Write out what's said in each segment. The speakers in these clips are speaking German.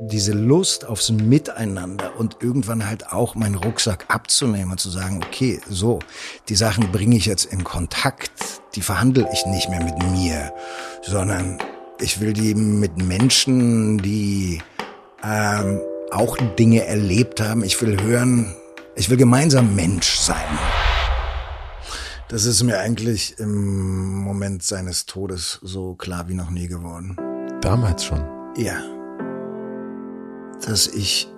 diese Lust aufs Miteinander und irgendwann halt auch meinen Rucksack abzunehmen und zu sagen, okay, so, die Sachen bringe ich jetzt in Kontakt, die verhandle ich nicht mehr mit mir, sondern ich will die mit Menschen, die ähm, auch Dinge erlebt haben. Ich will hören, ich will gemeinsam Mensch sein. Das ist mir eigentlich im Moment seines Todes so klar wie noch nie geworden. Damals schon? Ja. Dass ich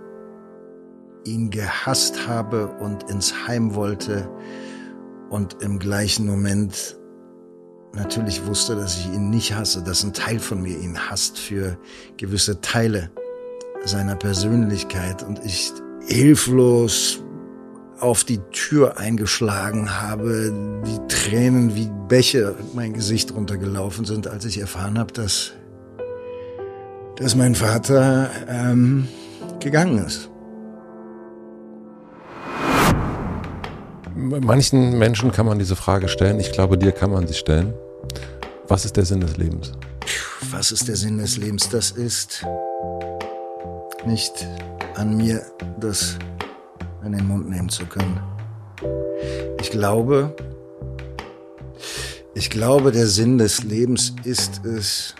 ihn gehasst habe und ins Heim wollte und im gleichen Moment natürlich wusste, dass ich ihn nicht hasse, dass ein Teil von mir ihn hasst für gewisse Teile seiner Persönlichkeit und ich hilflos auf die Tür eingeschlagen habe, die Tränen wie Bäche mein Gesicht runtergelaufen sind, als ich erfahren habe, dass, dass mein Vater ähm, gegangen ist. Manchen Menschen kann man diese Frage stellen. Ich glaube, dir kann man sie stellen. Was ist der Sinn des Lebens? Was ist der Sinn des Lebens? Das ist nicht an mir, das in den Mund nehmen zu können. Ich glaube, ich glaube, der Sinn des Lebens ist es,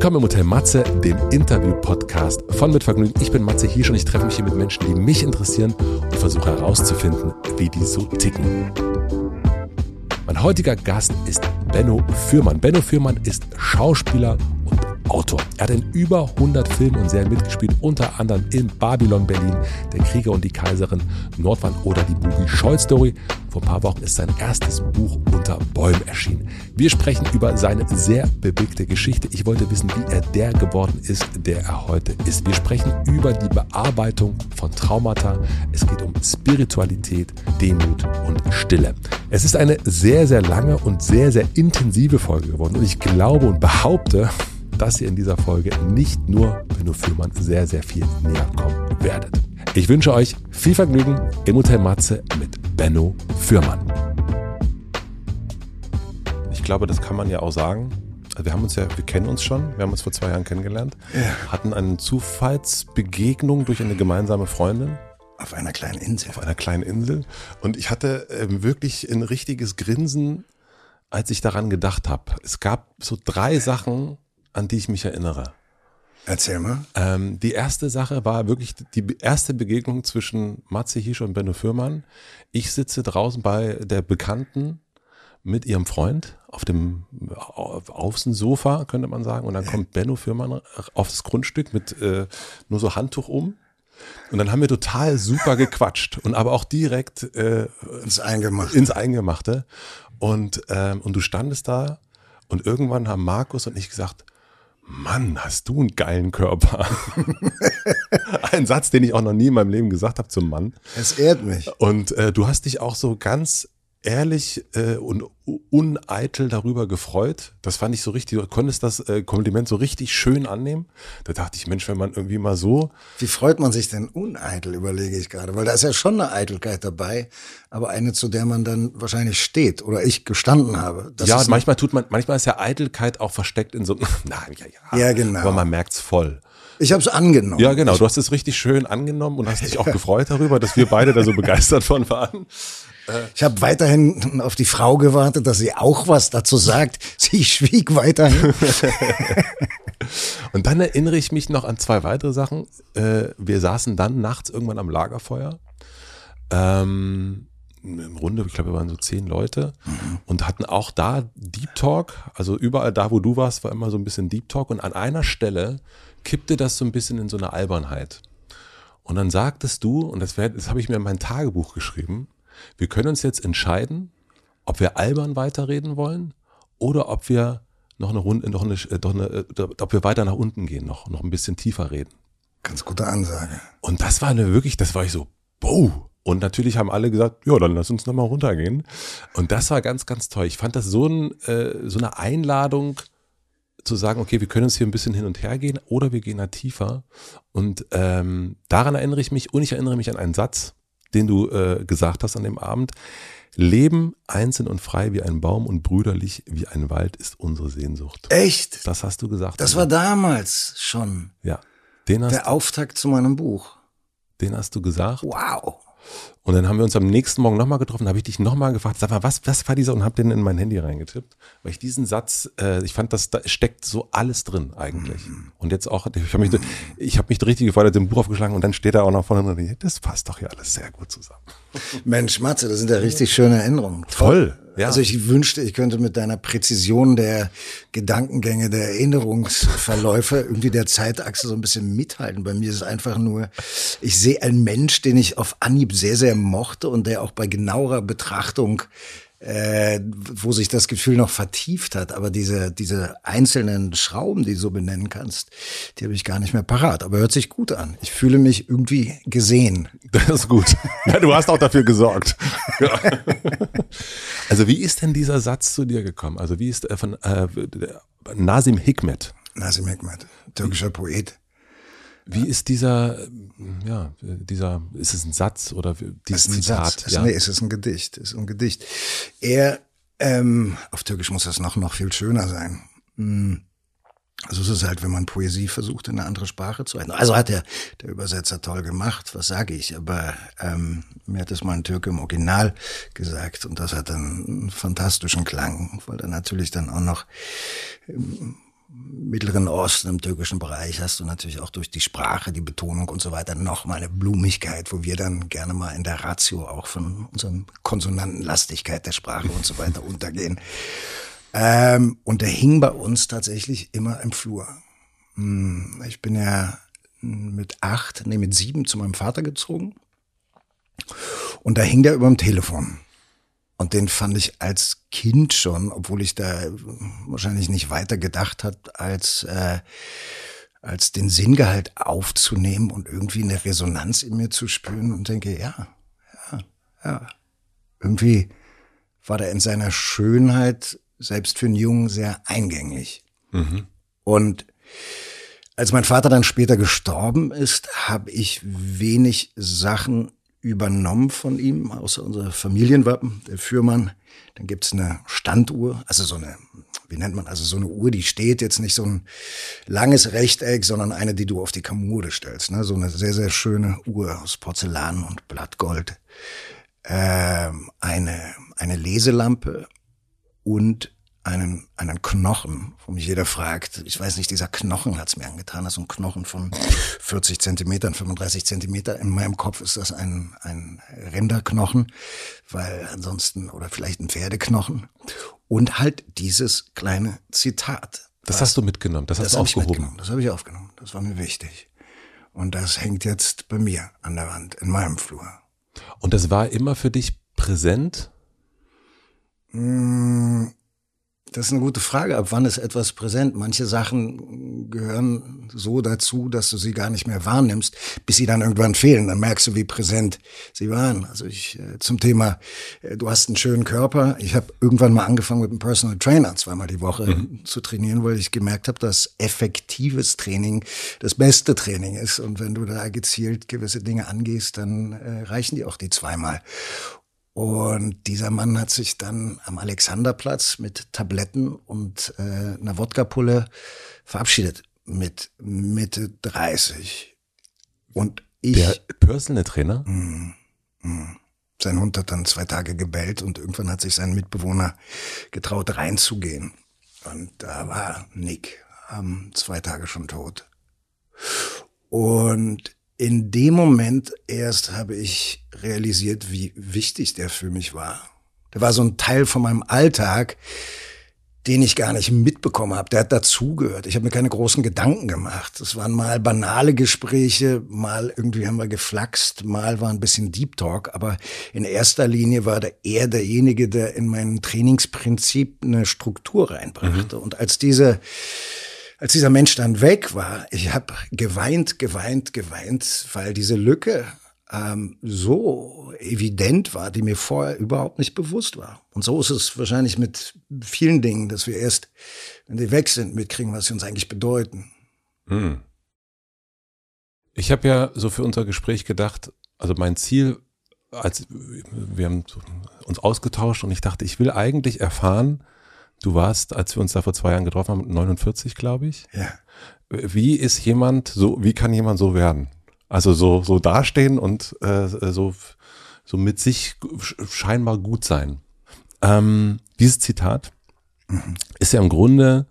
Willkommen im Hotel Matze, dem Interview-Podcast von Mit Vergnügen. Ich bin Matze Hirsch und ich treffe mich hier mit Menschen, die mich interessieren und versuche herauszufinden, wie die so ticken. Mein heutiger Gast ist Benno Fürmann. Benno Fürmann ist Schauspieler Autor. Er hat in über 100 Filmen und Serien mitgespielt, unter anderem in Babylon Berlin, Der Krieger und die Kaiserin, Nordwand oder die Bubi Scholl Story. Vor ein paar Wochen ist sein erstes Buch unter Bäumen erschienen. Wir sprechen über seine sehr bewegte Geschichte. Ich wollte wissen, wie er der geworden ist, der er heute ist. Wir sprechen über die Bearbeitung von Traumata. Es geht um Spiritualität, Demut und Stille. Es ist eine sehr, sehr lange und sehr, sehr intensive Folge geworden. Und ich glaube und behaupte, dass ihr in dieser Folge nicht nur Benno Fürmann sehr, sehr viel näher kommen werdet. Ich wünsche euch viel Vergnügen im Hotel Matze mit Benno Fürmann. Ich glaube, das kann man ja auch sagen. Also wir haben uns ja, wir kennen uns schon, wir haben uns vor zwei Jahren kennengelernt, Ja. hatten eine Zufallsbegegnung durch eine gemeinsame Freundin auf einer kleinen Insel. auf einer kleinen Insel und ich hatte ähm, wirklich ein richtiges Grinsen, als ich daran gedacht habe. Es gab so drei Sachen, an die ich mich erinnere. Erzähl mal. Ähm, die erste Sache war wirklich die erste Begegnung zwischen Matze Hirsch und Benno Fürmann. Ich sitze draußen bei der Bekannten mit ihrem Freund auf dem Außensofa, könnte man sagen. Und dann kommt Benno Fürmann aufs Grundstück mit äh, nur so Handtuch um. Und dann haben wir total super gequatscht und aber auch direkt äh, Ins Eingemacht. ins Eingemachte. Und, ähm, und du standest da und irgendwann haben Markus und ich gesagt, Mann, hast du einen geilen Körper. Ein Satz, den ich auch noch nie in meinem Leben gesagt habe zum Mann. Es ehrt mich. Und äh, du hast dich auch so ganz ehrlich äh, und uneitel darüber gefreut. Das fand ich so richtig, du konntest das äh, Kompliment so richtig schön annehmen. Da dachte ich, Mensch, wenn man irgendwie mal so Wie freut man sich denn uneitel, überlege ich gerade. Weil da ist ja schon eine Eitelkeit dabei, aber eine, zu der man dann wahrscheinlich steht oder ich gestanden habe. Das ja, manchmal tut man, manchmal ist ja Eitelkeit auch versteckt in so, nein, ja, ja. Ja, genau. Aber man merkt's voll. ich habe es angenommen. Ja, genau. Du hast es richtig schön angenommen und hast dich auch gefreut darüber, dass wir beide da so begeistert von waren. Ich habe weiterhin auf die Frau gewartet, dass sie auch was dazu sagt. Sie schwieg weiterhin. Und dann erinnere ich mich noch an zwei weitere Sachen. Äh, wir saßen dann nachts irgendwann am Lagerfeuer. Ähm, Im Runde, ich glaube, wir waren so zehn Leute und hatten auch da Deep Talk. Also überall da, wo du warst, war immer so ein bisschen Deep Talk. Und an einer Stelle kippte das so ein bisschen in so eine Albernheit. Und dann sagtest du, und das, wär- das habe ich mir in mein Tagebuch geschrieben, wir können uns jetzt entscheiden, ob wir albern weiterreden wollen oder ob wir noch eine Runde, noch eine, äh, noch eine, äh, ob wir weiter nach unten gehen, noch, noch ein bisschen tiefer reden. Ganz gute Ansage. Und das war eine wirklich, das war ich so, boah. Und natürlich haben alle gesagt, ja, dann lass uns nochmal runtergehen. Und das war ganz, ganz toll. Ich fand das so, ein, äh, so eine Einladung, zu sagen, okay, wir können uns hier ein bisschen hin und her gehen oder wir gehen da tiefer. Und ähm, daran erinnere ich mich und ich erinnere mich an einen Satz, den du äh, gesagt hast an dem Abend. Leben einzeln und frei wie ein Baum und brüderlich wie ein Wald ist unsere Sehnsucht. Echt? Das hast du gesagt. Das war damals schon. Ja. Den hast, Der Auftakt zu meinem Buch. den hast du gesagt. Wow. Und dann haben wir uns am nächsten Morgen nochmal getroffen, habe ich dich nochmal gefragt, sag mal, was, was war dieser und habe den in mein Handy reingetippt, weil ich diesen Satz, äh, ich fand, dass da steckt so alles drin eigentlich. Und jetzt auch, ich habe mich, ich habe mich richtig gefreut, den Buch aufgeschlagen und dann steht da auch noch vorne drin, das passt doch hier alles sehr gut zusammen. Mensch, Matze, das sind ja richtig schöne Erinnerungen. Toll, ja. Also ich wünschte, ich könnte mit deiner Präzision der Gedankengänge, der Erinnerungsverläufe irgendwie der Zeitachse so ein bisschen mithalten. Bei mir ist es einfach nur, ich sehe einen Mensch, den ich auf Anhieb sehr, sehr mochte und der auch bei genauerer Betrachtung äh, wo sich das Gefühl noch vertieft hat. Aber diese, diese einzelnen Schrauben, die du so benennen kannst, die habe ich gar nicht mehr parat. Aber hört sich gut an. Ich fühle mich irgendwie gesehen. Das ist gut. Ja, du hast auch dafür gesorgt. Ja. Also wie ist denn dieser Satz zu dir gekommen? Also wie ist äh, von äh, Nasim Hikmet? Nasim Hikmet, türkischer Poet. Wie ist dieser, ja, dieser, ist es ein Satz oder dieses ein Zitat? Satz. ja. Nee, es ist ein Gedicht. Es ist ein Gedicht. Er, ähm, auf Türkisch muss das noch, noch viel schöner sein. Hm. Also es ist halt, wenn man Poesie versucht, in eine andere Sprache zu ändern. Also hat der, der Übersetzer toll gemacht, was sage ich. Aber ähm, mir hat es mal ein Türke im Original gesagt und das hat dann einen fantastischen Klang, weil dann natürlich dann auch noch im Mittleren Osten, im türkischen Bereich hast du natürlich auch durch die Sprache, die Betonung und so weiter noch mal eine Blumigkeit, wo wir dann gerne mal in der Ratio auch von unserem Konsonantenlastigkeit der Sprache und so weiter untergehen. Ähm, und der hing bei uns tatsächlich immer im Flur. Hm, Ich bin ja mit acht, nee, mit sieben zu meinem Vater gezogen. Und da hing der über dem Telefon. Und den fand ich als Kind schon, obwohl ich da wahrscheinlich nicht weiter gedacht hat, als, äh, als den Sinngehalt aufzunehmen und irgendwie eine Resonanz in mir zu spüren und denke, ja, ja, ja. Irgendwie war der in seiner Schönheit, selbst für einen Jungen, sehr eingängig. Und als mein Vater dann später gestorben ist, habe ich wenig Sachen übernommen von ihm, außer unser Familienwappen, der Führmann. Dann gibt's eine Standuhr, also so eine, wie nennt man, also so eine Uhr, die steht jetzt nicht so ein langes Rechteck, sondern eine, die du auf die Kommode stellst. Ne? So eine sehr, sehr schöne Uhr aus Porzellan und Blattgold. Ähm, eine, eine Leselampe und einen, einen Knochen, wo mich jeder fragt, ich weiß nicht, dieser Knochen hat's mir angetan, das ist ein Knochen von 40 Zentimetern, 35 Zentimeter. In meinem Kopf ist das ein, ein Rinderknochen, weil ansonsten, oder vielleicht ein Pferdeknochen. Und halt dieses kleine Zitat. Das hast du mitgenommen, das hast Das du habe ich aufgehoben. das habe ich aufgenommen, das war mir wichtig. Und das hängt jetzt bei mir an der Wand, in meinem Flur. Und das war immer für dich präsent? Das ist eine gute Frage. Ab wann ist etwas präsent? Manche Sachen gehören so dazu, dass du sie gar nicht mehr wahrnimmst, bis sie dann irgendwann fehlen. Dann merkst du, wie präsent sie waren. Also ich äh, zum Thema, äh, du hast einen schönen Körper. Ich habe irgendwann mal angefangen mit einem Personal Trainer zweimal die Woche zu trainieren, weil ich gemerkt habe, dass effektives Training das beste Training ist. Und wenn du da gezielt gewisse Dinge angehst, dann äh, reichen die auch die zweimal. Und dieser Mann hat sich dann am Alexanderplatz mit Tabletten und äh, einer Wodkapulle verabschiedet mit Mitte 30. Und ich, Der Personal Trainer? sein Hund hat dann zwei Tage gebellt und irgendwann hat sich sein Mitbewohner getraut reinzugehen. Und da war Nick ähm, zwei Tage schon tot. Und in dem Moment erst habe ich realisiert, wie wichtig der für mich war. Der war so ein Teil von meinem Alltag, den ich gar nicht mitbekommen habe. Der hat dazugehört. Ich habe mir keine großen Gedanken gemacht. Es waren mal banale Gespräche, mal irgendwie haben wir geflaxt, mal war ein bisschen Deep Talk, aber in erster Linie war der er derjenige, der in mein Trainingsprinzip eine Struktur reinbrachte. Und als diese als dieser Mensch dann weg war, ich habe geweint, geweint, geweint, weil diese Lücke ähm, so evident war, die mir vorher überhaupt nicht bewusst war. Und so ist es wahrscheinlich mit vielen Dingen, dass wir erst, wenn die weg sind, mitkriegen, was sie uns eigentlich bedeuten. Hm. Ich habe ja so für unser Gespräch gedacht, also mein Ziel, als wir haben uns ausgetauscht und ich dachte, ich will eigentlich erfahren, du warst, als wir uns da vor zwei Jahren getroffen haben, 49, glaube ich. Ja. Wie ist jemand so, wie kann jemand so werden? Also so, so dastehen und äh, so, so mit sich scheinbar gut sein. Ähm, dieses Zitat mhm. ist ja im Grunde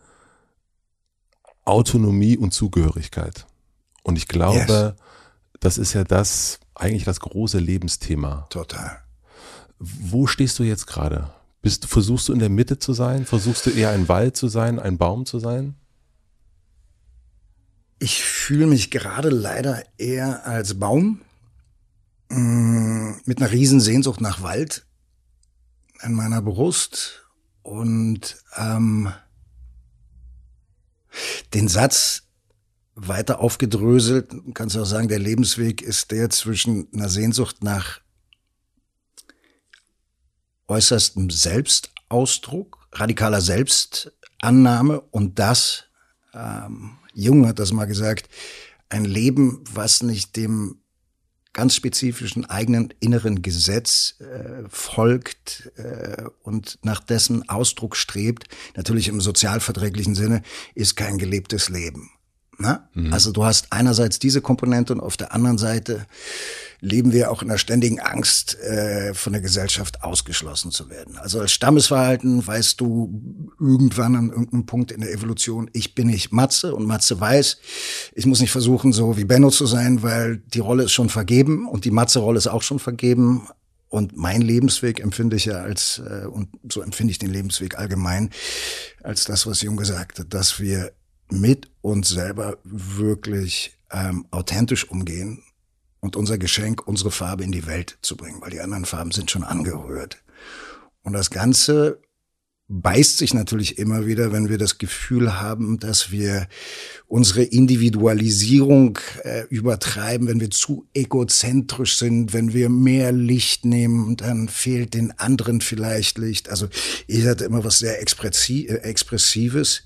Autonomie und Zugehörigkeit. Und ich glaube, yes. das ist ja das, eigentlich das große Lebensthema. Total. Wo stehst du jetzt gerade? Bist, versuchst du in der Mitte zu sein? Versuchst du eher ein Wald zu sein, ein Baum zu sein? Ich fühle mich gerade leider eher als Baum mm, mit einer riesen Sehnsucht nach Wald in meiner Brust und ähm, den Satz weiter aufgedröselt, kannst du auch sagen, der Lebensweg ist der zwischen einer Sehnsucht nach äußerstem Selbstausdruck, radikaler Selbstannahme und das ähm, Jung hat das mal gesagt, ein Leben, was nicht dem ganz spezifischen eigenen inneren Gesetz äh, folgt äh, und nach dessen Ausdruck strebt, natürlich im sozialverträglichen Sinne, ist kein gelebtes Leben. Mhm. Also du hast einerseits diese Komponente und auf der anderen Seite leben wir auch in der ständigen Angst, äh, von der Gesellschaft ausgeschlossen zu werden. Also als Stammesverhalten weißt du irgendwann an irgendeinem Punkt in der Evolution, ich bin nicht Matze und Matze weiß, ich muss nicht versuchen, so wie Benno zu sein, weil die Rolle ist schon vergeben und die Matze-Rolle ist auch schon vergeben. Und mein Lebensweg empfinde ich ja als, äh, und so empfinde ich den Lebensweg allgemein, als das, was Jung gesagt hat, dass wir mit uns selber wirklich ähm, authentisch umgehen und unser Geschenk, unsere Farbe in die Welt zu bringen, weil die anderen Farben sind schon angerührt. Und das Ganze beißt sich natürlich immer wieder, wenn wir das Gefühl haben, dass wir unsere Individualisierung äh, übertreiben, wenn wir zu egozentrisch sind, wenn wir mehr Licht nehmen, dann fehlt den anderen vielleicht Licht. Also ich hatte immer was sehr äh, Expressives.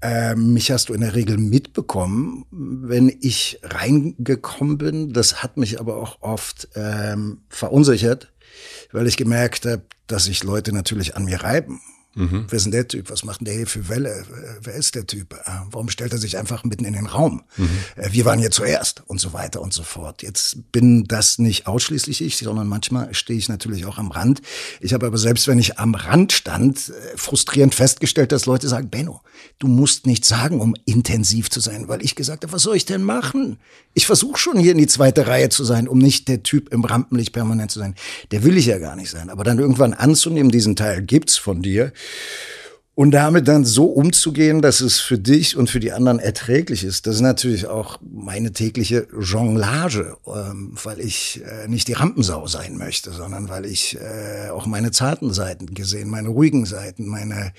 Ähm, mich hast du in der Regel mitbekommen, wenn ich reingekommen bin. Das hat mich aber auch oft ähm, verunsichert, weil ich gemerkt habe, dass sich Leute natürlich an mir reiben Mhm. Wer ist denn der Typ? Was macht denn der hier für Welle? Wer ist der Typ? Äh, warum stellt er sich einfach mitten in den Raum? Mhm. Äh, wir waren hier zuerst und so weiter und so fort. Jetzt bin das nicht ausschließlich ich, sondern manchmal stehe ich natürlich auch am Rand. Ich habe aber selbst, wenn ich am Rand stand, äh, frustrierend festgestellt, dass Leute sagen, Benno, du musst nichts sagen, um intensiv zu sein, weil ich gesagt habe, was soll ich denn machen? Ich versuche schon hier in die zweite Reihe zu sein, um nicht der Typ im Rampenlicht permanent zu sein. Der will ich ja gar nicht sein. Aber dann irgendwann anzunehmen, diesen Teil gibt's von dir, und damit dann so umzugehen, dass es für dich und für die anderen erträglich ist, das ist natürlich auch meine tägliche Jonglage, ähm, weil ich äh, nicht die Rampensau sein möchte, sondern weil ich äh, auch meine zarten Seiten gesehen, meine ruhigen Seiten, meine,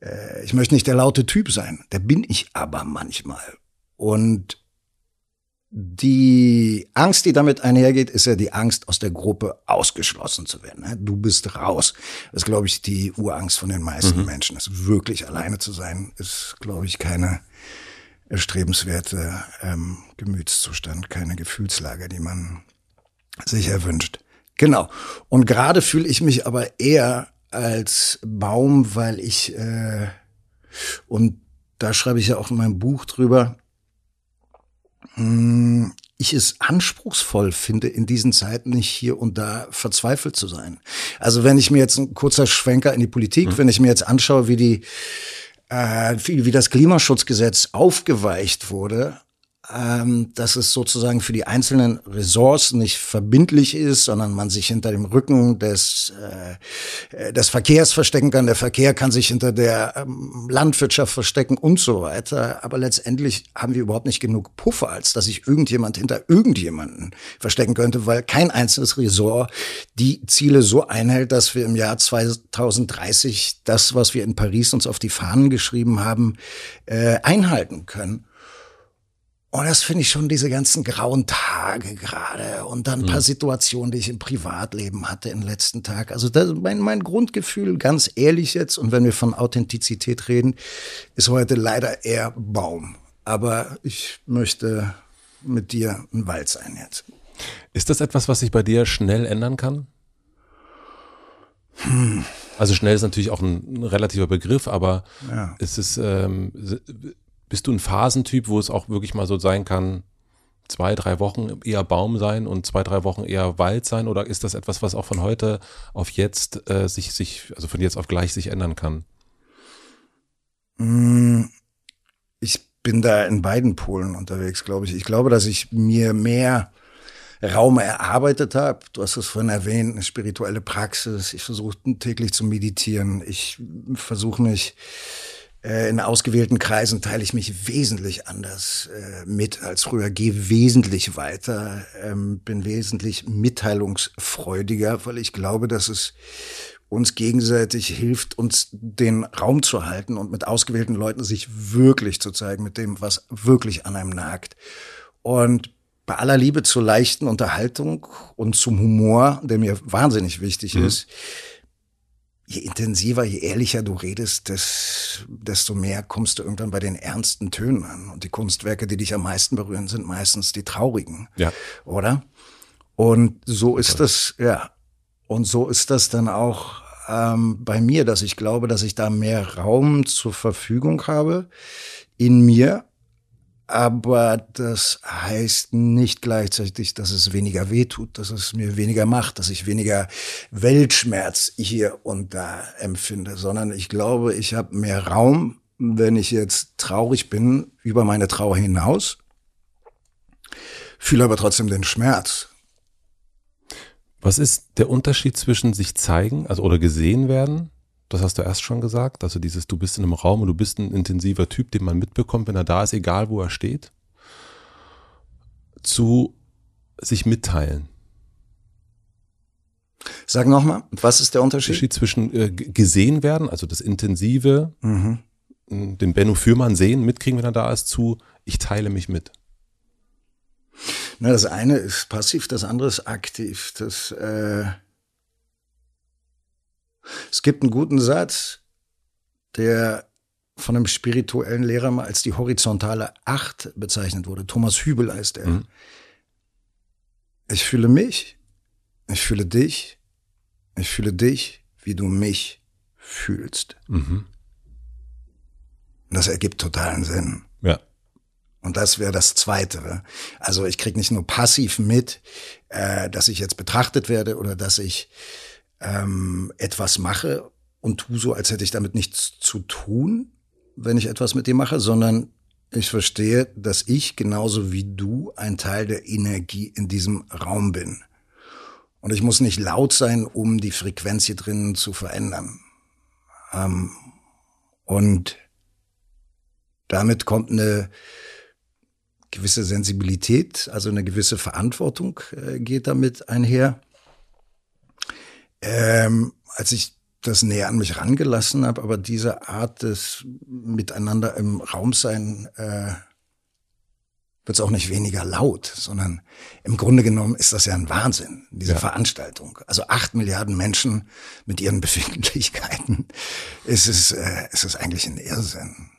äh, ich möchte nicht der laute Typ sein, der bin ich aber manchmal. Und die Angst, die damit einhergeht, ist ja die Angst, aus der Gruppe ausgeschlossen zu werden. Du bist raus. Das ist, glaube ich, die Urangst von den meisten mhm. Menschen. Das wirklich alleine zu sein, ist, glaube ich, keine erstrebenswerte ähm, Gemütszustand, keine Gefühlslage, die man sich erwünscht. Genau. Und gerade fühle ich mich aber eher als Baum, weil ich, äh, und da schreibe ich ja auch in meinem Buch drüber, ich es anspruchsvoll finde, in diesen Zeiten nicht hier und da verzweifelt zu sein. Also wenn ich mir jetzt ein kurzer Schwenker in die Politik, mhm. wenn ich mir jetzt anschaue, wie die äh, wie, wie das Klimaschutzgesetz aufgeweicht wurde, ähm, dass es sozusagen für die einzelnen Ressorts nicht verbindlich ist, sondern man sich hinter dem Rücken des, äh, des Verkehrs verstecken kann. Der Verkehr kann sich hinter der ähm, Landwirtschaft verstecken und so weiter. Aber letztendlich haben wir überhaupt nicht genug Puffer, als dass sich irgendjemand hinter irgendjemanden verstecken könnte, weil kein einzelnes Ressort die Ziele so einhält, dass wir im Jahr 2030 das, was wir in Paris uns auf die Fahnen geschrieben haben, äh, einhalten können. Und das finde ich schon diese ganzen grauen Tage gerade und dann ein paar mhm. Situationen, die ich im Privatleben hatte im letzten Tag. Also das, mein, mein Grundgefühl, ganz ehrlich jetzt, und wenn wir von Authentizität reden, ist heute leider eher Baum. Aber ich möchte mit dir ein Wald sein jetzt. Ist das etwas, was sich bei dir schnell ändern kann? Hm. Also schnell ist natürlich auch ein, relativer Begriff, aber ja. ist es, ähm, bist du ein Phasentyp, wo es auch wirklich mal so sein kann, zwei, drei Wochen eher Baum sein und zwei, drei Wochen eher Wald sein? Oder ist das etwas, was auch von heute auf jetzt äh, sich, sich, also von jetzt auf gleich sich ändern kann? Hm, ich bin da in beiden Polen unterwegs, glaube ich. Ich glaube, dass ich mir mehr Raum erarbeitet habe. Du hast es vorhin erwähnt, eine spirituelle Praxis. Ich versuche täglich zu meditieren. Ich versuche mich in ausgewählten Kreisen teile ich mich wesentlich anders äh, mit als früher, gehe wesentlich weiter, ähm, bin wesentlich mitteilungsfreudiger, weil ich glaube, dass es uns gegenseitig hilft, uns den Raum zu halten und mit ausgewählten Leuten sich wirklich zu zeigen, mit dem, was wirklich an einem nagt. Und bei aller Liebe zur leichten Unterhaltung und zum Humor, der mir wahnsinnig wichtig mhm. ist, je intensiver, je ehrlicher du redest, des, desto mehr kommst du irgendwann bei den ernsten Tönen an. Und die Kunstwerke, die dich am meisten berühren, sind meistens die traurigen. Ja. Oder? Und so ist das, ja. Und so ist das dann auch ähm, bei mir, dass ich glaube, dass ich da mehr Raum zur Verfügung habe in mir aber das heißt nicht gleichzeitig, dass es weniger wehtut, dass es mir weniger macht, dass ich weniger Weltschmerz hier und da empfinde, sondern ich glaube, ich habe mehr Raum, wenn ich jetzt traurig bin, über meine Trauer hinaus, fühle aber trotzdem den Schmerz. Was ist der Unterschied zwischen sich zeigen, also oder gesehen werden das hast du erst schon gesagt. Also dieses, du bist in einem Raum und du bist ein intensiver Typ, den man mitbekommt, wenn er da ist, egal wo er steht. Zu sich mitteilen. Sag nochmal, was ist der Unterschied? Unterschied zwischen äh, gesehen werden, also das Intensive, mhm. den Benno Fürmann sehen, mitkriegen, wenn er da ist, zu ich teile mich mit. Na, das eine ist passiv, das andere ist aktiv. Das äh es gibt einen guten Satz, der von einem spirituellen Lehrer mal als die horizontale Acht bezeichnet wurde. Thomas Hübel heißt er. Mhm. Ich fühle mich, ich fühle dich, ich fühle dich, wie du mich fühlst. Mhm. Das ergibt totalen Sinn. Ja. Und das wäre das Zweite. Also ich krieg nicht nur passiv mit, äh, dass ich jetzt betrachtet werde oder dass ich ähm, etwas mache und tu so, als hätte ich damit nichts zu tun, wenn ich etwas mit dir mache, sondern ich verstehe, dass ich genauso wie du ein Teil der Energie in diesem Raum bin. Und ich muss nicht laut sein, um die Frequenz hier drinnen zu verändern. Ähm, und damit kommt eine gewisse Sensibilität, also eine gewisse Verantwortung äh, geht damit einher ähm, als ich das näher an mich rangelassen habe, aber diese Art des Miteinander im Raum sein äh, wird es auch nicht weniger laut, sondern im Grunde genommen ist das ja ein Wahnsinn, diese ja. Veranstaltung. Also acht Milliarden Menschen mit ihren Befindlichkeiten. Es ist, äh, es ist eigentlich ein Irrsinn,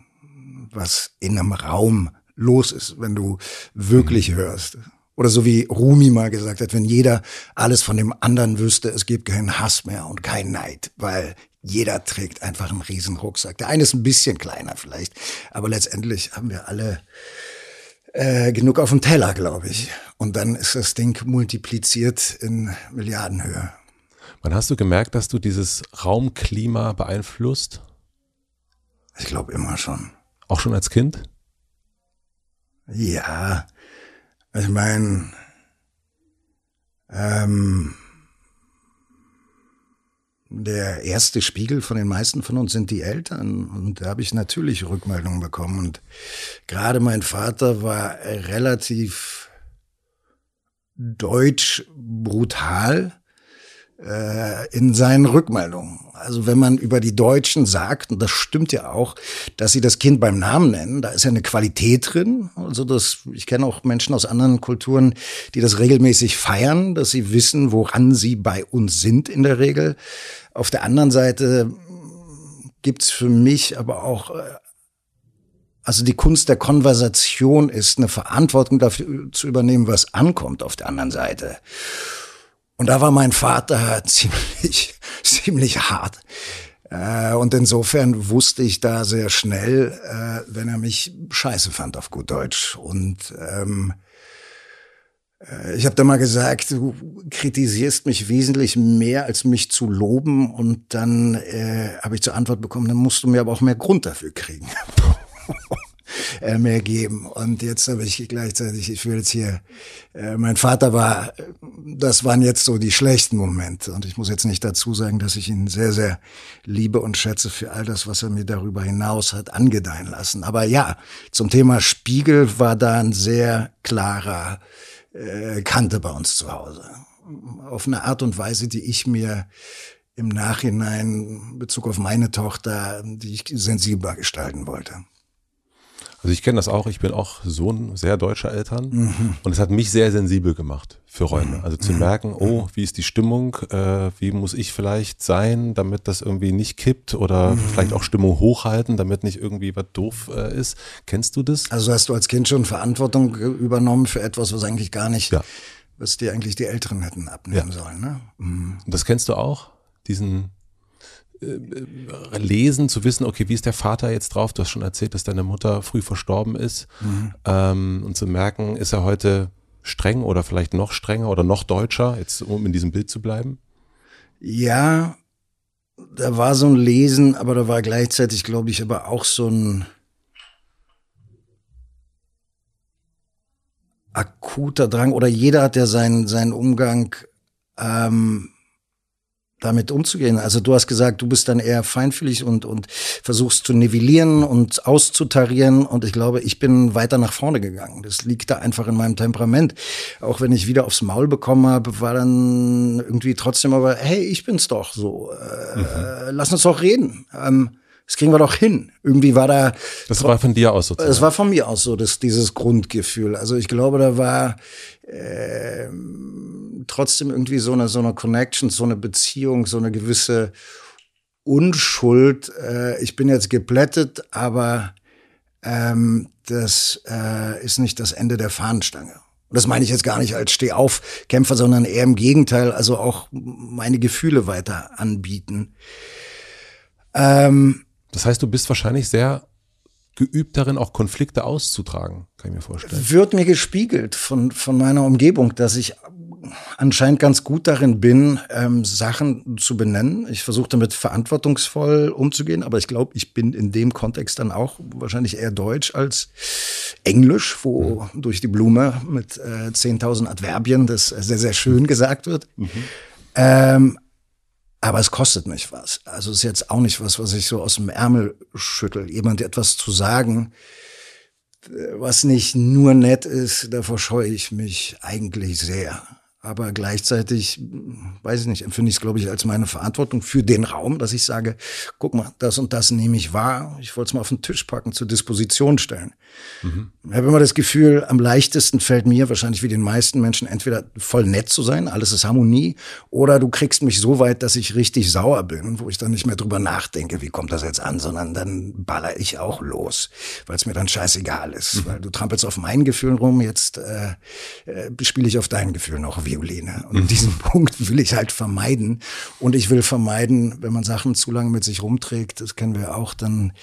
was in einem Raum los ist, wenn du wirklich mhm. hörst. Oder so wie Rumi mal gesagt hat, wenn jeder alles von dem anderen wüsste, es gibt keinen Hass mehr und keinen Neid, weil jeder trägt einfach einen riesen Rucksack. Der eine ist ein bisschen kleiner vielleicht, aber letztendlich haben wir alle äh, genug auf dem Teller, glaube ich. Und dann ist das Ding multipliziert in Milliardenhöhe. Wann hast du gemerkt, dass du dieses Raumklima beeinflusst? Ich glaube immer schon. Auch schon als Kind? Ja, ich meine, ähm, der erste Spiegel von den meisten von uns sind die Eltern. Und da habe ich natürlich Rückmeldungen bekommen. Und gerade mein Vater war relativ deutsch brutal in seinen Rückmeldungen. Also wenn man über die Deutschen sagt, und das stimmt ja auch, dass sie das Kind beim Namen nennen, da ist ja eine Qualität drin. Also das, ich kenne auch Menschen aus anderen Kulturen, die das regelmäßig feiern, dass sie wissen, woran sie bei uns sind in der Regel. Auf der anderen Seite gibt's für mich aber auch äh, also die Kunst der Konversation ist, eine Verantwortung dafür zu übernehmen, was ankommt auf der anderen Seite. Und da war mein Vater ziemlich, ziemlich hart. Äh, und insofern wusste ich da sehr schnell, äh, wenn er mich scheiße fand auf gut Deutsch. Und ähm, äh, ich habe da mal gesagt, du kritisierst mich wesentlich mehr, als mich zu loben. Und dann äh, habe ich zur Antwort bekommen, dann musst du mir aber auch mehr Grund dafür kriegen. äh, mehr geben. Und jetzt habe ich gleichzeitig, ich will jetzt hier, äh, mein Vater war, das waren jetzt so die schlechten Momente. Und ich muss jetzt nicht dazu sagen, dass ich ihn sehr, sehr liebe und schätze für all das, was er mir darüber hinaus hat angedeihen lassen. Aber ja, zum Thema Spiegel war da ein sehr klarer äh, Kante bei uns zu Hause. Auf eine Art und Weise, die ich mir im Nachhinein Bezug auf meine Tochter, die ich sensibler gestalten wollte. Also ich kenne das auch, ich bin auch Sohn sehr deutscher Eltern mhm. und es hat mich sehr sensibel gemacht für Räume. Mhm. Also zu mhm. merken, oh, wie ist die Stimmung, äh, wie muss ich vielleicht sein, damit das irgendwie nicht kippt oder mhm. vielleicht auch Stimmung hochhalten, damit nicht irgendwie was doof äh, ist. Kennst du das? Also hast du als Kind schon Verantwortung übernommen für etwas, was eigentlich gar nicht, ja. was dir eigentlich die Älteren hätten abnehmen ja. sollen. Ne? Mhm. Das kennst du auch, diesen äh, lesen, zu wissen, okay, wie ist der Vater jetzt drauf? Du hast schon erzählt, dass deine Mutter früh verstorben ist. Mhm. Ähm, und zu merken, ist er heute streng oder vielleicht noch strenger oder noch deutscher, jetzt um in diesem Bild zu bleiben? Ja, da war so ein Lesen, aber da war gleichzeitig, glaube ich, aber auch so ein akuter Drang oder jeder hat ja seinen, seinen Umgang ähm, damit umzugehen. Also du hast gesagt, du bist dann eher feinfühlig und, und versuchst zu nivellieren und auszutarieren. Und ich glaube, ich bin weiter nach vorne gegangen. Das liegt da einfach in meinem Temperament. Auch wenn ich wieder aufs Maul bekommen habe, war dann irgendwie trotzdem aber, hey, ich bin's doch so. Äh, mhm. Lass uns doch reden. Ähm, das kriegen wir doch hin. Irgendwie war da. Das war von dir aus sozusagen. Das war von mir aus so, das, dieses Grundgefühl. Also ich glaube, da war äh, trotzdem irgendwie so eine, so eine Connection, so eine Beziehung, so eine gewisse Unschuld. Äh, ich bin jetzt geplättet, aber ähm, das äh, ist nicht das Ende der Fahnenstange. Und das meine ich jetzt gar nicht als Stehaufkämpfer, sondern eher im Gegenteil, also auch meine Gefühle weiter anbieten. Ähm, das heißt, du bist wahrscheinlich sehr geübt darin, auch Konflikte auszutragen, kann ich mir vorstellen. Wird mir gespiegelt von, von meiner Umgebung, dass ich anscheinend ganz gut darin bin, ähm, Sachen zu benennen. Ich versuche damit verantwortungsvoll umzugehen, aber ich glaube, ich bin in dem Kontext dann auch wahrscheinlich eher Deutsch als Englisch, wo mhm. durch die Blume mit äh, 10.000 Adverbien das sehr, sehr schön gesagt wird. Mhm. Ähm, aber es kostet mich was. Also es ist jetzt auch nicht was, was ich so aus dem Ärmel schüttel. Jemand etwas zu sagen, was nicht nur nett ist, davor scheue ich mich eigentlich sehr. Aber gleichzeitig, weiß ich nicht, empfinde ich es, glaube ich, als meine Verantwortung für den Raum, dass ich sage, guck mal, das und das nehme ich wahr. Ich wollte es mal auf den Tisch packen, zur Disposition stellen. Mhm. Ich habe immer das Gefühl, am leichtesten fällt mir, wahrscheinlich wie den meisten Menschen, entweder voll nett zu sein, alles ist Harmonie, oder du kriegst mich so weit, dass ich richtig sauer bin, wo ich dann nicht mehr drüber nachdenke, wie kommt das jetzt an, sondern dann baller ich auch los, weil es mir dann scheißegal ist. Mhm. Weil du trampelst auf meinen Gefühlen rum, jetzt äh, äh, spiele ich auf deinen Gefühlen auch Violine. Und mhm. diesen Punkt will ich halt vermeiden. Und ich will vermeiden, wenn man Sachen zu lange mit sich rumträgt, das kennen wir auch, dann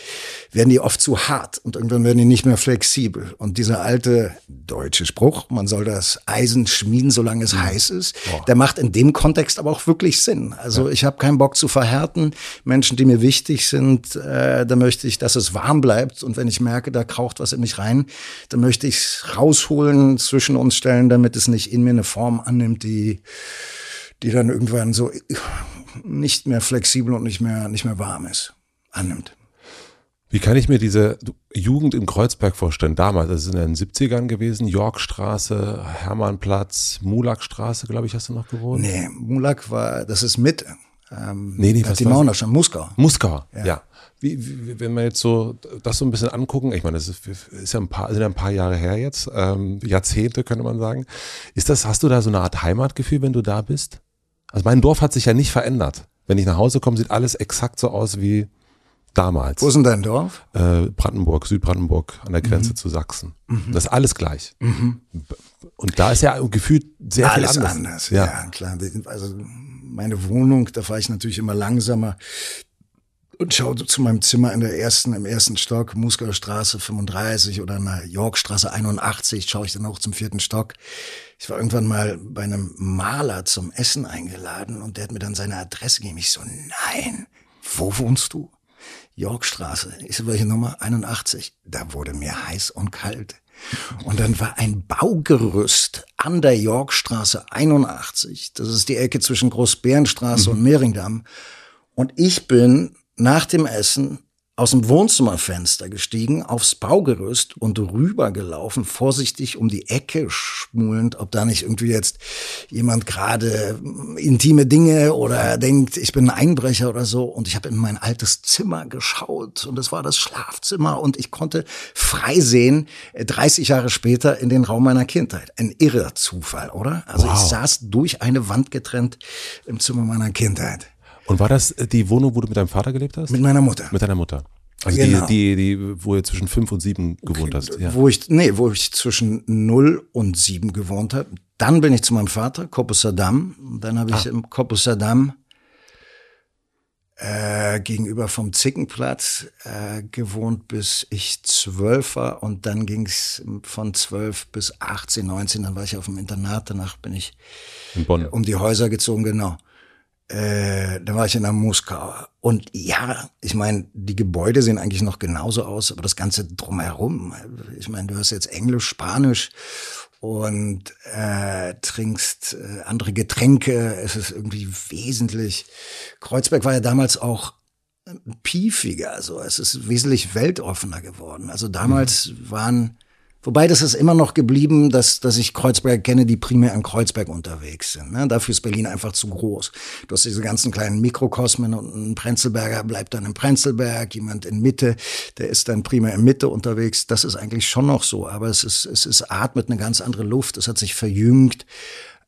werden die oft zu hart und irgendwann werden die nicht mehr flexibel. Und dieser alte deutsche Spruch, man soll das Eisen schmieden, solange es mhm. heiß ist, oh. der macht in dem Kontext aber auch wirklich Sinn. Also ja. ich habe keinen Bock zu verhärten. Menschen, die mir wichtig sind, äh, da möchte ich, dass es warm bleibt. Und wenn ich merke, da kraucht was in mich rein, dann möchte ich es rausholen, zwischen uns stellen, damit es nicht in mir eine Form an annimmt, die, die dann irgendwann so nicht mehr flexibel und nicht mehr, nicht mehr warm ist, annimmt. Wie kann ich mir diese Jugend in Kreuzberg vorstellen? Damals, das ist in den 70ern gewesen, Yorkstraße, Hermannplatz, Mulakstraße, glaube ich, hast du noch gewohnt? Nee, Mulak war, das ist mit. Ähm, Nee, nee, was die? Mauer schon, Muskau. Muskau, ja. Wie, wie, wenn wir jetzt so das so ein bisschen angucken, ich meine, das ist, ist ja ein paar, sind ja ein paar Jahre her jetzt, ähm, Jahrzehnte könnte man sagen. Ist das, hast du da so eine Art Heimatgefühl, wenn du da bist? Also mein Dorf hat sich ja nicht verändert. Wenn ich nach Hause komme, sieht alles exakt so aus wie damals. Wo ist denn dein Dorf? äh, Brandenburg, Südbrandenburg an der Grenze zu Sachsen. Das ist alles gleich. Und da ist ja gefühlt sehr Alles viel anders. anders. Ja. klar. Also meine Wohnung, da fahre ich natürlich immer langsamer und schaue zu meinem Zimmer in der ersten, im ersten Stock, Muskauer Straße 35 oder in der Yorkstraße 81, schaue ich dann auch zum vierten Stock. Ich war irgendwann mal bei einem Maler zum Essen eingeladen und der hat mir dann seine Adresse gegeben. Ich so, nein, wo wohnst du? Yorkstraße. Ich so, welche Nummer? 81. Da wurde mir heiß und kalt. Und dann war ein Baugerüst an der Yorkstraße 81. Das ist die Ecke zwischen Großbärenstraße und Mehringdamm. Und ich bin nach dem Essen aus dem Wohnzimmerfenster gestiegen, aufs Baugerüst und rübergelaufen, vorsichtig um die Ecke schmulend, ob da nicht irgendwie jetzt jemand gerade intime Dinge oder denkt, ich bin ein Einbrecher oder so. Und ich habe in mein altes Zimmer geschaut und es war das Schlafzimmer und ich konnte frei sehen, äh, 30 Jahre später in den Raum meiner Kindheit. Ein irrer Zufall, oder? Also ich Wow. saß durch eine Wand getrennt im Zimmer meiner Kindheit. Und war das die Wohnung, wo du mit deinem Vater gelebt hast? Mit meiner Mutter. Mit deiner Mutter. Also Genau. die, die, die, wo ihr zwischen fünf und sieben gewohnt hast. Ja. Wo ich, nee, wo ich zwischen 0 und 7 gewohnt habe. Dann bin ich zu meinem Vater, Kopussadam. Und Dann habe ich Ah. im Kopussadam äh, gegenüber vom Zickenplatz äh, gewohnt, bis ich zwölf war. Und dann ging es von zwölf bis 18, 19. Dann war ich auf dem Internat. Danach bin ich In Bonn. um die Häuser gezogen, genau. Äh, da war ich in der Moskau. Und ja, ich meine, die Gebäude sehen eigentlich noch genauso aus, aber das Ganze drumherum, ich meine, du hast jetzt Englisch, Spanisch und äh, trinkst äh, andere Getränke. Es ist irgendwie wesentlich. Kreuzberg war ja damals auch piefiger, also es ist wesentlich weltoffener geworden. Also damals waren, wobei das ist immer noch geblieben, dass, dass ich Kreuzberg kenne, die primär an Kreuzberg unterwegs sind. Ne? Dafür ist Berlin einfach zu groß. Du hast diese ganzen kleinen Mikrokosmen und ein Prenzlberger bleibt dann in Prenzlberg, jemand in Mitte, der ist dann primär in Mitte unterwegs. Das ist eigentlich schon noch so, aber es ist, es ist atmet eine ganz andere Luft, es hat sich verjüngt.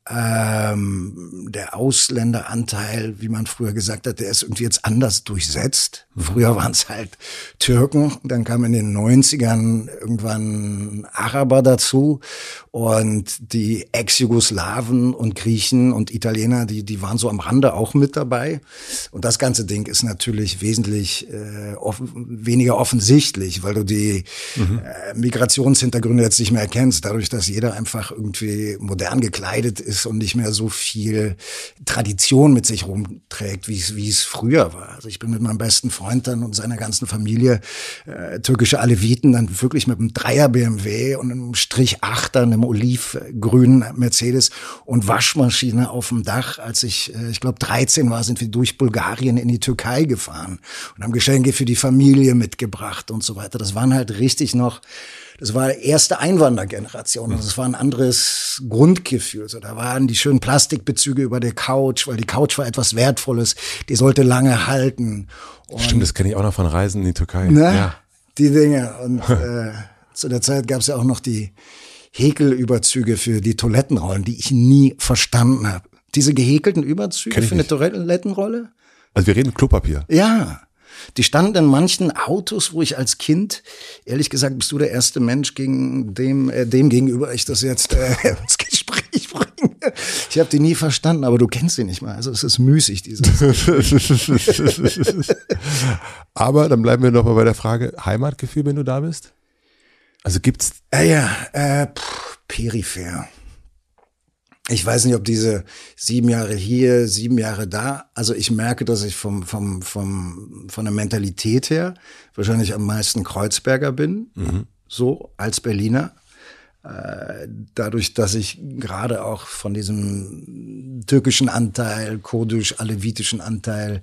Ähm, der Ausländeranteil, wie man früher gesagt hat, der ist irgendwie jetzt anders durchsetzt. Früher waren es halt Türken, dann kamen in den 90ern irgendwann Araber dazu und die Ex-Jugoslawen und Griechen und Italiener, die, die waren so am Rande auch mit dabei. Und das ganze Ding ist natürlich wesentlich äh, offen, weniger offensichtlich, weil du die äh, Migrationshintergründe jetzt nicht mehr erkennst, dadurch, dass jeder einfach irgendwie modern gekleidet ist und nicht mehr so viel Tradition mit sich rumträgt, wie es, wie es früher war. Also ich bin mit meinem besten Freund dann und seiner ganzen Familie äh, türkische Aleviten dann wirklich mit einem Dreier BMW und einem Strich Achter, einem olivgrünen Mercedes und Waschmaschine auf dem Dach. Als ich, äh, ich glaube, 13 war, sind wir durch Bulgarien in die Türkei gefahren und haben Geschenke für die Familie mitgebracht und so weiter. Das waren halt richtig noch das war erste Einwandergeneration. Also es war ein anderes Grundgefühl. So, da waren die schönen Plastikbezüge über der Couch, weil die Couch war etwas Wertvolles. Die sollte lange halten. Und, Stimmt, das kenne ich auch noch von Reisen in die Türkei. ne? Ja. Die Dinge. Und äh, zu der Zeit gab es ja auch noch die Häkelüberzüge für die Toilettenrollen, die ich nie verstanden habe. Diese gehäkelten Überzüge für eine. Toilettenrolle? Also wir reden Klopapier. Ja. Die standen in manchen Autos, wo ich als Kind, ehrlich gesagt, bist du der erste Mensch, gegen dem, äh, dem gegenüber ich das jetzt äh, ins Gespräch bringe. Ich habe die nie verstanden, aber du kennst sie nicht mal. Also es ist müßig, dieses. Aber dann bleiben wir noch mal bei der Frage Heimatgefühl, wenn du da bist. Also gibt's Ah ja, äh, pff, peripher. Ich weiß nicht, ob diese sieben Jahre hier, sieben Jahre da. Also ich merke, dass ich vom, vom, vom, von der Mentalität her wahrscheinlich am meisten Kreuzberger bin, so als Berliner. Äh, dadurch, dass ich gerade auch von diesem türkischen Anteil, kurdisch-alevitischen Anteil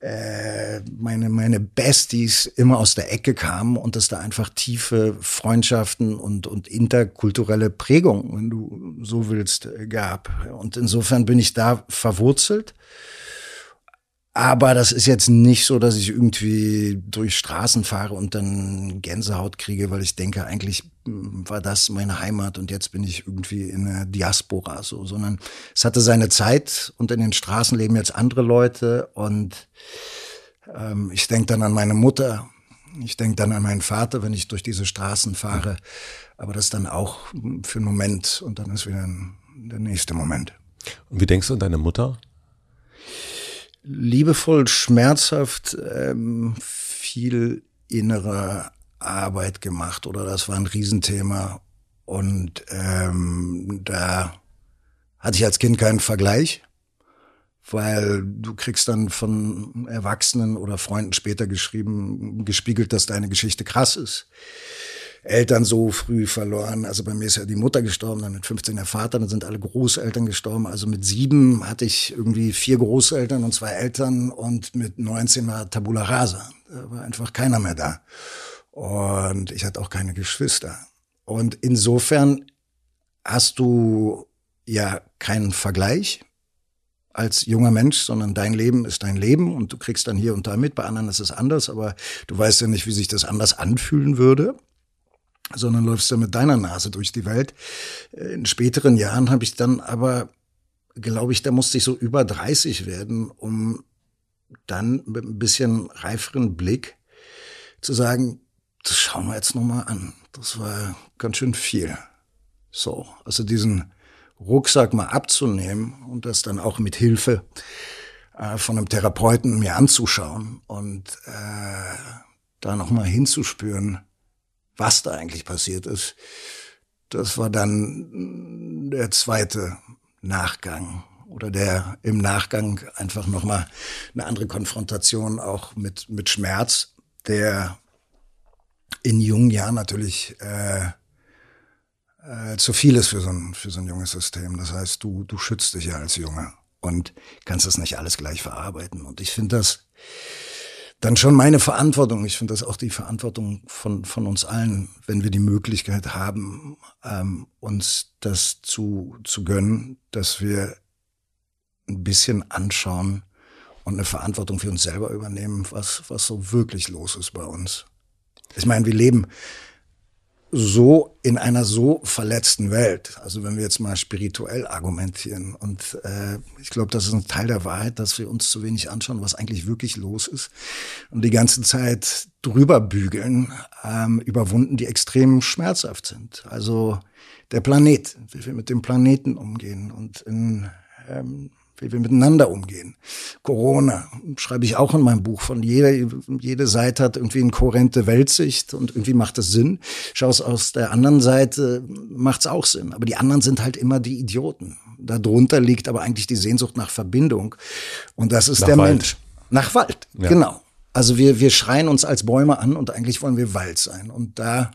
äh, meine, meine Besties immer aus der Ecke kamen und es da einfach tiefe Freundschaften und, und interkulturelle Prägung, wenn du so willst, äh, gab. Und insofern bin ich da verwurzelt. Aber das ist jetzt nicht so, dass ich irgendwie durch Straßen fahre und dann Gänsehaut kriege, weil ich denke, eigentlich war das meine Heimat und jetzt bin ich irgendwie in der Diaspora so, sondern es hatte seine Zeit und in den Straßen leben jetzt andere Leute und ähm, ich denke dann an meine Mutter, ich denke dann an meinen Vater, wenn ich durch diese Straßen fahre, aber das dann auch für einen Moment und dann ist wieder der nächste Moment. Und wie denkst du an deine Mutter? liebevoll, schmerzhaft ähm, viel innere Arbeit gemacht oder das war ein Riesenthema. Und ähm, da hatte ich als Kind keinen Vergleich, weil du kriegst dann von Erwachsenen oder Freunden später geschrieben, gespiegelt, dass deine Geschichte krass ist. Eltern so früh verloren. Also bei mir ist ja die Mutter gestorben, dann mit 15 der Vater, dann sind alle Großeltern gestorben. Also mit sieben hatte ich irgendwie vier Großeltern und zwei Eltern und mit 19 war Tabula Rasa. Da war einfach keiner mehr da. Und ich hatte auch keine Geschwister. Und insofern hast du ja keinen Vergleich als junger Mensch, sondern dein Leben ist dein Leben und du kriegst dann hier und da mit. Bei anderen ist es anders, aber du weißt ja nicht, wie sich das anders anfühlen würde sondern läufst ja mit deiner Nase durch die Welt. In späteren Jahren habe ich dann aber, glaube ich, da musste ich so über 30 werden, um dann mit ein bisschen reiferen Blick zu sagen, das schauen wir jetzt nochmal an. Das war ganz schön viel. So, also diesen Rucksack mal abzunehmen und das dann auch mit Hilfe äh, von einem Therapeuten mir anzuschauen und äh, da nochmal hinzuspüren, was da eigentlich passiert ist. Das war dann der zweite Nachgang oder der im Nachgang einfach nochmal eine andere Konfrontation auch mit, mit Schmerz, der in jungen Jahren natürlich äh, äh, zu viel ist für so, ein, für so ein junges System. Das heißt, du, du schützt dich ja als Junge und kannst das nicht alles gleich verarbeiten. Und ich finde das dann schon meine Verantwortung. Ich finde das auch die Verantwortung von, von uns allen, wenn wir die Möglichkeit haben, ähm, uns das zu, zu gönnen, dass wir ein bisschen anschauen und eine Verantwortung für uns selber übernehmen, was, was so wirklich los ist bei uns. Ich meine, wir leben so in einer so verletzten Welt, also wenn wir jetzt mal spirituell argumentieren, und äh, ich glaube, das ist ein Teil der Wahrheit, dass wir uns zu wenig anschauen, was eigentlich wirklich los ist, und die ganze Zeit drüber bügeln, ähm, überwunden, die extrem schmerzhaft sind. Also der Planet, wie wir mit dem Planeten umgehen und in ähm, wie wir miteinander umgehen. Corona schreibe ich auch in meinem Buch von jeder, jede Seite hat irgendwie eine kohärente Weltsicht und irgendwie macht es Sinn. Schau es aus der anderen Seite, macht es auch Sinn. Aber die anderen sind halt immer die Idioten. Darunter liegt aber eigentlich die Sehnsucht nach Verbindung. Und das ist nach der Wald. Mensch. Nach Wald, ja. genau. Also wir, wir schreien uns als Bäume an und eigentlich wollen wir Wald sein. Und da,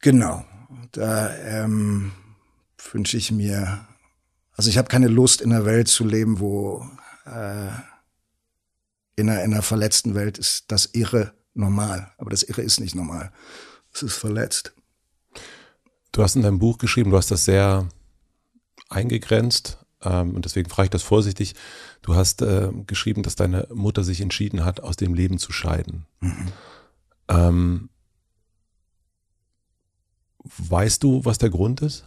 genau, da ähm, wünsche ich mir also ich habe keine Lust, in einer Welt zu leben, wo äh, in, einer, in einer verletzten Welt ist das Irre normal. Aber das Irre ist nicht normal. Es ist verletzt. Du hast in deinem Buch geschrieben, du hast das sehr eingegrenzt ähm, und deswegen frage ich das vorsichtig. Du hast äh, geschrieben, dass deine Mutter sich entschieden hat, aus dem Leben zu scheiden. Mhm. Ähm, weißt du, was der Grund ist?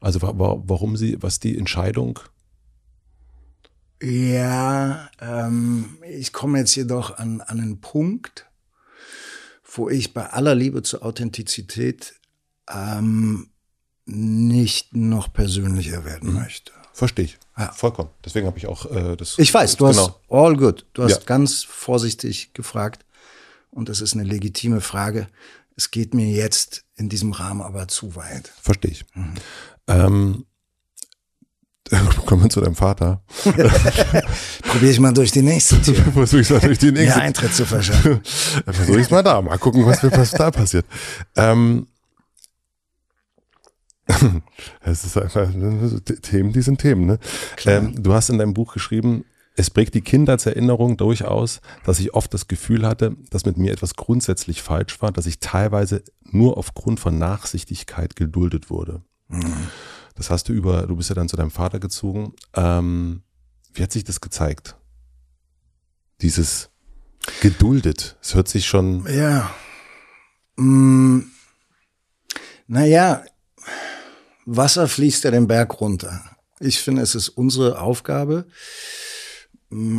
Also warum sie, was die Entscheidung? Ja, ähm, ich komme jetzt jedoch an, an einen Punkt, wo ich bei aller Liebe zur Authentizität ähm, nicht noch persönlicher werden mhm. möchte. Verstehe ich. Ja. Vollkommen. Deswegen habe ich auch äh, das. Ich weiß, du genau. hast all good. Du hast ja. ganz vorsichtig gefragt und das ist eine legitime Frage. Es geht mir jetzt in diesem Rahmen aber zu weit. Verstehe ich. Mhm. Ähm, kommen wir zu deinem Vater. Probier ich mal durch die nächste Tür. Versuch ich mal durch die nächste. Ja, Eintritt zu verschaffen. Versuch ich mal da. Mal gucken, was, was da passiert. Ähm, es ist einfach Themen, die sind Themen. Ne? Ähm, du hast in deinem Buch geschrieben, es prägt die Kindheitserinnerung durchaus, dass ich oft das Gefühl hatte, dass mit mir etwas grundsätzlich falsch war, dass ich teilweise nur aufgrund von Nachsichtigkeit geduldet wurde. Das hast du über, du bist ja dann zu deinem Vater gezogen. Ähm, wie hat sich das gezeigt? Dieses geduldet. Es hört sich schon. Ja. Mm. Naja, Wasser fließt ja den Berg runter. Ich finde, es ist unsere Aufgabe,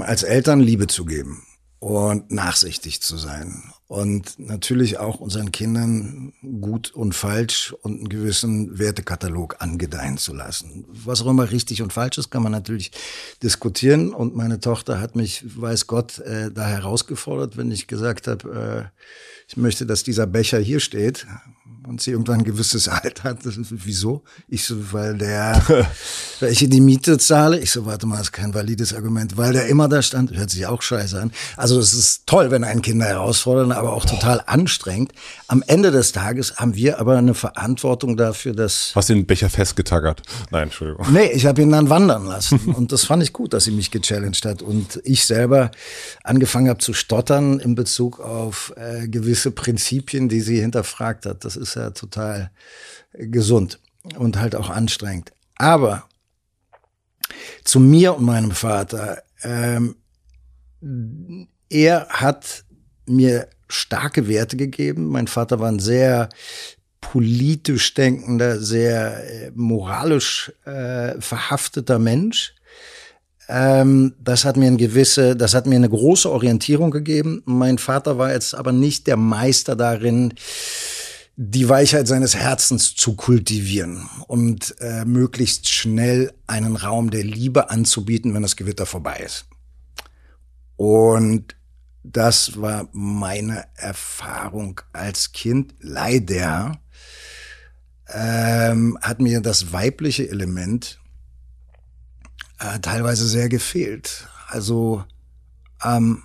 als Eltern Liebe zu geben und nachsichtig zu sein und natürlich auch unseren Kindern gut und falsch und einen gewissen Wertekatalog angedeihen zu lassen. Was auch immer richtig und falsch ist, kann man natürlich diskutieren und meine Tochter hat mich, weiß Gott, äh, da herausgefordert, wenn ich gesagt habe, äh, ich möchte, dass dieser Becher hier steht und sie irgendwann ein gewisses Alter hat. Ist, wieso? Ich so, weil der, weil ich die Miete zahle. Ich so, warte mal, das ist kein valides Argument, weil der immer da stand. Hört sich auch scheiße an. Also es ist toll, wenn ein Kinder herausfordern, aber auch total anstrengend. Am Ende des Tages haben wir aber eine Verantwortung dafür, dass... Hast den Becher festgetaggert? Nein, Entschuldigung. Nee, ich habe ihn dann wandern lassen. Und das fand ich gut, dass sie mich gechallenged hat. Und ich selber angefangen habe zu stottern in Bezug auf äh, gewisse Prinzipien, die sie hinterfragt hat. Das ist ja total gesund und halt auch anstrengend. Aber zu mir und meinem Vater, ähm, er hat mir starke Werte gegeben. Mein Vater war ein sehr politisch denkender, sehr äh, moralisch äh, verhafteter Mensch. Ähm, das hat mir eine gewisse, das hat mir eine große Orientierung gegeben. Mein Vater war jetzt aber nicht der Meister darin, die Weichheit seines Herzens zu kultivieren und äh, möglichst schnell einen Raum der Liebe anzubieten, wenn das Gewitter vorbei ist. Und das war meine Erfahrung als Kind. Leider ähm, hat mir das weibliche Element äh, teilweise sehr gefehlt. Also ähm,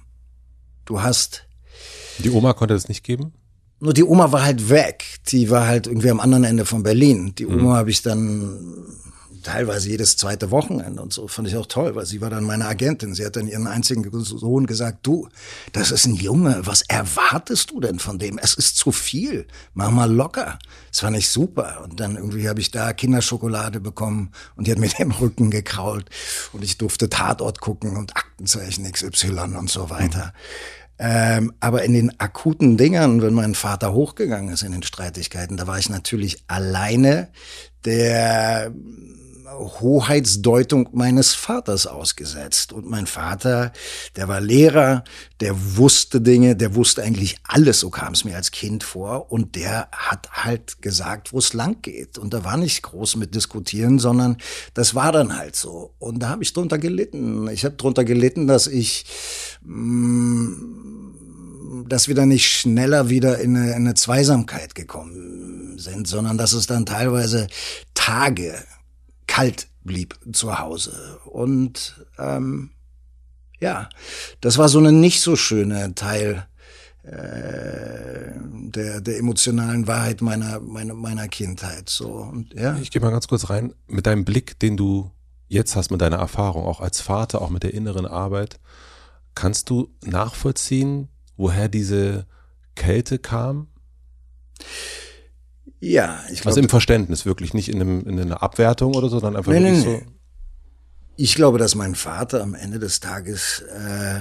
du hast. Die Oma konnte es nicht geben? Nur die Oma war halt weg. Die war halt irgendwie am anderen Ende von Berlin. Die Oma mhm. habe ich dann teilweise jedes zweite Wochenende und so. Fand ich auch toll, weil sie war dann meine Agentin. Sie hat dann ihren einzigen Sohn gesagt, du, das ist ein Junge, was erwartest du denn von dem? Es ist zu viel. Mach mal locker. Das fand ich super. Und dann irgendwie habe ich da Kinderschokolade bekommen und die hat mir den Rücken gekrault und ich durfte Tatort gucken und Aktenzeichen XY und so weiter. Mhm. Ähm, aber in den akuten Dingern, wenn mein Vater hochgegangen ist in den Streitigkeiten, da war ich natürlich alleine. Der Hoheitsdeutung meines Vaters ausgesetzt. Und mein Vater, der war Lehrer, der wusste Dinge, der wusste eigentlich alles, so kam es mir als Kind vor. Und der hat halt gesagt, wo es lang geht. Und da war nicht groß mit diskutieren, sondern das war dann halt so. Und da habe ich drunter gelitten. Ich habe drunter gelitten, dass ich mh, mm, dass wir dann nicht schneller wieder in eine, in eine Zweisamkeit gekommen sind, sondern dass es dann teilweise Tage kalt blieb zu Hause. Und ähm, ja, das war so eine nicht so schöne Teil äh, der, der emotionalen Wahrheit meiner, meiner, meiner Kindheit. So. Und, ja. Ich gehe mal ganz kurz rein. Mit deinem Blick, den du jetzt hast, mit deiner Erfahrung, auch als Vater, auch mit der inneren Arbeit, kannst du nachvollziehen, woher diese Kälte kam? Ja, ich glaube. Also im Verständnis, wirklich nicht in, einem, in einer Abwertung oder so, sondern einfach nee, nee, so. Ich glaube, dass mein Vater am Ende des Tages äh,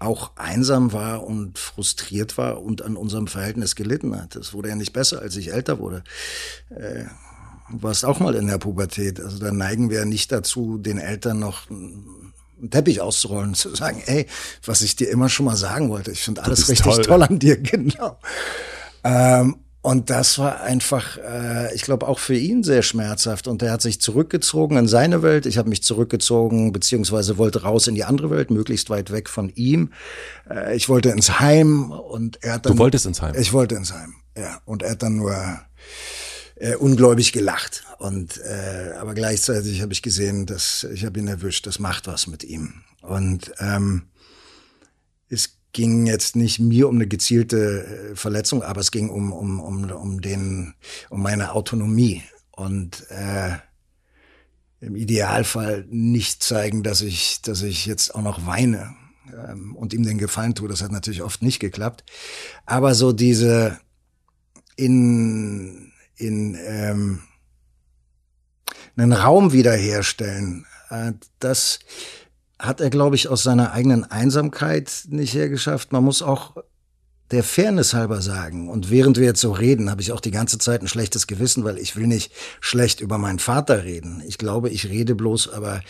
auch einsam war und frustriert war und an unserem Verhältnis gelitten hat. Es wurde ja nicht besser, als ich älter wurde. Äh, du warst auch mal in der Pubertät. Also da neigen wir ja nicht dazu, den Eltern noch einen Teppich auszurollen, zu sagen, ey, was ich dir immer schon mal sagen wollte, ich finde alles richtig toll. toll. an dir, genau. Ähm, und das war einfach, äh, ich glaube, auch für ihn sehr schmerzhaft. Und er hat sich zurückgezogen in seine Welt. Ich habe mich zurückgezogen, beziehungsweise wollte raus in die andere Welt, möglichst weit weg von ihm. Äh, ich wollte ins Heim und er hat dann. Du wolltest ins Heim? Ich wollte ins Heim, ja. Und er hat dann nur äh, ungläubig gelacht. Und äh, aber gleichzeitig habe ich gesehen, dass ich habe ihn erwischt. Das macht was mit ihm. Und ähm, es ging jetzt nicht mir um eine gezielte äh, Verletzung, aber es ging um, um, um, um, den, um meine Autonomie. Und äh, im Idealfall nicht zeigen, dass ich, dass ich jetzt auch noch weine ähm, und ihm den Gefallen tue. Das hat natürlich oft nicht geklappt. Aber so diese in, in ähm, einen Raum wiederherstellen, äh, das hat er, glaube ich, aus seiner eigenen Einsamkeit nicht hergeschafft. Man muss auch der Fairness halber sagen, und während wir jetzt so reden, habe ich auch die ganze Zeit ein schlechtes Gewissen, weil ich will nicht schlecht über meinen Vater reden. Ich glaube, ich rede bloß, aber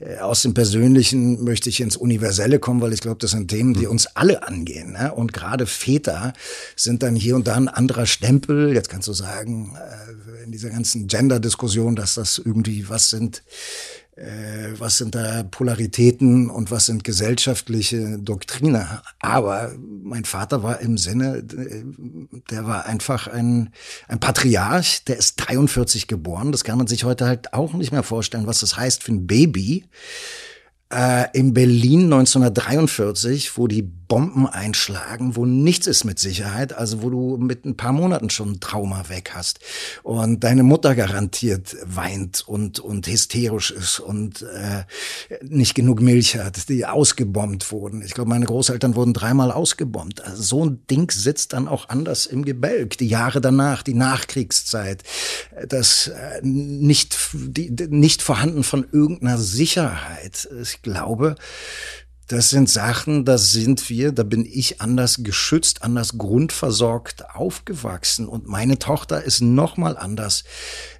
äh, aus dem Persönlichen möchte ich ins Universelle kommen, weil ich glaube, das sind Themen, die uns alle angehen. Ne? Und gerade Väter sind dann hier und da ein anderer Stempel. Jetzt kannst du sagen, äh, in dieser ganzen Gender-Diskussion, dass das irgendwie was sind, was sind da Polaritäten und was sind gesellschaftliche Doktrine. Aber mein Vater war im Sinne, äh, der war einfach ein, ein Patriarch, der ist 43 geboren. Das kann man sich heute halt auch nicht mehr vorstellen, was das heißt für ein Baby äh, in Berlin 1943, wo die Bomben einschlagen, wo nichts ist mit Sicherheit, also wo du mit ein paar Monaten schon Trauma weg hast und deine Mutter garantiert weint und und hysterisch ist und äh, nicht genug Milch hat, die ausgebombt wurden. Ich glaube, meine Großeltern wurden dreimal ausgebombt. Also so ein Ding sitzt dann auch anders im Gebälk. Die Jahre danach, die Nachkriegszeit, das äh, nicht die, nicht vorhanden von irgendeiner Sicherheit. Ich glaube, das sind Sachen, da sind wir, da bin ich anders geschützt, anders grundversorgt aufgewachsen. Und meine Tochter ist noch mal anders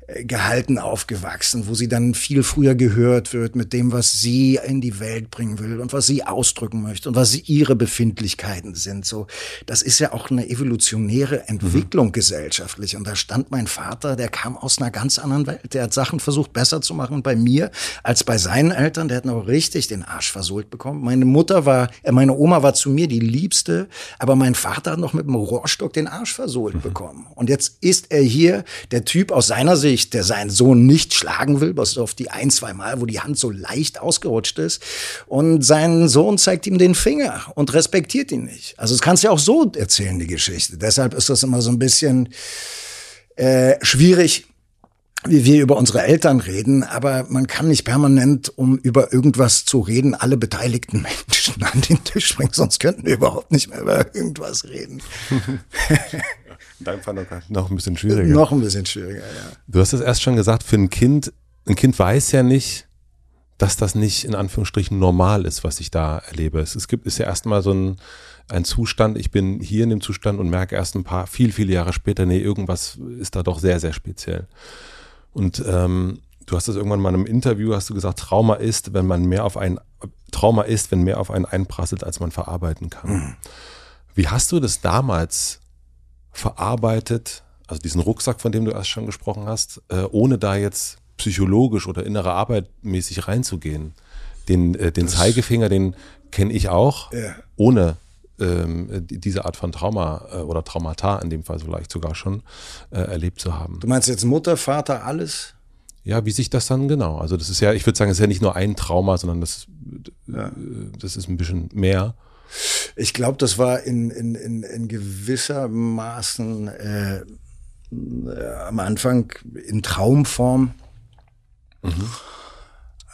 gehalten aufgewachsen, wo sie dann viel früher gehört wird mit dem, was sie in die Welt bringen will und was sie ausdrücken möchte und was ihre Befindlichkeiten sind. So, das ist ja auch eine evolutionäre Entwicklung mhm. gesellschaftlich. Und da stand mein Vater, der kam aus einer ganz anderen Welt. Der hat Sachen versucht besser zu machen bei mir als bei seinen Eltern. Der hat noch richtig den Arsch versohlt bekommen. Meine Mutter war, äh, meine Oma war zu mir die Liebste, aber mein Vater hat noch mit dem Rohrstock den Arsch versohlt mhm. bekommen. Und jetzt ist er hier, der Typ aus seiner Sicht, Bösewicht, der seinen Sohn nicht schlagen will, bis auf die ein, zwei Mal, wo die Hand so leicht ausgerutscht ist. Und sein Sohn zeigt ihm den Finger und respektiert ihn nicht. Also das kannst du ja auch so erzählen, die Geschichte. Deshalb ist das immer so ein bisschen äh, schwierig, wie wir über unsere Eltern reden, aber man kann nicht permanent, um über irgendwas zu reden, alle beteiligten Menschen an den Tisch bringen, sonst könnten wir überhaupt nicht mehr über irgendwas reden. Deinem Fall noch ein bisschen schwieriger. Noch ein bisschen schwieriger, ja. Du hast es erst schon gesagt, für ein Kind, ein Kind weiß ja nicht, dass das nicht in Anführungsstrichen normal ist, was ich da erlebe. Es, es gibt, ist ja erstmal so ein, ein Zustand, ich bin hier in dem Zustand und merke erst ein paar, viel, viele Jahre später, nee, irgendwas ist da doch sehr, sehr speziell. Und ähm, du hast das irgendwann mal in einem Interview, hast du gesagt, Trauma ist, wenn man mehr auf ein, Trauma ist, wenn mehr auf einen einprasselt, als man verarbeiten kann. Mhm. Wie hast du das damals verarbeitet, also diesen Rucksack, von dem du erst schon gesprochen hast, äh, ohne da jetzt psychologisch oder innere Arbeit mäßig reinzugehen. Den, äh, den Zeigefinger, den kenne ich auch, ja. ohne ähm, diese Art von Trauma äh, oder Traumata in dem Fall vielleicht sogar schon äh, erlebt zu haben. Du meinst jetzt Mutter, Vater, alles? Ja, wie sich das dann genau? Also das ist ja, ich würde sagen, es ist ja nicht nur ein Trauma, sondern das, ja. Äh, das ist ein bisschen mehr. Ich glaube, das war in, in, in, in gewisser Maßen äh, äh, am Anfang in Traumform. Mhm.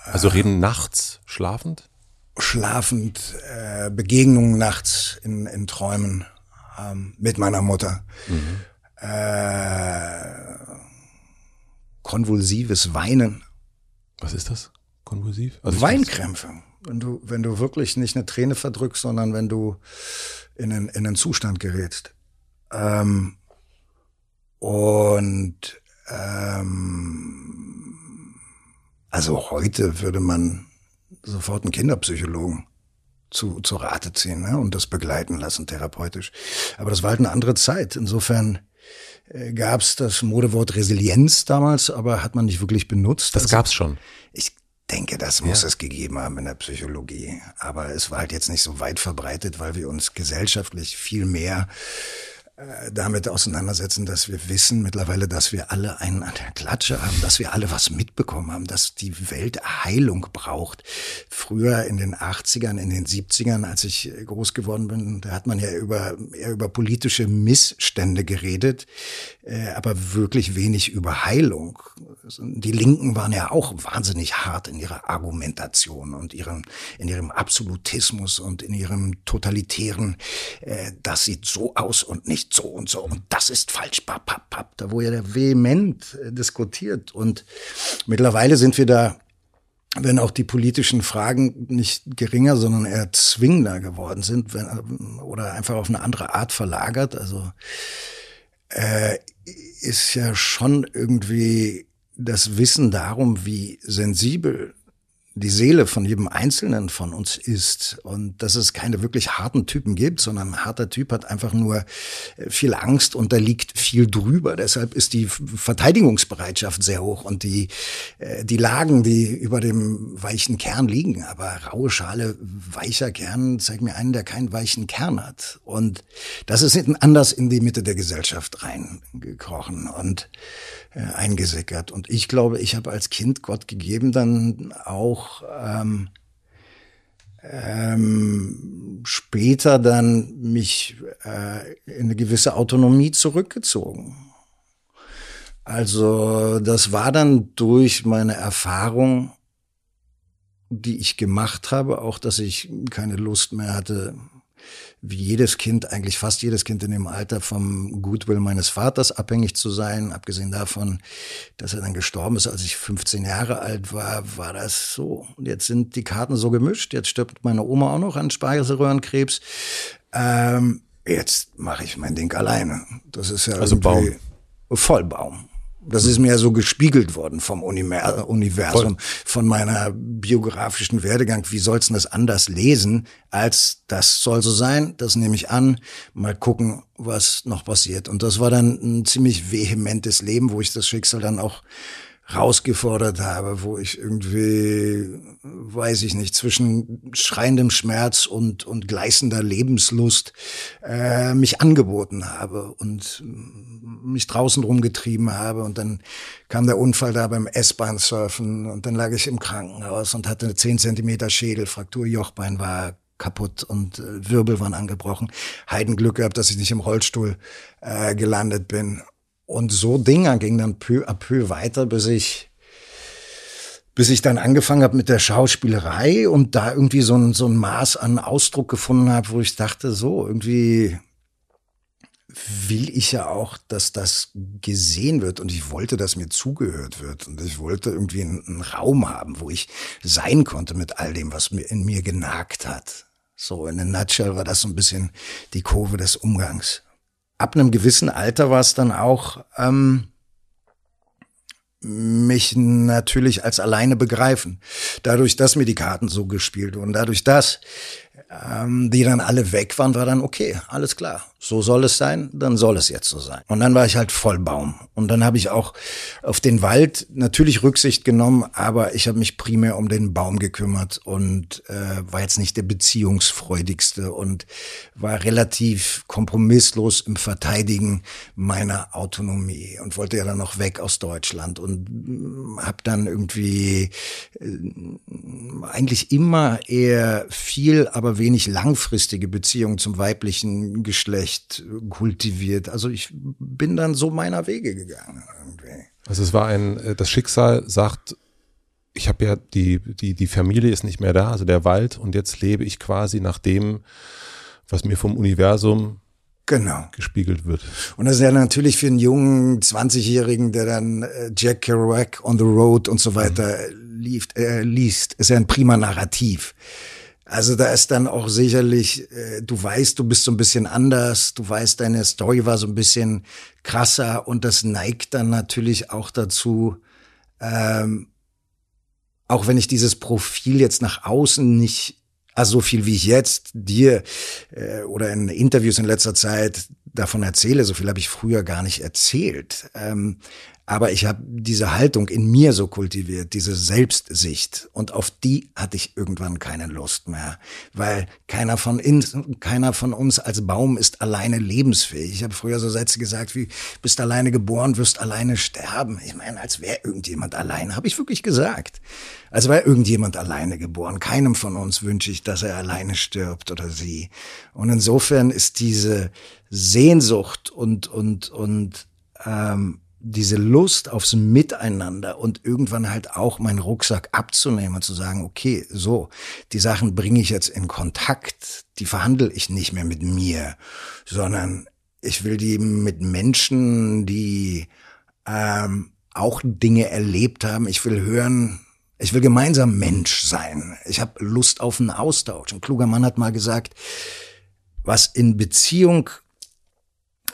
Also reden nachts schlafend? Schlafend, äh, Begegnungen nachts in, in Träumen ähm, mit meiner Mutter. Mhm. Äh, konvulsives Weinen. Was ist das? Konvulsiv? Also Weinkrämpfe wenn du, wenn du wirklich nicht eine Träne verdrückst, sondern wenn du in einen, in einen Zustand gerätst. Ähm, und ähm, also heute würde man sofort einen Kinderpsychologen zu, zu Rate ziehen ne? und das begleiten lassen, therapeutisch. Aber das war halt eine andere Zeit. Insofern äh, gab es das Modewort Resilienz damals, aber hat man nicht wirklich benutzt. Das also, gab's schon. Ich denke, das muss ja. es gegeben haben in der Psychologie. Aber es war halt jetzt nicht so weit verbreitet, weil wir uns gesellschaftlich viel mehr damit auseinandersetzen, dass wir wissen mittlerweile, dass wir alle einen an der Klatsche haben, dass wir alle was mitbekommen haben, dass die Welt Heilung braucht. Früher in den 80ern, in den 70ern, als ich groß geworden bin, da hat man ja über, eher über politische Missstände geredet, äh, aber wirklich wenig über Heilung. Die Linken waren ja auch wahnsinnig hart in ihrer Argumentation und ihrem, in ihrem Absolutismus und in ihrem totalitären, äh, das sieht so aus und nicht so und so und das ist falsch, papp, papp, papp. Da wurde ja vehement äh, diskutiert und mittlerweile sind wir da wenn auch die politischen Fragen nicht geringer, sondern eher zwingender geworden sind wenn, äh, oder einfach auf eine andere Art verlagert. Also äh, ist ja schon irgendwie das Wissen darum, wie sensibel die Seele von jedem Einzelnen von uns ist und dass es keine wirklich harten Typen gibt, sondern ein harter Typ hat einfach nur äh, viel Angst und da liegt viel drüber. Deshalb ist die Verteidigungsbereitschaft sehr hoch und die, äh, die Lagen, die über dem weichen Kern liegen. Aber raue Schale, weicher Kern, zeig mir einen, der keinen weichen Kern hat. Und das ist anders in die Mitte der Gesellschaft reingekrochen. Und äh, eingesickert. Und ich glaube, ich habe als Kind Gott gegeben dann auch ähm, ähm, später dann mich äh, in eine gewisse Autonomie zurückgezogen. Also das war dann durch meine Erfahrung, die ich gemacht habe, auch dass ich keine Lust mehr hatte, wie jedes Kind, eigentlich fast jedes Kind in dem Alter vom Goodwill meines Vaters abhängig zu sein. Abgesehen davon, dass er dann gestorben ist, als ich 15 Jahre alt war, war das so. Und jetzt sind die Karten so gemischt. Jetzt stirbt meine Oma auch noch an Speiseröhrenkrebs. Ähm, jetzt mache ich mein Ding alleine. Das ist ja also Baum. Vollbaum. Das ist mir ja so gespiegelt worden vom Universum, Voll. von meiner biografischen Werdegang. Wie soll's denn das anders lesen, als das soll so sein? Das nehme ich an. Mal gucken, was noch passiert. Und das war dann ein ziemlich vehementes Leben, wo ich das Schicksal dann auch rausgefordert habe, wo ich irgendwie, weiß ich nicht, zwischen schreiendem Schmerz und, und gleißender Lebenslust äh, mich angeboten habe und mich draußen rumgetrieben habe. Und dann kam der Unfall da beim S-Bahn-Surfen und dann lag ich im Krankenhaus und hatte eine 10 Zentimeter Schädelfraktur, Jochbein war kaputt und äh, Wirbel waren angebrochen. Heidenglück gehabt, dass ich nicht im Rollstuhl äh, gelandet bin. Und so Dinger ging dann peu à peu weiter, bis ich bis ich dann angefangen habe mit der Schauspielerei und da irgendwie so ein, so ein Maß an Ausdruck gefunden habe, wo ich dachte, so, irgendwie will ich ja auch, dass das gesehen wird. Und ich wollte, dass mir zugehört wird. Und ich wollte irgendwie einen, einen Raum haben, wo ich sein konnte mit all dem, was mir in mir genagt hat. So in a nutshell war das so ein bisschen die Kurve des Umgangs ab einem gewissen Alter war es dann auch ähm, mich natürlich als alleine begreifen. Dadurch, dass mir die Karten so gespielt wurden, dadurch, dass ähm, die dann alle weg waren, war dann okay, alles klar so soll es sein, dann soll es jetzt so sein. Und dann war ich halt voll Baum. Und dann habe ich auch auf den Wald natürlich Rücksicht genommen, aber ich habe mich primär um den Baum gekümmert und äh, war jetzt nicht der beziehungsfreudigste und war relativ kompromisslos im Verteidigen meiner Autonomie und wollte ja dann noch weg aus Deutschland und mm, habe dann irgendwie äh, eigentlich immer eher viel, aber wenig langfristige Beziehungen zum weiblichen Geschlecht Geschlecht kultiviert. Also ich bin dann so meiner Wege gegangen. Irgendwie. Also es war ein, äh, das Schicksal sagt, ich habe ja die, die, die Familie ist nicht mehr da, also der Wald und jetzt lebe ich quasi nach dem, was mir vom Universum genau. gespiegelt wird. Und das ist ja natürlich für einen jungen 20-Jährigen, der dann äh, Jack Kerouac on the Road und so weiter mhm. liest, äh, liest, ist ja ein prima Narrativ. Also da ist dann auch sicherlich, äh, du weißt, du bist so ein bisschen anders, du weißt, deine Story war so ein bisschen krasser und das neigt dann natürlich auch dazu, ähm, auch wenn ich dieses Profil jetzt nach außen nicht, also so viel wie ich jetzt dir äh, oder in Interviews in letzter Zeit davon erzähle, so viel habe ich früher gar nicht erzählt. Ähm, Aber ich habe diese Haltung in mir so kultiviert, diese Selbstsicht. Und auf die hatte ich irgendwann keine Lust mehr. Weil keiner von, uns, keiner von uns als Baum ist alleine lebensfähig. Ich habe früher so Sätze gesagt wie, bist alleine geboren, wirst alleine sterben. Ich meine, als wäre irgendjemand alleine, habe ich wirklich gesagt. Als wäre irgendjemand alleine geboren. Keinem von uns wünsche ich, dass er alleine stirbt oder sie. Und insofern ist diese Sehnsucht und, und, und, ähm, diese Lust aufs Miteinander und irgendwann halt auch meinen Rucksack abzunehmen und zu sagen, okay, so, die Sachen bringe ich jetzt in Kontakt, die verhandle ich nicht mehr mit mir, sondern ich will die mit Menschen, die ähm, auch Dinge erlebt haben. Ich will hören, ich will gemeinsam Mensch sein. Ich habe Lust auf einen Austausch. Ein kluger Mann hat mal gesagt, was in Beziehung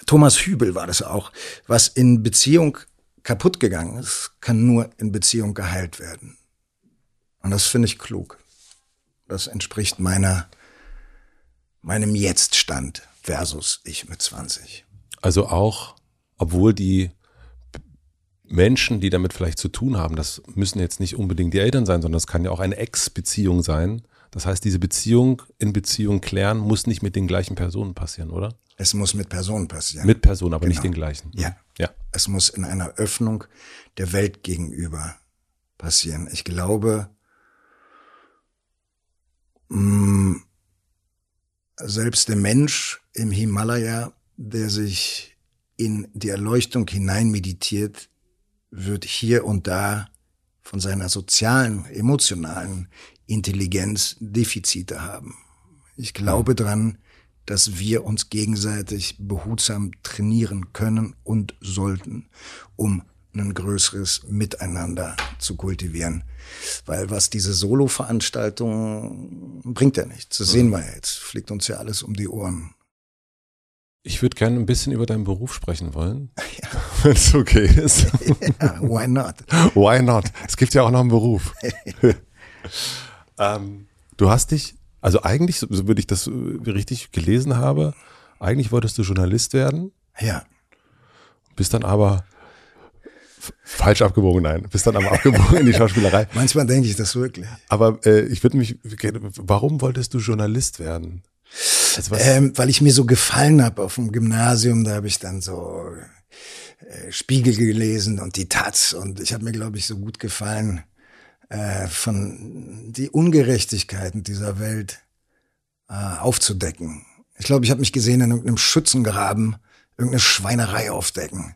Thomas Hübel war das auch. Was in Beziehung kaputt gegangen ist, kann nur in Beziehung geheilt werden. Und das finde ich klug. Das entspricht meiner, meinem Jetztstand versus ich mit 20. Also auch, obwohl die Menschen, die damit vielleicht zu tun haben, das müssen jetzt nicht unbedingt die Eltern sein, sondern das kann ja auch eine Ex-Beziehung sein. Das heißt, diese Beziehung in Beziehung klären muss nicht mit den gleichen Personen passieren, oder? Es muss mit Personen passieren. Mit Personen, aber genau. nicht den gleichen. Ja. ja. Es muss in einer Öffnung der Welt gegenüber passieren. Ich glaube, mh, mm, selbst der Mensch im Himalaya, der sich in die Erleuchtung hinein meditiert, wird hier und da von seiner sozialen, emotionalen Intelligenz Defizite haben. Ich glaube dran, dass wir uns gegenseitig behutsam trainieren können und sollten, um ein größeres Miteinander zu kultivieren. Weil was diese Solo-Veranstaltung bringt ja nichts. Das sehen wir ja jetzt. Fliegt uns ja alles um die Ohren. Ich würde gerne ein bisschen über deinen Beruf sprechen wollen. Ja. Wenn es okay ist. Ja, why not? Why not? Es gibt ja auch noch einen Beruf. ähm, du hast dich also eigentlich, so würde ich das äh, richtig gelesen habe, eigentlich wolltest du Journalist werden. Ja. Bist dann aber falsch abgebogen, nein. Bist dann aber abgebogen in die Schauspielerei. Manchmal denke ich das wirklich. Aber äh, ich würde mich, warum wolltest du Journalist werden? Also ähm, weil ich mir so gefallen habe auf dem Gymnasium, da habe ich dann so äh, Spiegel gelesen und die Taz und ich habe mir, glaube ich, so gut gefallen äh, von die Ungerechtigkeiten dieser Welt äh, aufzudecken. Ich glaube, ich habe mich gesehen in irgendeinem Schützengraben irgendeine Schweinerei aufdecken.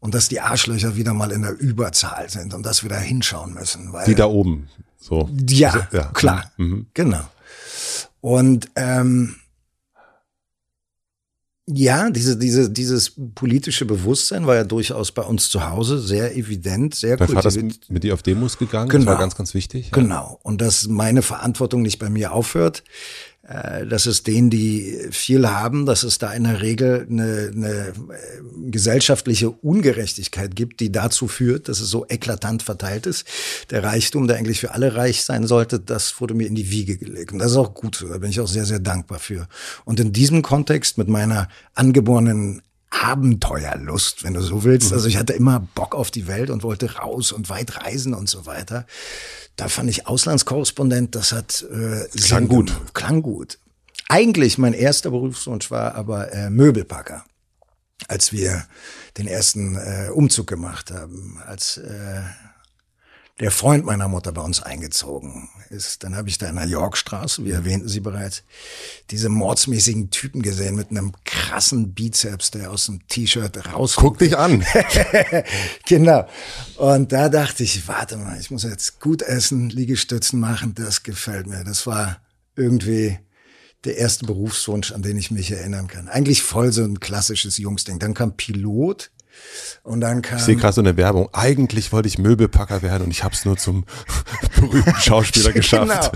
Und dass die Arschlöcher wieder mal in der Überzahl sind und dass wir da hinschauen müssen. Weil, die da oben, so. Ja, also, ja. klar, mhm. genau. Und ähm, ja, diese, diese, dieses politische Bewusstsein war ja durchaus bei uns zu Hause sehr evident, sehr Dein Vater ist mit dir auf Demos gegangen, genau. das war ganz, ganz wichtig. Ja. Genau. Und dass meine Verantwortung nicht bei mir aufhört, dass es denen, die viel haben, dass es da in der Regel eine, eine äh, gesellschaftliche Ungerechtigkeit gibt, die dazu führt, dass es so eklatant verteilt ist. Der Reichtum, der eigentlich für alle reich sein sollte, das wurde mir in die Wiege gelegt. Und das ist auch gut so. Da bin ich auch sehr, sehr dankbar für. Und in diesem Kontext mit meiner angeborenen Abenteuerlust, wenn du so willst. Mhm. Also ich hatte immer Bock auf die Welt und wollte raus und weit reisen und so weiter da fand ich Auslandskorrespondent, das hat äh, klang gut. Klang gut. Eigentlich mein erster Berufswunsch war aber äh, Möbelpacker, als wir den ersten äh, Umzug gemacht haben, als äh, der Freund meiner Mutter bei uns eingezogen ist. Dann habe ich da in der Yorkstraße, wie erwähnten Sie bereits, diese mordsmäßigen Typen gesehen mit einem krassen Bizeps, der aus dem T-Shirt rauskommt. Guck dich an. genau. Und da dachte ich, warte mal, ich muss jetzt gut essen, Liegestützen machen, das gefällt mir. Das war irgendwie der erste Berufswunsch, an den ich mich erinnern kann. Eigentlich voll so ein klassisches Jungsding. Dann kam Pilot und dann kam. Ich sehe gerade so eine Werbung. Eigentlich wollte ich Möbelpacker werden und ich habe es nur zum berühmten Schauspieler geschafft.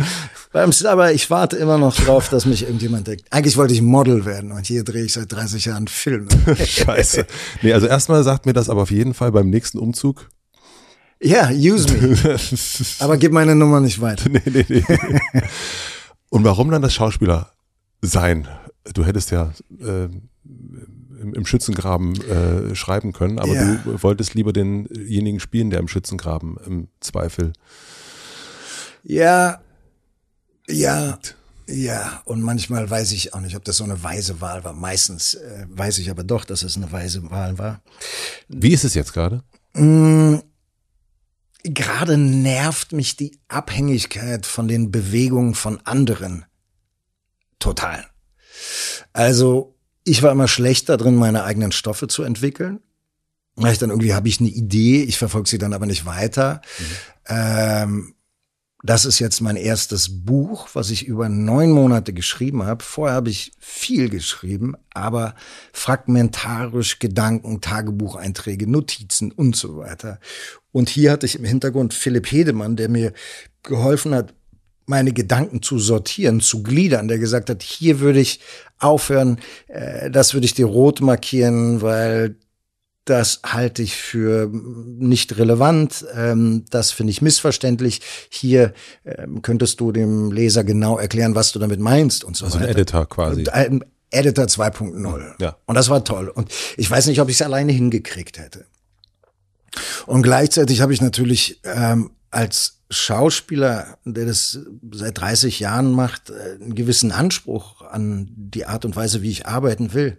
Genau. Aber ich warte immer noch drauf, dass mich irgendjemand denkt. Eigentlich wollte ich Model werden und hier drehe ich seit 30 Jahren Filme. Scheiße. Nee, also erstmal sagt mir das aber auf jeden Fall beim nächsten Umzug. Ja, use me. aber gib meine Nummer nicht weiter. Nee, nee, nee. Und warum dann das Schauspieler sein? Du hättest ja äh, im, im Schützengraben äh, schreiben können, aber ja. du wolltest lieber denjenigen spielen, der im Schützengraben im Zweifel. Ja, ja, ja. Und manchmal weiß ich auch nicht, ob das so eine weise Wahl war. Meistens äh, weiß ich aber doch, dass es eine weise Wahl war. Wie ist es jetzt gerade? Mm, gerade nervt mich die Abhängigkeit von den Bewegungen von anderen total. Also ich war immer schlechter drin, meine eigenen Stoffe zu entwickeln. Ich dann irgendwie habe ich eine Idee, ich verfolge sie dann aber nicht weiter. Mhm. Ähm, das ist jetzt mein erstes Buch, was ich über neun Monate geschrieben habe. Vorher habe ich viel geschrieben, aber fragmentarisch Gedanken, Tagebucheinträge, Notizen und so weiter. Und hier hatte ich im Hintergrund Philipp Hedemann, der mir geholfen hat, meine Gedanken zu sortieren, zu gliedern, der gesagt hat, hier würde ich aufhören, äh, das würde ich dir rot markieren, weil das halte ich für nicht relevant, ähm, das finde ich missverständlich. Hier ähm, könntest du dem Leser genau erklären, was du damit meinst und so also weiter. Also ein Editor quasi. Ein Editor 2.0. Ja. Und das war toll. Und ich weiß nicht, ob ich es alleine hingekriegt hätte. Und gleichzeitig habe ich natürlich ähm, als Schauspieler, der das seit 30 Jahren macht, äh, einen gewissen Anspruch an die Art und Weise, wie ich arbeiten will.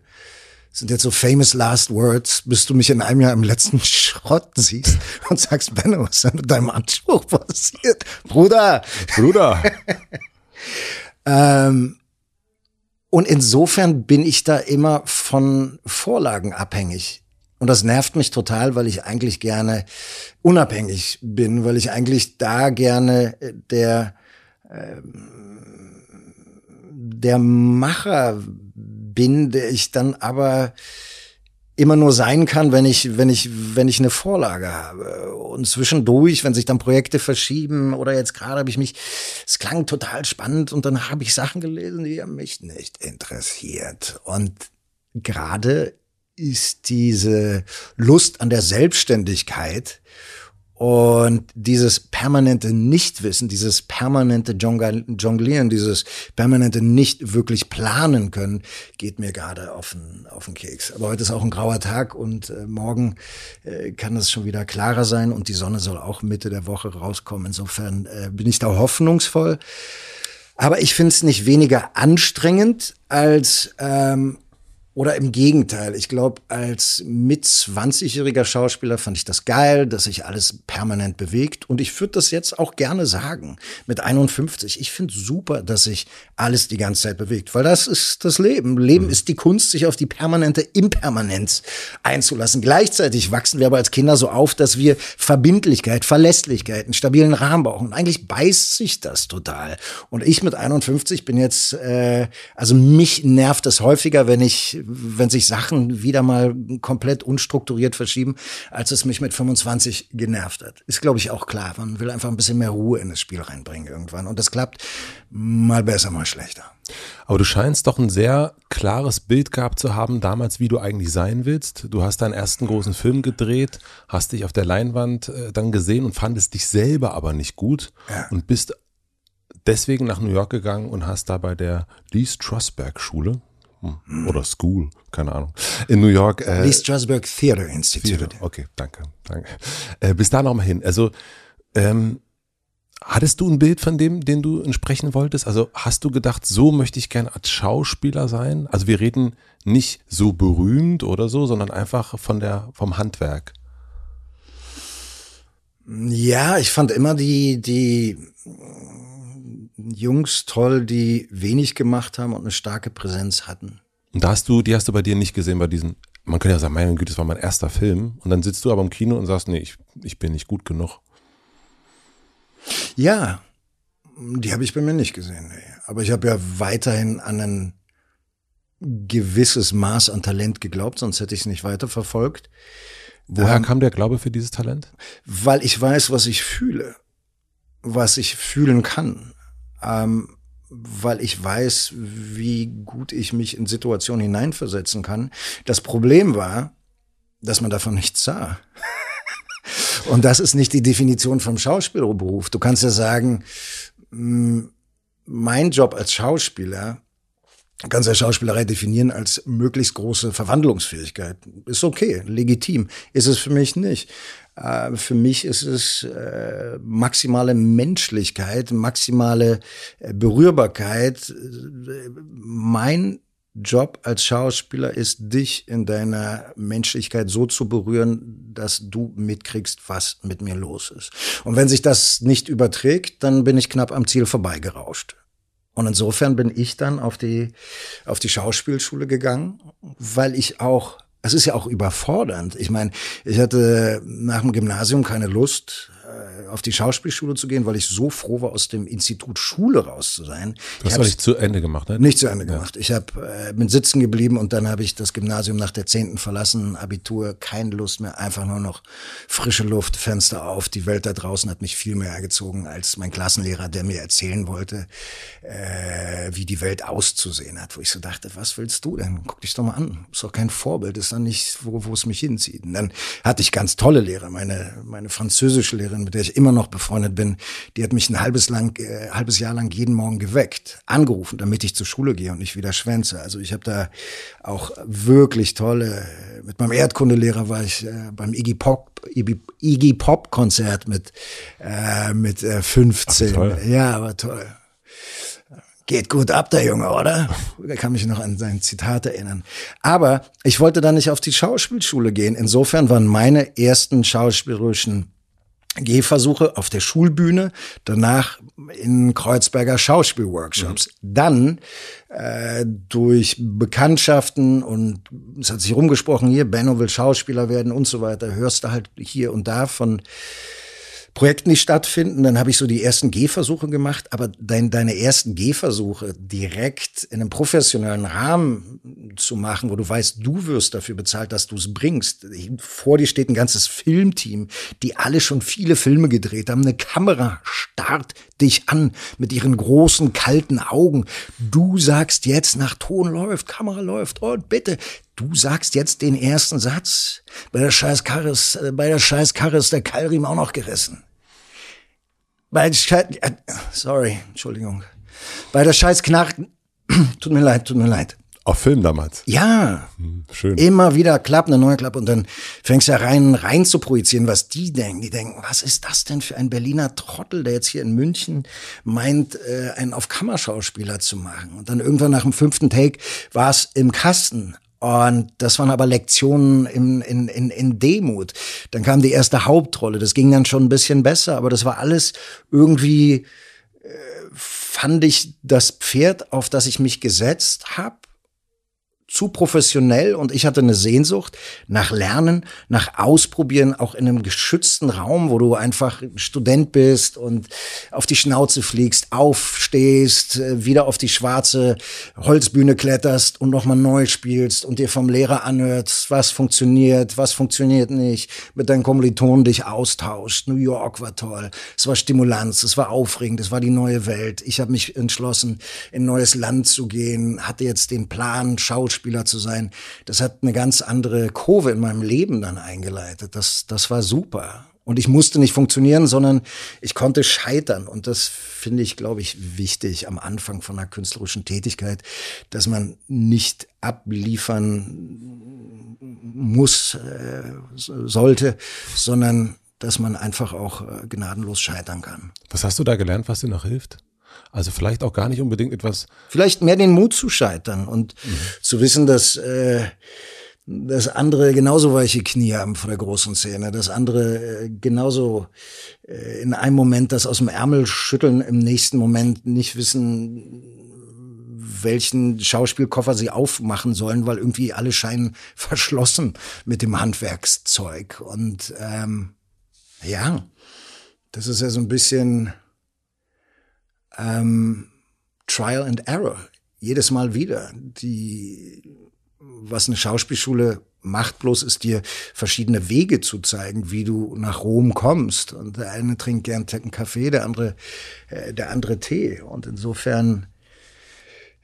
Das sind jetzt so famous last words, bis du mich in einem Jahr im letzten Schrott siehst und sagst, Benno, was ist denn mit deinem Anspruch passiert? Bruder! Bruder! ähm, und insofern bin ich da immer von Vorlagen abhängig. Und das nervt mich total, weil ich eigentlich gerne unabhängig bin, weil ich eigentlich da gerne der, äh, der Macher bin, der ich dann aber immer nur sein kann, wenn ich, wenn ich, wenn ich eine Vorlage habe. Und zwischendurch, wenn sich dann Projekte verschieben oder jetzt gerade habe ich mich, es klang total spannend und dann habe ich Sachen gelesen, die mich nicht interessiert. Und gerade ist diese Lust an der Selbstständigkeit und dieses permanente Nichtwissen, dieses permanente Jonglieren, dieses permanente nicht wirklich planen können, geht mir gerade auf den, auf den Keks. Aber heute ist auch ein grauer Tag und äh, morgen äh, kann es schon wieder klarer sein und die Sonne soll auch Mitte der Woche rauskommen. Insofern äh, bin ich da hoffnungsvoll. Aber ich finde es nicht weniger anstrengend als ähm, oder im Gegenteil, ich glaube, als mit 20-jähriger Schauspieler fand ich das geil, dass sich alles permanent bewegt. Und ich würde das jetzt auch gerne sagen, mit 51. Ich finde super, dass sich alles die ganze Zeit bewegt, weil das ist das Leben. Leben mhm. ist die Kunst, sich auf die permanente Impermanenz einzulassen. Gleichzeitig wachsen wir aber als Kinder so auf, dass wir Verbindlichkeit, Verlässlichkeit, einen stabilen Rahmen brauchen. Und eigentlich beißt sich das total. Und ich mit 51 bin jetzt, äh, also mich nervt es häufiger, wenn ich wenn sich Sachen wieder mal komplett unstrukturiert verschieben, als es mich mit 25 genervt hat. Ist, glaube ich, auch klar. Man will einfach ein bisschen mehr Ruhe in das Spiel reinbringen irgendwann. Und das klappt mal besser, mal schlechter. Aber du scheinst doch ein sehr klares Bild gehabt zu haben, damals, wie du eigentlich sein willst. Du hast deinen ersten großen Film gedreht, hast dich auf der Leinwand äh, dann gesehen und fandest dich selber aber nicht gut ja. und bist deswegen nach New York gegangen und hast da bei der Lee Strasberg Schule. Oder School, keine Ahnung. In New York. Äh, Lee Strasberg Theater Institute. Theater. Okay, danke, danke. Äh, bis da nochmal hin. Also, ähm, hattest du ein Bild von dem, den du entsprechen wolltest? Also, hast du gedacht, so möchte ich gerne als Schauspieler sein? Also, wir reden nicht so berühmt oder so, sondern einfach von der, vom Handwerk. Ja, ich fand immer die, die, Jungs toll, die wenig gemacht haben und eine starke Präsenz hatten. Und da hast du, die hast du bei dir nicht gesehen bei diesen, man könnte ja sagen, meine Güte, das war mein erster Film. Und dann sitzt du aber im Kino und sagst, nee, ich, ich bin nicht gut genug. Ja, die habe ich bei mir nicht gesehen. Nee. Aber ich habe ja weiterhin an ein gewisses Maß an Talent geglaubt, sonst hätte ich es nicht weiterverfolgt. Woher ähm, kam der Glaube für dieses Talent? Weil ich weiß, was ich fühle, was ich fühlen kann ähm, weil ich weiß, wie gut ich mich in Situationen hineinversetzen kann. Das Problem war, dass man davon nichts sah. Und das ist nicht die Definition vom Schauspielerberuf. Du kannst ja sagen, mm, mein Job als Schauspieler kannst ja Schauspielerei definieren als möglichst große Verwandlungsfähigkeit. Ist okay, legitim. Ist es für mich nicht. Äh, für mich ist es äh, maximale Menschlichkeit, maximale äh, Berührbarkeit. Mein Job als Schauspieler ist, dich in deiner Menschlichkeit so zu berühren, dass du mitkriegst, was mit mir los ist. Und wenn sich das nicht überträgt, dann bin ich knapp am Ziel vorbeigerauscht. Und insofern bin ich dann auf die, auf die Schauspielschule gegangen, weil ich auch, es ist ja auch überfordernd. Ich meine, ich hatte nach dem Gymnasium keine Lust, auf die Schauspielschule zu gehen, weil ich so froh war, aus dem Institut Schule raus zu sein. Du hast aber nicht zu Ende gemacht, ne? Nicht zu Ende gemacht. Ich hab, äh, bin sitzen geblieben und dann habe ich das Gymnasium nach der zehnten verlassen, Abitur, keine Lust mehr, einfach nur noch frische Luft, Fenster auf. Die Welt da draußen hat mich viel mehr ergezogen als mein Klassenlehrer, der mir erzählen wollte, äh, wie die Welt auszusehen hat. Wo ich so dachte, was willst du denn? Guck dich doch mal an. Ist doch kein Vorbild, ist doch nicht, wo, wo es mich hinzieht. Und dann hatte ich ganz tolle Lehrer. Meine, meine französische Lehrerin, mit der ich immer noch befreundet bin, die hat mich ein halbes, lang, äh, halbes Jahr lang jeden Morgen geweckt, angerufen, damit ich zur Schule gehe und nicht wieder schwänze. Also ich habe da auch wirklich tolle, mit meinem Erdkundelehrer war ich äh, beim Iggy Pop, Iggy Pop Konzert mit, äh, mit äh, 15. Ach, ja, aber toll. Geht gut ab, der Junge, oder? Da kann mich noch an sein Zitat erinnern. Aber ich wollte da nicht auf die Schauspielschule gehen. Insofern waren meine ersten schauspielerischen Gehversuche auf der Schulbühne, danach in Kreuzberger Schauspielworkshops. Mhm. Dann äh, durch Bekanntschaften und es hat sich rumgesprochen, hier, Benno will Schauspieler werden und so weiter, hörst du halt hier und da von Projekten, die stattfinden. Dann habe ich so die ersten Gehversuche gemacht, aber dein, deine ersten Gehversuche direkt in einem professionellen Rahmen zu machen, wo du weißt, du wirst dafür bezahlt, dass du es bringst. Vor dir steht ein ganzes Filmteam, die alle schon viele Filme gedreht haben. Eine Kamera starrt dich an mit ihren großen, kalten Augen. Du sagst jetzt, nach Ton läuft, Kamera läuft und bitte, Du sagst jetzt den ersten Satz. Bei der scheiß Karre ist, äh, bei der scheiß Karre ist der Keilriemen auch noch gerissen. Bei der scheiß, äh, sorry, Entschuldigung. Bei der scheiß Knarre, tut mir leid, tut mir leid. Auf Film damals? Ja. Hm, schön. Immer wieder klappt, eine neue Klappe und dann fängst du ja rein, rein zu projizieren, was die denken. Die denken, was ist das denn für ein Berliner Trottel, der jetzt hier in München meint, äh, einen auf Kammerschauspieler zu machen. Und dann irgendwann nach dem fünften Take war es im Kasten. Und das waren aber Lektionen in, in, in, in Demut. Dann kam die erste Hauptrolle. Das ging dann schon ein bisschen besser, aber das war alles irgendwie, äh, fand ich das Pferd, auf das ich mich gesetzt habe, zu professionell und ich hatte eine Sehnsucht nach Lernen, nach Ausprobieren, auch in einem geschützten Raum, wo du einfach Student bist und auf die Schnauze fliegst, aufstehst, äh, wieder auf die schwarze Holzbühne kletterst und nochmal neu spielst und dir vom Lehrer anhörst, was funktioniert, was funktioniert nicht, mit deinen Kommilitonen dich austauscht. New York war toll, es war Stimulanz, es war aufregend, es war die neue Welt. Ich habe mich entschlossen, in neues Land zu gehen, hatte jetzt den Plan, Schauspiel Schauspieler zu sein, das hat eine ganz andere Kurve in meinem Leben dann eingeleitet. Das, das war super. Und ich musste nicht funktionieren, sondern ich konnte scheitern. Und das finde ich, glaube ich, wichtig am Anfang von einer künstlerischen Tätigkeit, dass man nicht abliefern muss, äh, sollte, sondern dass man einfach auch äh, gnadenlos scheitern kann. Was hast du da gelernt, was dir noch hilft? Also vielleicht auch gar nicht unbedingt etwas. Vielleicht mehr den Mut zu scheitern und mhm. zu wissen, dass, äh, dass andere genauso weiche Knie haben vor der großen Szene, dass andere äh, genauso äh, in einem Moment das aus dem Ärmel schütteln, im nächsten Moment nicht wissen, welchen Schauspielkoffer sie aufmachen sollen, weil irgendwie alle scheinen verschlossen mit dem Handwerkszeug. Und ähm, ja, das ist ja so ein bisschen ähm, Trial and Error. Jedes Mal wieder. Die, was eine Schauspielschule macht bloß, ist dir verschiedene Wege zu zeigen, wie du nach Rom kommst. Und der eine trinkt gern einen Kaffee, der andere, äh, der andere Tee. Und insofern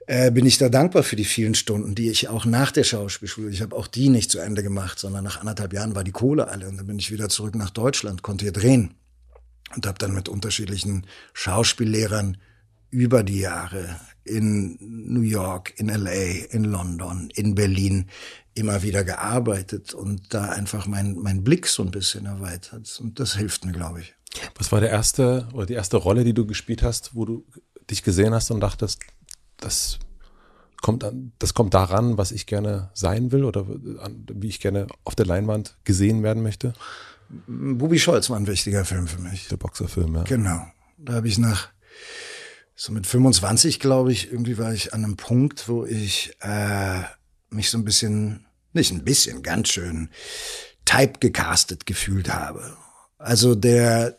äh, bin ich da dankbar für die vielen Stunden, die ich auch nach der Schauspielschule, ich habe auch die nicht zu Ende gemacht, sondern nach anderthalb Jahren war die Kohle alle und dann bin ich wieder zurück nach Deutschland, konnte hier drehen und habe dann mit unterschiedlichen Schauspiellehrern über die Jahre in New York, in LA, in London, in Berlin immer wieder gearbeitet und da einfach mein, mein Blick so ein bisschen erweitert. Und das hilft mir, glaube ich. Was war der erste oder die erste Rolle, die du gespielt hast, wo du dich gesehen hast und dachtest, das kommt an, das kommt daran, was ich gerne sein will oder an, wie ich gerne auf der Leinwand gesehen werden möchte? Bubi Scholz war ein wichtiger Film für mich. Der Boxerfilm, ja. Genau. Da habe ich nach so mit 25, glaube ich, irgendwie war ich an einem Punkt, wo ich äh, mich so ein bisschen, nicht ein bisschen, ganz schön typegecastet gefühlt habe. Also der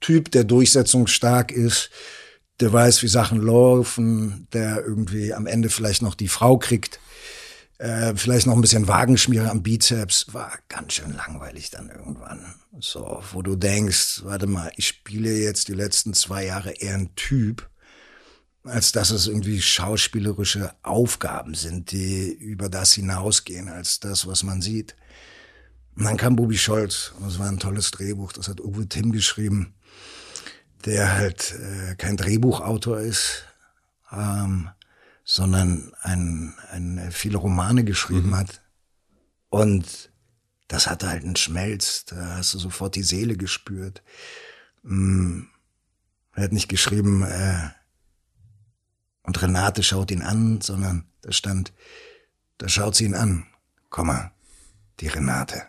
Typ, der durchsetzungsstark ist, der weiß, wie Sachen laufen, der irgendwie am Ende vielleicht noch die Frau kriegt, äh, vielleicht noch ein bisschen Wagenschmiere am Bizeps, war ganz schön langweilig dann irgendwann. So, wo du denkst, warte mal, ich spiele jetzt die letzten zwei Jahre eher ein Typ, als dass es irgendwie schauspielerische Aufgaben sind, die über das hinausgehen, als das, was man sieht. Und dann kam Bubi Scholz, und das war ein tolles Drehbuch, das hat Uwe Tim geschrieben der halt äh, kein Drehbuchautor ist, ähm, sondern ein, ein, äh, viele Romane geschrieben mhm. hat. Und das hatte halt einen Schmelz, da hast du sofort die Seele gespürt. Mm, er hat nicht geschrieben, äh, und Renate schaut ihn an, sondern da stand, da schaut sie ihn an, Komma, die Renate.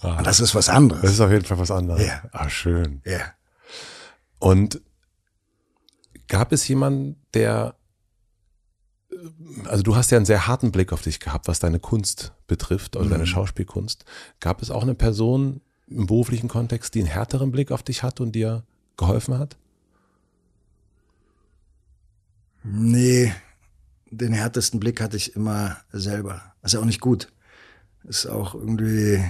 Ah, und das ist was anderes. Das ist auf jeden Fall was anderes. Ja. Ah, schön. Ja. Und gab es jemanden, der, also du hast ja einen sehr harten Blick auf dich gehabt, was deine Kunst betrifft, also mhm. deine Schauspielkunst. Gab es auch eine Person im beruflichen Kontext, die einen härteren Blick auf dich hat und dir geholfen hat? Nee, den härtesten Blick hatte ich immer selber. Das ist ja auch nicht gut. Ist auch irgendwie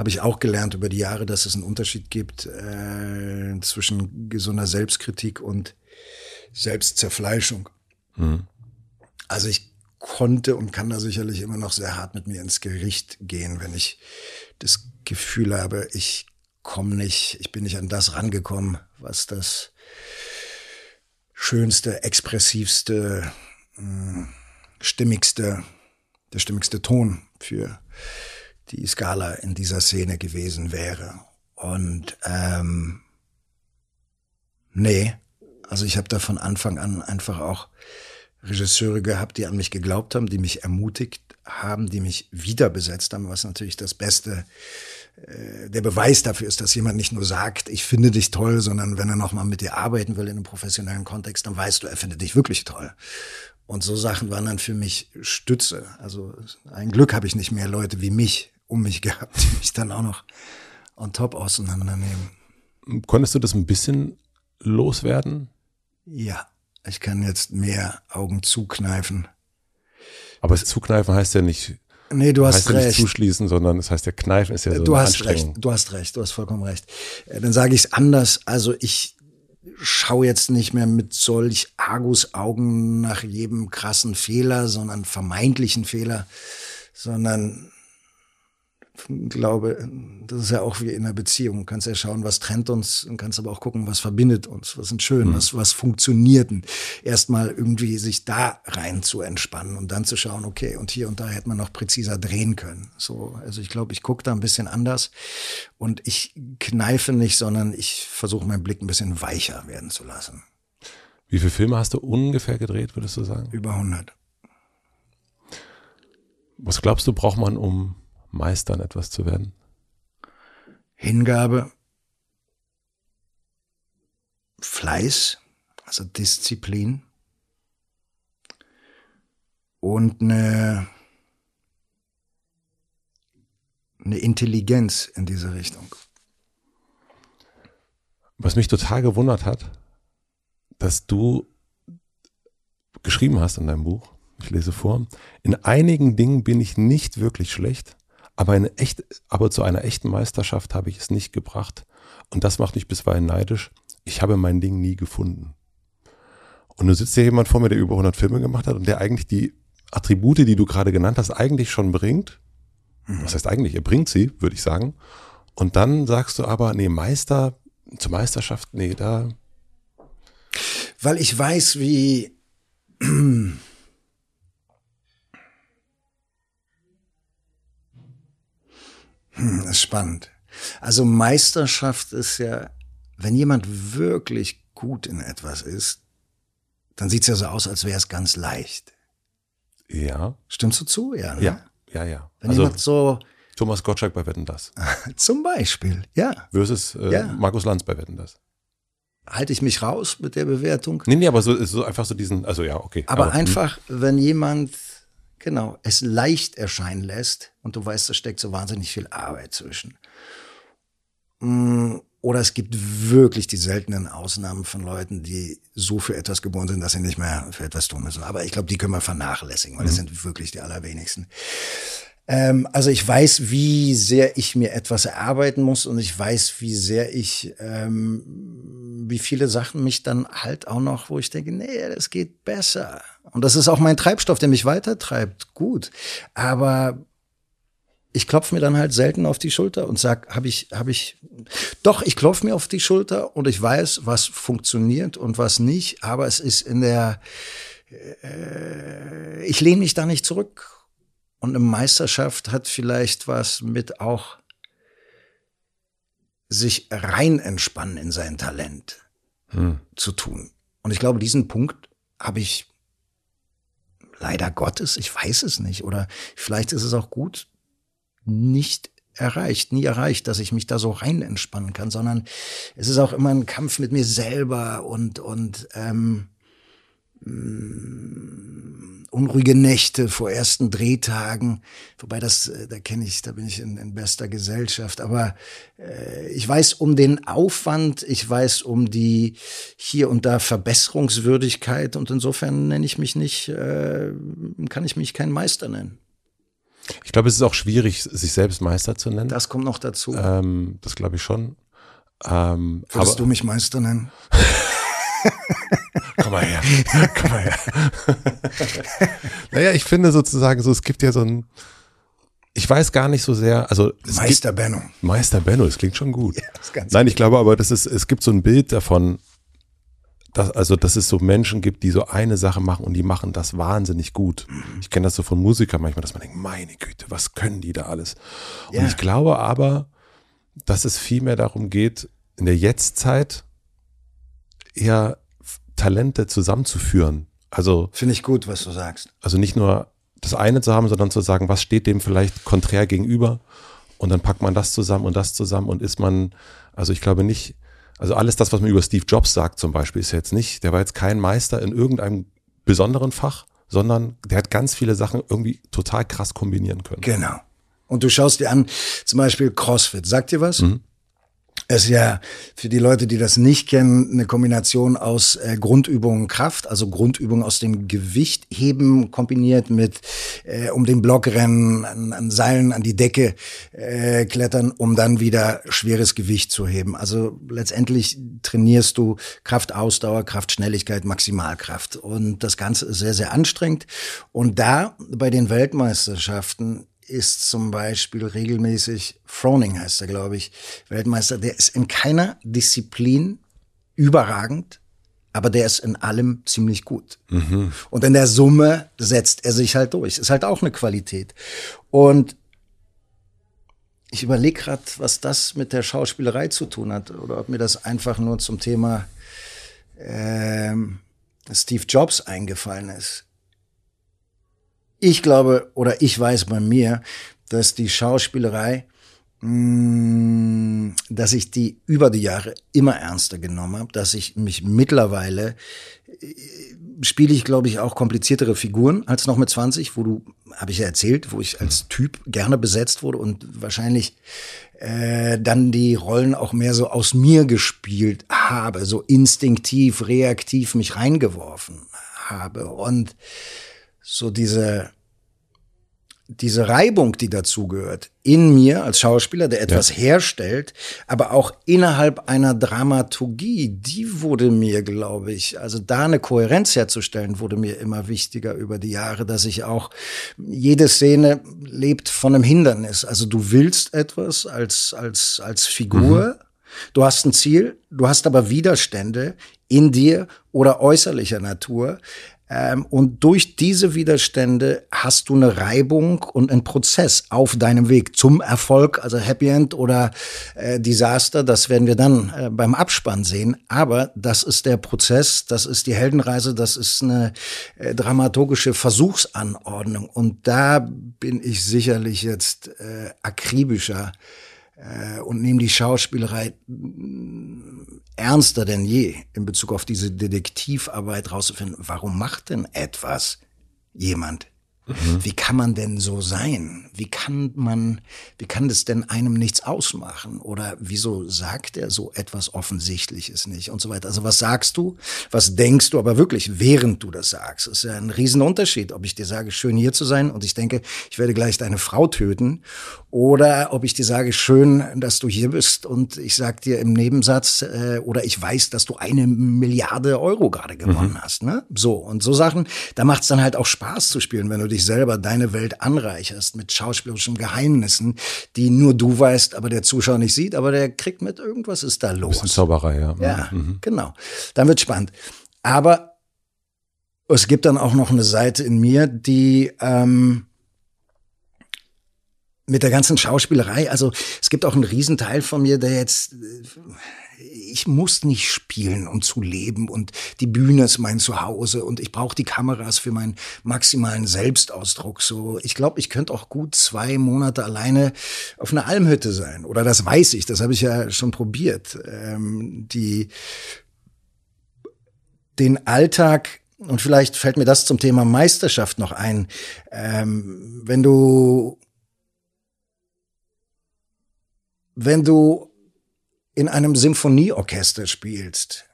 habe ich auch gelernt über die Jahre, dass es einen Unterschied gibt äh, zwischen gesunder Selbstkritik und Selbstzerfleischung. Mhm. Also ich konnte und kann da sicherlich immer noch sehr hart mit mir ins Gericht gehen, wenn ich das Gefühl habe, ich komme nicht, ich bin nicht an das rangekommen, was das schönste, expressivste, mh, stimmigste, der stimmigste Ton für die Skala in dieser Szene gewesen wäre. Und ähm, nee, also ich habe da von Anfang an einfach auch Regisseure gehabt, die an mich geglaubt haben, die mich ermutigt haben, die mich wiederbesetzt haben, was natürlich das Beste, äh, der Beweis dafür ist, dass jemand nicht nur sagt, ich finde dich toll, sondern wenn er nochmal mit dir arbeiten will in einem professionellen Kontext, dann weißt du, er findet dich wirklich toll. Und so Sachen waren dann für mich Stütze. Also ein Glück habe ich nicht mehr Leute wie mich um mich gehabt, die mich dann auch noch on top auseinandernehmen. Konntest du das ein bisschen loswerden? Ja, ich kann jetzt mehr Augen zukneifen. Aber Zukneifen heißt ja nicht, nee, du hast heißt recht. Ja nicht zuschließen, sondern das heißt ja kneifen ist ja so du hast recht, du hast recht, du hast vollkommen recht. Äh, dann sage ich es anders. Also ich schaue jetzt nicht mehr mit solch Argusaugen nach jedem krassen Fehler, sondern vermeintlichen Fehler, sondern glaube, das ist ja auch wie in einer Beziehung. Du kannst ja schauen, was trennt uns und kannst aber auch gucken, was verbindet uns, was ist schön, mhm. was, was funktioniert. Erstmal irgendwie sich da rein zu entspannen und dann zu schauen, okay, und hier und da hätte man noch präziser drehen können. So, also ich glaube, ich gucke da ein bisschen anders und ich kneife nicht, sondern ich versuche meinen Blick ein bisschen weicher werden zu lassen. Wie viele Filme hast du ungefähr gedreht, würdest du sagen? Über 100. Was glaubst du, braucht man, um Meistern etwas zu werden? Hingabe, Fleiß, also Disziplin und eine, eine Intelligenz in diese Richtung. Was mich total gewundert hat, dass du geschrieben hast in deinem Buch, ich lese vor, in einigen Dingen bin ich nicht wirklich schlecht, aber, eine echt, aber zu einer echten Meisterschaft habe ich es nicht gebracht. Und das macht mich bisweilen neidisch. Ich habe mein Ding nie gefunden. Und du sitzt hier jemand vor mir, der über 100 Filme gemacht hat und der eigentlich die Attribute, die du gerade genannt hast, eigentlich schon bringt. Mhm. Was heißt eigentlich? Er bringt sie, würde ich sagen. Und dann sagst du aber, nee, Meister, zur Meisterschaft, nee, da. Weil ich weiß, wie hm, das ist spannend. Also Meisterschaft ist ja, wenn jemand wirklich gut in etwas ist, dann sieht es ja so aus, als wäre es ganz leicht. Ja. Stimmst du zu? Ja, ne? Ja, ja, ja. Wenn also, jemand so. Thomas Gottschalk bei Wetten das. Zum Beispiel, ja. Versus äh, ja. Markus Lanz bei Wetten das. Halte ich mich raus mit der Bewertung? Nee, nee, aber so, so einfach so diesen, also ja, okay. Aber, aber einfach, wenn jemand, genau, es leicht erscheinen lässt und du weißt, da steckt so wahnsinnig viel Arbeit zwischen. Mm, oder es gibt wirklich die seltenen Ausnahmen von Leuten, die so für etwas geboren sind, dass sie nicht mehr für etwas tun müssen. Aber ich glaube, die können wir vernachlässigen, weil mhm. das sind wirklich die allerwenigsten. Ähm, also ich weiß, wie sehr ich mir etwas erarbeiten muss und ich weiß, wie sehr ich, ähm, wie viele Sachen mich dann halt auch noch, wo ich denke, nee, das geht besser. Und das ist auch mein Treibstoff, der mich weitertreibt. Gut. Aber ich klopfe mir dann halt selten auf die Schulter und sag, habe ich, habe ich, doch, ich klopfe mir auf die Schulter und ich weiß, was funktioniert und was nicht, aber es ist in der, äh, ich lehne mich da nicht zurück. Und eine Meisterschaft hat vielleicht was mit auch sich rein entspannen in sein Talent hm. zu tun. Und ich glaube, diesen Punkt habe ich leider Gottes, ich weiß es nicht, oder vielleicht ist es auch gut, nicht erreicht, nie erreicht, dass ich mich da so rein entspannen kann, sondern es ist auch immer ein Kampf mit mir selber und und ähm, mm, unruhige Nächte vor ersten Drehtagen, wobei das, äh, da kenne ich, da bin ich in, in bester Gesellschaft, aber äh, ich weiß um den Aufwand, ich weiß um die hier und da Verbesserungswürdigkeit und insofern nenne ich mich nicht, äh, kann ich mich kein Meister nennen. Ich glaube, es ist auch schwierig, sich selbst Meister zu nennen. Das kommt noch dazu. Ähm, das glaube ich schon. Ähm, Würdest du mich Meister nennen? Komm mal her. Komm mal her. naja, ich finde sozusagen so, es gibt ja so ein, ich weiß gar nicht so sehr, also Meister Benno. Meister Benno, das klingt schon gut. Ja, Nein, ich glaube aber, das ist, es gibt so ein Bild davon, dass, also, dass es so Menschen gibt, die so eine Sache machen und die machen das wahnsinnig gut. Ich kenne das so von Musikern manchmal, dass man denkt, meine Güte, was können die da alles? Und ich glaube aber, dass es viel mehr darum geht, in der Jetztzeit eher Talente zusammenzuführen. Also. Finde ich gut, was du sagst. Also nicht nur das eine zu haben, sondern zu sagen, was steht dem vielleicht konträr gegenüber? Und dann packt man das zusammen und das zusammen und ist man, also ich glaube nicht, also alles das, was man über Steve Jobs sagt zum Beispiel, ist jetzt nicht, der war jetzt kein Meister in irgendeinem besonderen Fach, sondern der hat ganz viele Sachen irgendwie total krass kombinieren können. Genau. Und du schaust dir an, zum Beispiel CrossFit. Sagt dir was? Mhm ist ja für die Leute, die das nicht kennen, eine Kombination aus äh, Grundübungen Kraft, also Grundübungen aus dem Gewicht heben kombiniert mit äh, um den Block rennen, an, an Seilen an die Decke äh, klettern, um dann wieder schweres Gewicht zu heben. Also letztendlich trainierst du Kraft, Ausdauer, Kraft, Schnelligkeit, Maximalkraft und das Ganze ist sehr sehr anstrengend und da bei den Weltmeisterschaften ist zum Beispiel regelmäßig, Froning heißt er, glaube ich, Weltmeister, der ist in keiner Disziplin überragend, aber der ist in allem ziemlich gut. Mhm. Und in der Summe setzt er sich halt durch. Ist halt auch eine Qualität. Und ich überlege gerade, was das mit der Schauspielerei zu tun hat oder ob mir das einfach nur zum Thema ähm, Steve Jobs eingefallen ist. Ich glaube oder ich weiß bei mir, dass die Schauspielerei, mh, mm, dass ich die über die Jahre immer ernster genommen habe, dass ich mich mittlerweile äh, spiele ich, glaube ich, auch kompliziertere Figuren als noch mit 20, wo du, habe ich ja erzählt, wo ich als Typ gerne besetzt wurde und wahrscheinlich äh, dann die Rollen auch mehr so aus mir gespielt habe, so instinktiv, reaktiv mich reingeworfen habe. Und so diese, diese Reibung, die dazugehört, in mir als Schauspieler, der etwas ja. herstellt, aber auch innerhalb einer Dramaturgie, die wurde mir, glaube ich, also da eine Kohärenz herzustellen, wurde mir immer wichtiger über die Jahre, dass ich auch, jede Szene lebt von einem Hindernis. Also du willst etwas als, als, als Figur. Mhm Du hast ein Ziel, du hast aber Widerstände in dir oder äußerlicher Natur, und durch diese Widerstände hast du eine Reibung und einen Prozess auf deinem Weg zum Erfolg, also Happy End oder äh, Desaster. Das werden wir dann äh, beim Abspann sehen. Aber das ist der Prozess, das ist die Heldenreise, das ist eine äh, dramaturgische Versuchsanordnung. Und da bin ich sicherlich jetzt äh, akribischer äh, und nehme die Schauspielerei ernster denn je in Bezug auf diese Detektivarbeit rauszufinden, warum macht denn etwas jemand Mhm. Wie kann man denn so sein? Wie kann man, wie kann das denn einem nichts ausmachen? Oder wieso sagt er so etwas Offensichtliches nicht und so weiter? Also was sagst du? Was denkst du aber wirklich, während du das sagst? Das ist ja ein Riesenunterschied, ob ich dir sage, schön hier zu sein und ich denke, ich werde gleich deine Frau töten oder ob ich dir sage, schön, dass du hier bist und ich sag dir im Nebensatz äh, oder ich weiß, dass du eine Milliarde Euro gerade gewonnen mhm. hast. Ne? So und so Sachen, da macht es dann halt auch Spaß zu spielen, wenn du dich selber deine Welt anreicherst mit schauspielerischen Geheimnissen, die nur du weißt, aber der Zuschauer nicht sieht, aber der kriegt mit, irgendwas ist da los. Bisschen Zauberei, ja. Ja, mhm. genau. Dann wird spannend. Aber es gibt dann auch noch eine Seite in mir, die ähm, mit der ganzen Schauspielerei, also es gibt auch einen Riesenteil von mir, der jetzt ich muss nicht spielen, um zu leben und die Bühne ist mein Zuhause und ich brauche die Kameras für meinen maximalen Selbstausdruck. So, ich glaube, ich könnte auch gut zwei Monate alleine auf einer Almhütte sein. Oder das weiß ich, das habe ich ja schon probiert. Ähm, die den Alltag und vielleicht fällt mir das zum Thema Meisterschaft noch ein. Ähm, wenn du wenn du in einem Symphonieorchester spielst,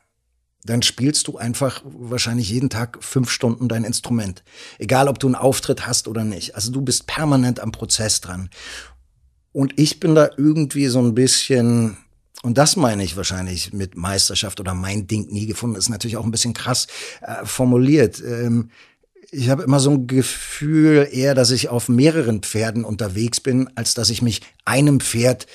dann spielst du einfach wahrscheinlich jeden Tag fünf Stunden dein Instrument. Egal, ob du einen Auftritt hast oder nicht. Also du bist permanent am Prozess dran. Und ich bin da irgendwie so ein bisschen, und das meine ich wahrscheinlich mit Meisterschaft oder mein Ding nie gefunden, ist natürlich auch ein bisschen krass äh, formuliert. Ähm, ich habe immer so ein Gefühl eher, dass ich auf mehreren Pferden unterwegs bin, als dass ich mich einem Pferd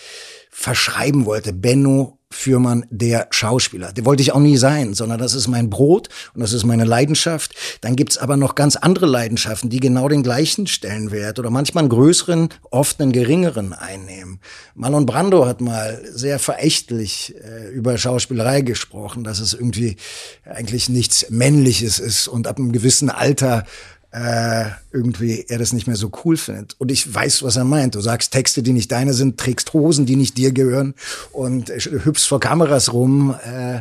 verschreiben wollte. Benno Fürmann, der Schauspieler. Der wollte ich auch nie sein, sondern das ist mein Brot und das ist meine Leidenschaft. Dann gibt's aber noch ganz andere Leidenschaften, die genau den gleichen Stellenwert oder manchmal einen größeren, oft einen geringeren einnehmen. Marlon Brando hat mal sehr verächtlich äh, über Schauspielerei gesprochen, dass es irgendwie eigentlich nichts Männliches ist und ab einem gewissen Alter äh, irgendwie er das nicht mehr so cool findet. Und ich weiß, was er meint. Du sagst Texte, die nicht deine sind, trägst Hosen, die nicht dir gehören und hüpfst vor Kameras rum, äh,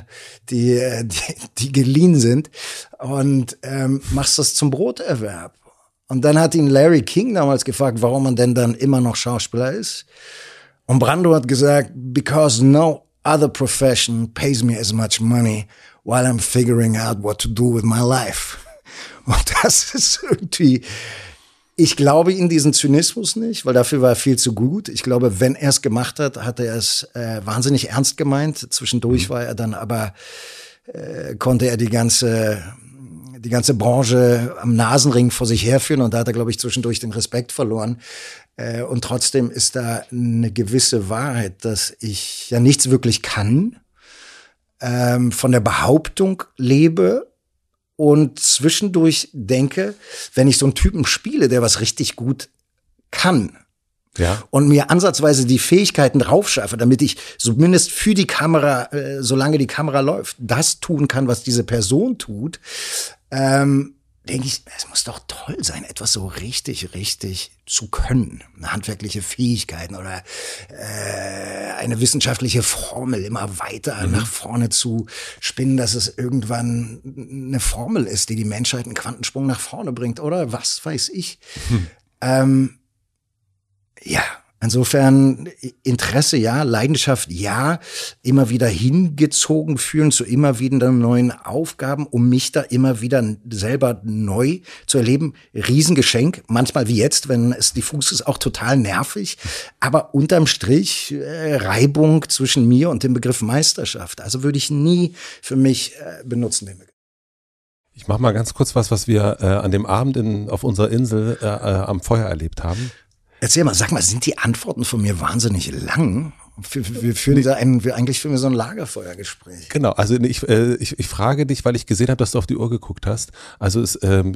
die, äh, die, die geliehen sind und ähm, machst das zum Broterwerb. Und dann hat ihn Larry King damals gefragt, warum man denn dann immer noch Schauspieler ist. Und Brando hat gesagt, because no other profession pays me as much money while I'm figuring out what to do with my life. Und das ist irgendwie, ich glaube in diesen Zynismus nicht, weil dafür war er viel zu gut. Ich glaube, wenn er es gemacht hat, hat er es äh, wahnsinnig ernst gemeint. Zwischendurch mhm. war er dann aber, äh, konnte er die ganze, die ganze Branche am Nasenring vor sich herführen und da hat er, glaube ich, zwischendurch den Respekt verloren. Äh, und trotzdem ist da eine gewisse Wahrheit, dass ich ja nichts wirklich kann, ähm, von der Behauptung lebe und zwischendurch denke, wenn ich so einen Typen spiele, der was richtig gut kann, ja. und mir ansatzweise die Fähigkeiten draufschaffe, damit ich zumindest für die Kamera, äh, solange die Kamera läuft, das tun kann, was diese Person tut, ähm, denke ich, es muss doch toll sein, etwas so richtig, richtig zu können. Handwerkliche Fähigkeiten oder äh, eine wissenschaftliche Formel immer weiter mhm. nach vorne zu spinnen, dass es irgendwann eine Formel ist, die die Menschheit einen Quantensprung nach vorne bringt oder was weiß ich. Mhm. Ähm, ja, Insofern Interesse ja, Leidenschaft ja, immer wieder hingezogen fühlen zu immer wieder neuen Aufgaben, um mich da immer wieder selber neu zu erleben. Riesengeschenk, manchmal wie jetzt, wenn es diffus ist, auch total nervig, aber unterm Strich äh, Reibung zwischen mir und dem Begriff Meisterschaft. Also würde ich nie für mich äh, benutzen den Begriff. Ich mache mal ganz kurz was, was wir äh, an dem Abend in, auf unserer Insel äh, äh am Feuer erlebt haben. Erzähl mal, sag mal, sind die Antworten von mir wahnsinnig lang? Wir führen nee. da ein, wir, eigentlich führen wir so ein Lagerfeuergespräch. Genau, also ich, äh, ich, ich frage dich, weil ich gesehen habe, dass du auf die Uhr geguckt hast. Also es, ähm,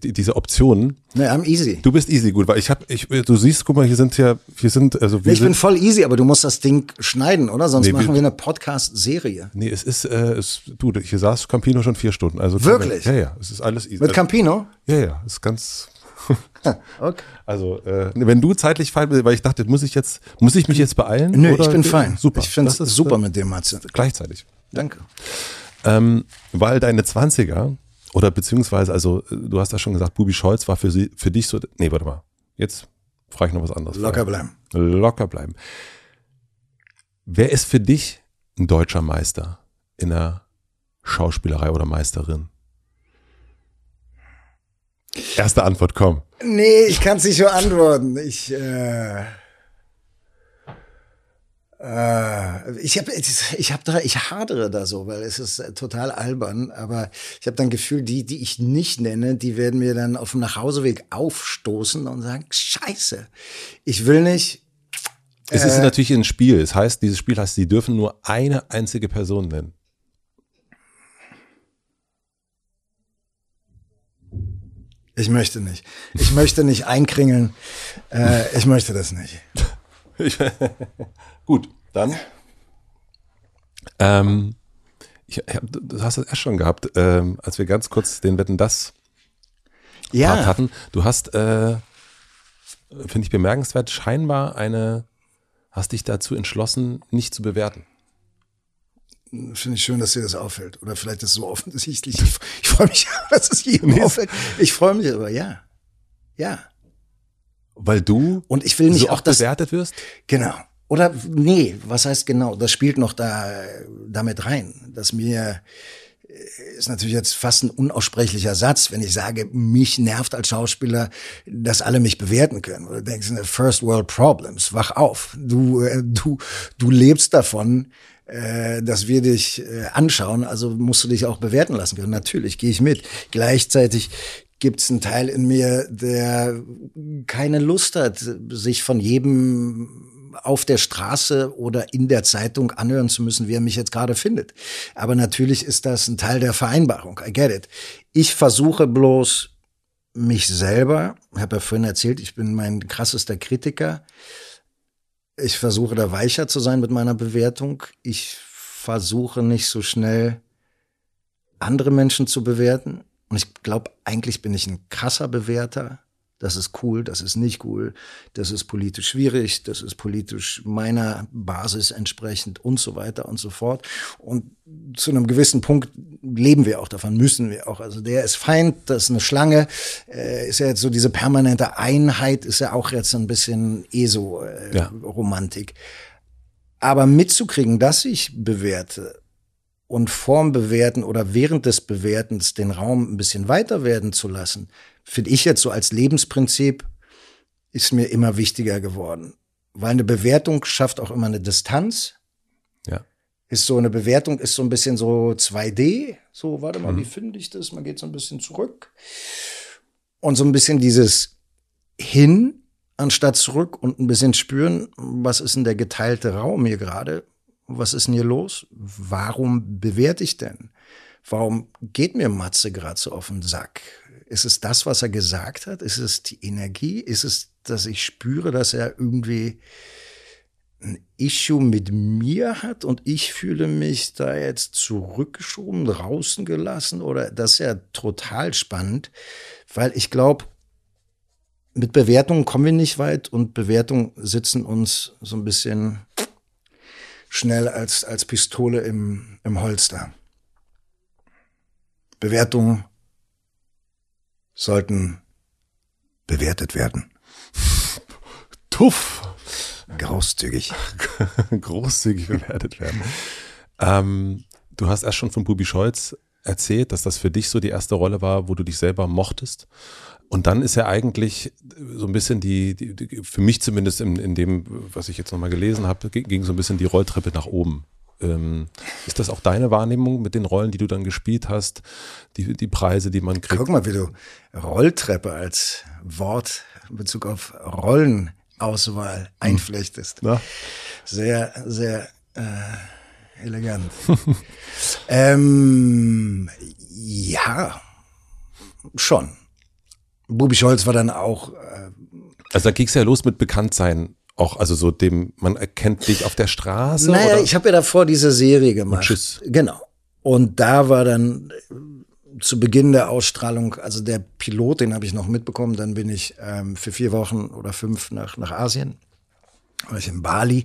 diese Optionen. Nee, I'm easy. Du bist easy, gut, weil ich habe, ich, du siehst, guck mal, hier sind ja, wir sind, also wir Ich sind, bin voll easy, aber du musst das Ding schneiden, oder? Sonst nee, machen wir eine Podcast-Serie. Nee, es ist, äh, es, du, hier saß Campino schon vier Stunden. Also Wirklich? Ja, ja, es ist alles easy. Mit Campino? Ja, ja, ist ganz okay. Also, äh, wenn du zeitlich fein bist, weil ich dachte, muss ich jetzt, muss ich mich jetzt beeilen? Nö, oder? ich bin fein. Super. Ich finde es super mit dem Matze. Gleichzeitig. Danke. Ähm, weil deine 20er, oder beziehungsweise, also, du hast ja schon gesagt, Bubi Scholz war für, sie, für dich so, nee, warte mal. Jetzt frage ich noch was anderes. Locker bleiben. Locker bleiben. Wer ist für dich ein deutscher Meister in der Schauspielerei oder Meisterin? Erste Antwort, komm. Nee, ich kann es nicht so antworten. Ich, äh, äh, ich habe ich hab da, ich hadere da so, weil es ist total albern, aber ich habe dann Gefühl, die, die ich nicht nenne, die werden mir dann auf dem Nachhauseweg aufstoßen und sagen, scheiße, ich will nicht. Es ist äh, natürlich ein Spiel. Es heißt, dieses Spiel heißt, sie dürfen nur eine einzige Person nennen. Ich möchte nicht. Ich möchte nicht einkringeln. Äh, ich möchte das nicht. gut, dann. Ähm, ich, du hast es erst schon gehabt, ähm, als wir ganz kurz den Wetten das ja. hatten. Du hast, äh, finde ich bemerkenswert, scheinbar eine, hast dich dazu entschlossen, nicht zu bewerten. Finde ich schön, dass dir das auffällt. Oder vielleicht ist es so offensichtlich. Ich, ich freue mich, dass es jedem nee. auffällt. Ich freue mich aber, ja. Ja. Weil du und ich will nicht so auch das, bewertet wirst? Genau. Oder nee, was heißt genau? Das spielt noch da damit rein, dass mir äh, ist natürlich jetzt fast ein unaussprechlicher Satz, wenn ich sage, mich nervt als Schauspieler, dass alle mich bewerten können. Oder denkst du, First World Problems, wach auf. Du, äh, du, du lebst davon, äh, dass wir dich äh, anschauen, also musst du dich auch bewerten lassen können. Natürlich gehe ich mit. Gleichzeitig gibt es einen Teil in mir, der keine Lust hat, sich von jedem auf der Straße oder in der Zeitung anhören zu müssen, wie er mich jetzt gerade findet. Aber natürlich ist das ein Teil der Vereinbarung. I get it. Ich versuche bloß mich selber, habe ja vorhin erzählt, ich bin mein krassester Kritiker, ich versuche da weicher zu sein mit meiner Bewertung. Ich versuche nicht so schnell andere Menschen zu bewerten. Und ich glaube, eigentlich bin ich ein krasser Bewerter das ist cool, das ist nicht cool, das ist politisch schwierig, das ist politisch meiner Basis entsprechend und so weiter und so fort. Und zu einem gewissen Punkt leben wir auch davon, müssen wir auch. Also der ist Feind, das ist eine Schlange, äh, ist ja jetzt so diese permanente Einheit, ist ja auch jetzt ein bisschen ESO-Romantik. Äh, ja. Aber mitzukriegen, dass ich bewerte und vorm Bewerten oder während des Bewertens den Raum ein bisschen weiter werden zu lassen, finde ich jetzt so als Lebensprinzip, ist mir immer wichtiger geworden. Weil eine Bewertung schafft auch immer eine Distanz. Ja. Ist so eine Bewertung, ist so ein bisschen so 2D. So, warte mal, mhm. wie finde ich das? Man geht so ein bisschen zurück. Und so ein bisschen dieses hin anstatt zurück und ein bisschen spüren, was ist denn der geteilte Raum hier gerade? Was ist denn hier los? Warum bewerte ich denn? Warum geht mir Matze gerade so auf den Sack? Ist es das, was er gesagt hat? Ist es die Energie? Ist es, dass ich spüre, dass er irgendwie ein Issue mit mir hat und ich fühle mich da jetzt zurückgeschoben, draußen gelassen oder das ist ja total spannend, weil ich glaube, mit Bewertungen kommen wir nicht weit und Bewertungen sitzen uns so ein bisschen schnell als, als Pistole im, im Holster. Bewertungen sollten bewertet werden. Tuff. Großzügig. Großzügig bewertet werden. Ähm, du hast erst schon von Bubi Scholz erzählt, dass das für dich so die erste Rolle war, wo du dich selber mochtest. Und dann ist ja eigentlich so ein bisschen die, die, die für mich zumindest in, in dem, was ich jetzt nochmal gelesen habe, ging so ein bisschen die Rolltreppe nach oben. Ähm, ist das auch deine Wahrnehmung mit den Rollen, die du dann gespielt hast, die, die Preise, die man kriegt? Guck mal, wie du Rolltreppe als Wort in Bezug auf Rollenauswahl hm. einflechtest. Na? Sehr, sehr äh, elegant. ähm, ja, schon. Bubi Scholz war dann auch. Äh, also da ging es ja los mit Bekanntsein. Auch, also so dem, man erkennt dich auf der Straße. Naja, oder? ich habe ja davor diese Serie gemacht. Und tschüss. Genau. Und da war dann zu Beginn der Ausstrahlung, also der Pilot, den habe ich noch mitbekommen, dann bin ich ähm, für vier Wochen oder fünf nach, nach Asien war ich in Bali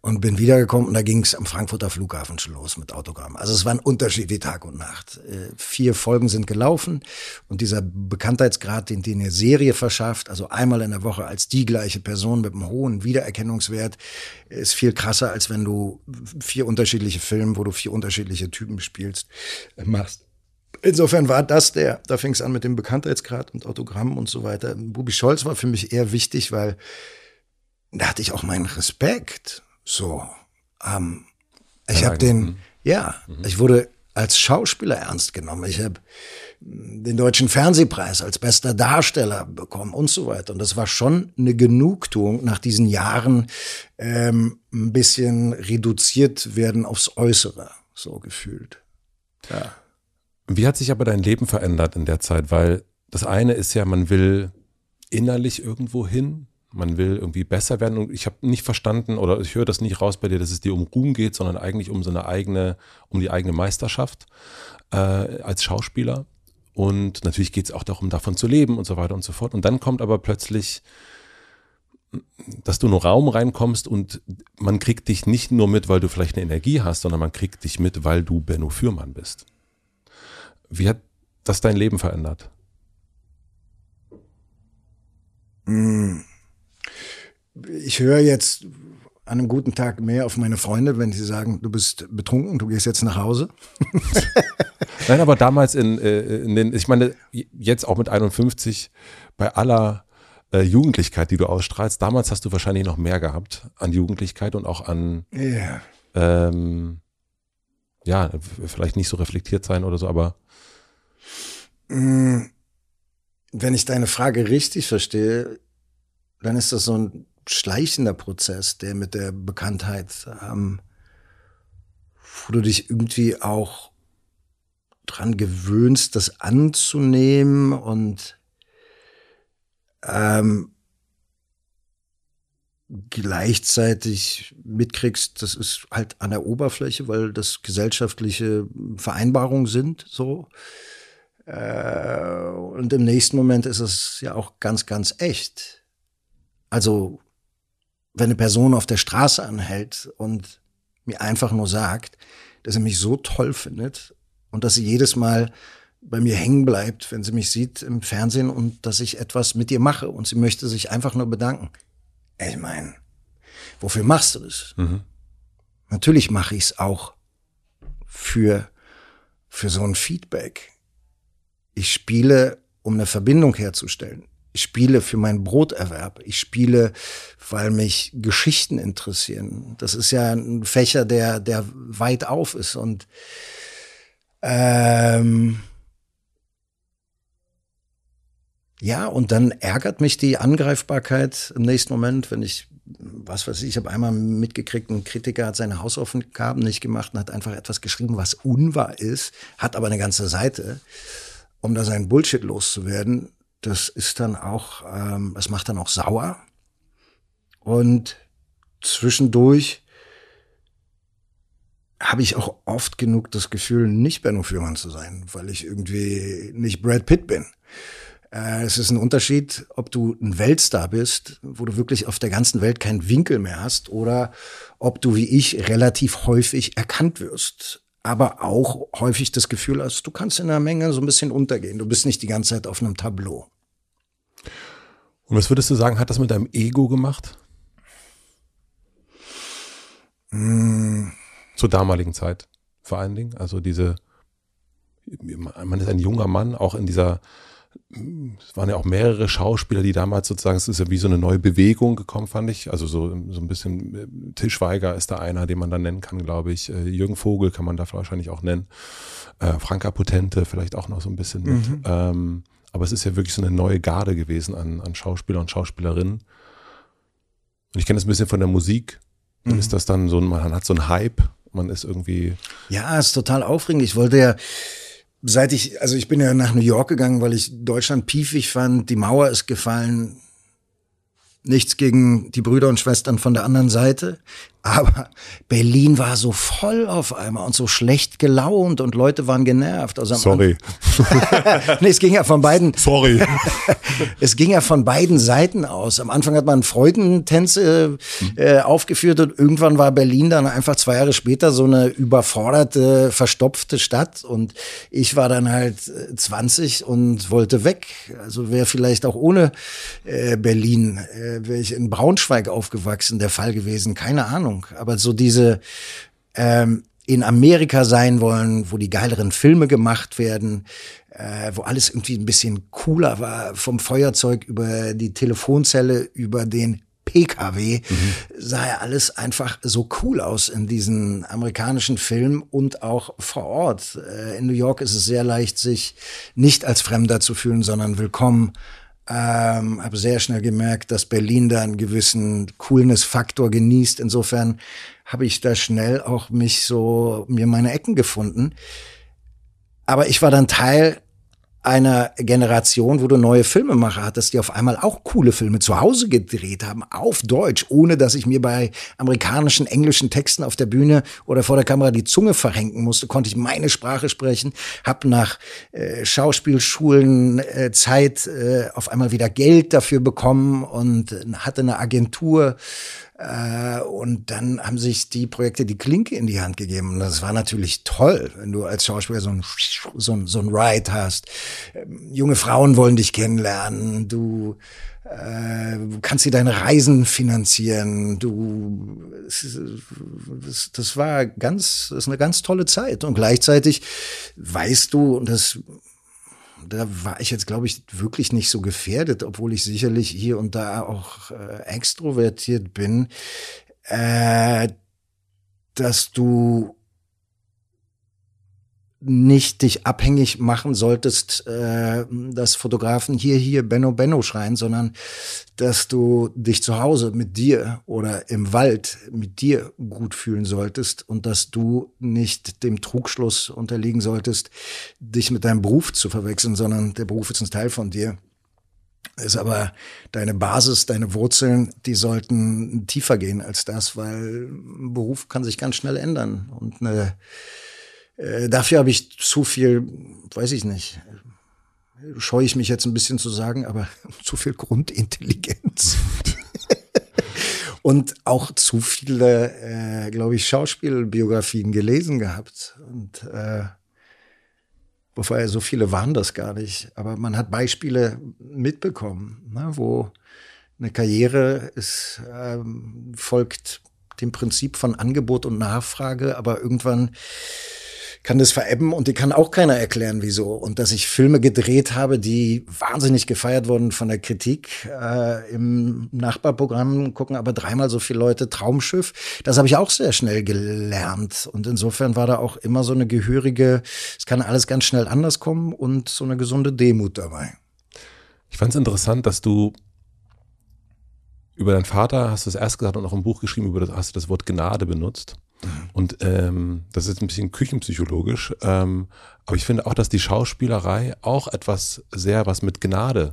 und bin wiedergekommen und da ging es am Frankfurter Flughafen schon los mit Autogramm. Also es war ein Unterschied wie Tag und Nacht. Äh, vier Folgen sind gelaufen und dieser Bekanntheitsgrad, den die eine Serie verschafft, also einmal in der Woche als die gleiche Person mit einem hohen Wiedererkennungswert, ist viel krasser, als wenn du vier unterschiedliche Filme, wo du vier unterschiedliche Typen spielst, äh, machst. Insofern war das der, da fing es an mit dem Bekanntheitsgrad und Autogramm und so weiter. Bubi Scholz war für mich eher wichtig, weil da hatte ich auch meinen Respekt. So, ähm, ich habe den, mhm. ja, ich wurde als Schauspieler ernst genommen. Ich habe den deutschen Fernsehpreis als bester Darsteller bekommen und so weiter. Und das war schon eine Genugtuung nach diesen Jahren ähm, ein bisschen reduziert werden aufs Äußere, so gefühlt. Ja. Wie hat sich aber dein Leben verändert in der Zeit? Weil das eine ist ja, man will innerlich irgendwo hin, man will irgendwie besser werden. Und ich habe nicht verstanden oder ich höre das nicht raus bei dir, dass es dir um Ruhm geht, sondern eigentlich um so eine eigene, um die eigene Meisterschaft äh, als Schauspieler. Und natürlich geht es auch darum, davon zu leben und so weiter und so fort. Und dann kommt aber plötzlich, dass du in einen Raum reinkommst und man kriegt dich nicht nur mit, weil du vielleicht eine Energie hast, sondern man kriegt dich mit, weil du Benno Fürmann bist. Wie hat das dein Leben verändert? Ich höre jetzt an einem guten Tag mehr auf meine Freunde, wenn sie sagen, du bist betrunken, du gehst jetzt nach Hause. Nein, aber damals in, äh, in den, ich meine, jetzt auch mit 51, bei aller äh, Jugendlichkeit, die du ausstrahlst, damals hast du wahrscheinlich noch mehr gehabt an Jugendlichkeit und auch an, Ja. ähm, ja, vielleicht nicht so reflektiert sein oder so, aber Wenn ich deine Frage richtig verstehe, dann ist das so ein schleichender Prozess, der mit der Bekanntheit, ähm, wo du dich irgendwie auch dran gewöhnst, das anzunehmen und ähm, gleichzeitig mitkriegst, das ist halt an der Oberfläche, weil das gesellschaftliche Vereinbarungen sind, so. Äh, und im nächsten Moment ist es ja auch ganz, ganz echt. Also, wenn eine Person auf der Straße anhält und mir einfach nur sagt, dass sie mich so toll findet und dass sie jedes Mal bei mir hängen bleibt, wenn sie mich sieht im Fernsehen und dass ich etwas mit ihr mache und sie möchte sich einfach nur bedanken. Ich meine, wofür machst du das? Natürlich mache ich es auch für, für so ein Feedback. Ich spiele, um eine Verbindung herzustellen. Ich spiele für meinen Broterwerb. Ich spiele, weil mich Geschichten interessieren. Das ist ja ein Fächer, der, der weit auf ist. Und ähm, ja, und dann ärgert mich die Angreifbarkeit im nächsten Moment, wenn ich, was weiß ich, ich habe einmal mitgekriegt, ein Kritiker hat seine Hausaufgaben nicht gemacht und hat einfach etwas geschrieben, was unwahr ist, hat aber eine ganze Seite, um da seinen Bullshit loszuwerden. Das ist dann auch, ähm, das macht dann auch sauer. Und zwischendurch habe ich auch oft genug das Gefühl, nicht Benno Fürmann zu sein, weil ich irgendwie nicht Brad Pitt bin. Äh, es ist ein Unterschied, ob du ein Weltstar bist, wo du wirklich auf der ganzen Welt keinen Winkel mehr hast, oder ob du wie ich relativ häufig erkannt wirst. Aber auch häufig das Gefühl hast, du kannst in der Menge so ein bisschen untergehen. Du bist nicht die ganze Zeit auf einem Tableau. Und was würdest du sagen, hat das mit deinem Ego gemacht? Zur damaligen Zeit vor allen Dingen. Also diese, man ist ein junger Mann, auch in dieser, es waren ja auch mehrere Schauspieler, die damals sozusagen, es ist ja wie so eine neue Bewegung gekommen, fand ich. Also so, so ein bisschen, äh, Tischweiger ist da einer, den man dann nennen kann, glaube ich. Äh, Jürgen Vogel kann man da wahrscheinlich auch nennen. Äh, Franka Potente vielleicht auch noch so ein bisschen mit. Ähm, aber es ist ja wirklich so eine neue Garde gewesen an, an Schauspieler und Schauspielerinnen. Und ich kenne das ein bisschen von der Musik. Dann mhm. ist das dann so, man hat so einen Hype, man ist irgendwie. Ja, ist total aufregend. Ich wollte ja, seit ich, also ich bin ja nach New York gegangen, weil ich Deutschland piefig fand, die Mauer ist gefallen. Nichts gegen die Brüder und Schwestern von der anderen Seite. Aber Berlin war so voll auf einmal und so schlecht gelaunt und Leute waren genervt. Also Sorry. nee, es ging ja von beiden. Sorry. es ging ja von beiden Seiten aus. Am Anfang hat man Freudentänze äh, aufgeführt und irgendwann war Berlin dann einfach zwei Jahre später so eine überforderte, verstopfte Stadt und ich war dann halt 20 äh, und wollte weg. Also wäre vielleicht auch ohne äh, Berlin, äh, wäre ich in Braunschweig aufgewachsen, der Fall gewesen. Keine Ahnung. Ahnung, aber so diese ähm, in Amerika sein wollen, wo die geileren Filme gemacht werden, äh, wo alles irgendwie ein bisschen cooler war, vom Feuerzeug über die Telefonzelle, über den PKW, mhm. sah ja alles einfach so cool aus in diesen amerikanischen Filmen und auch vor Ort. Äh, in New York ist es sehr leicht, sich nicht als Fremder zu fühlen, sondern willkommen ähm, habe sehr schnell gemerkt, dass Berlin da einen gewissen Coolness-Faktor genießt. Insofern habe ich da schnell auch mich so mir meine Ecken gefunden. Aber ich war dann Teil einer Generation, wo du neue Filmemacher hattest, die auf einmal auch coole Filme zu Hause gedreht haben, auf Deutsch, ohne dass ich mir bei amerikanischen, englischen Texten auf der Bühne oder vor der Kamera die Zunge verrenken musste, konnte ich meine Sprache sprechen, hab nach äh, Schauspielschulen äh, Zeit äh, auf einmal wieder Geld dafür bekommen und hatte eine Agentur äh, und dann haben sich die Projekte die Klinke in die Hand gegeben. Und das war natürlich toll, wenn du als Schauspieler so ein, so ein, so ein Ride hast. Ähm, junge Frauen wollen dich kennenlernen. Du äh, kannst dir deine Reisen finanzieren. Du, das, das war ganz, das ist eine ganz tolle Zeit. Und gleichzeitig weißt du, und das da war ich jetzt, glaube ich, wirklich nicht so gefährdet, obwohl ich sicherlich hier und da auch äh, extrovertiert bin, äh, dass du nicht dich abhängig machen solltest, äh, dass Fotografen hier, hier Benno Benno schreien, sondern dass du dich zu Hause mit dir oder im Wald mit dir gut fühlen solltest und dass du nicht dem Trugschluss unterliegen solltest, dich mit deinem Beruf zu verwechseln, sondern der Beruf ist ein Teil von dir. Ist aber deine Basis, deine Wurzeln, die sollten tiefer gehen als das, weil ein Beruf kann sich ganz schnell ändern und eine äh, dafür habe ich zu viel, weiß ich nicht, scheue ich mich jetzt ein bisschen zu sagen, aber zu viel Grundintelligenz. und auch zu viele, äh, glaube ich, Schauspielbiografien gelesen gehabt. Und äh, wobei so viele waren das gar nicht. Aber man hat Beispiele mitbekommen, ne, wo eine Karriere ist, ähm, folgt dem Prinzip von Angebot und Nachfrage, aber irgendwann kann das verebben und die kann auch keiner erklären, wieso. Und dass ich Filme gedreht habe, die wahnsinnig gefeiert wurden von der Kritik. Äh, Im Nachbarprogramm gucken aber dreimal so viele Leute Traumschiff. Das habe ich auch sehr schnell gelernt. Und insofern war da auch immer so eine gehörige, es kann alles ganz schnell anders kommen und so eine gesunde Demut dabei. Ich fand es interessant, dass du über deinen Vater hast du es erst gesagt und auch im Buch geschrieben, über das, hast du das Wort Gnade benutzt. Und ähm, das ist ein bisschen küchenpsychologisch, ähm, aber ich finde auch, dass die Schauspielerei auch etwas sehr was mit Gnade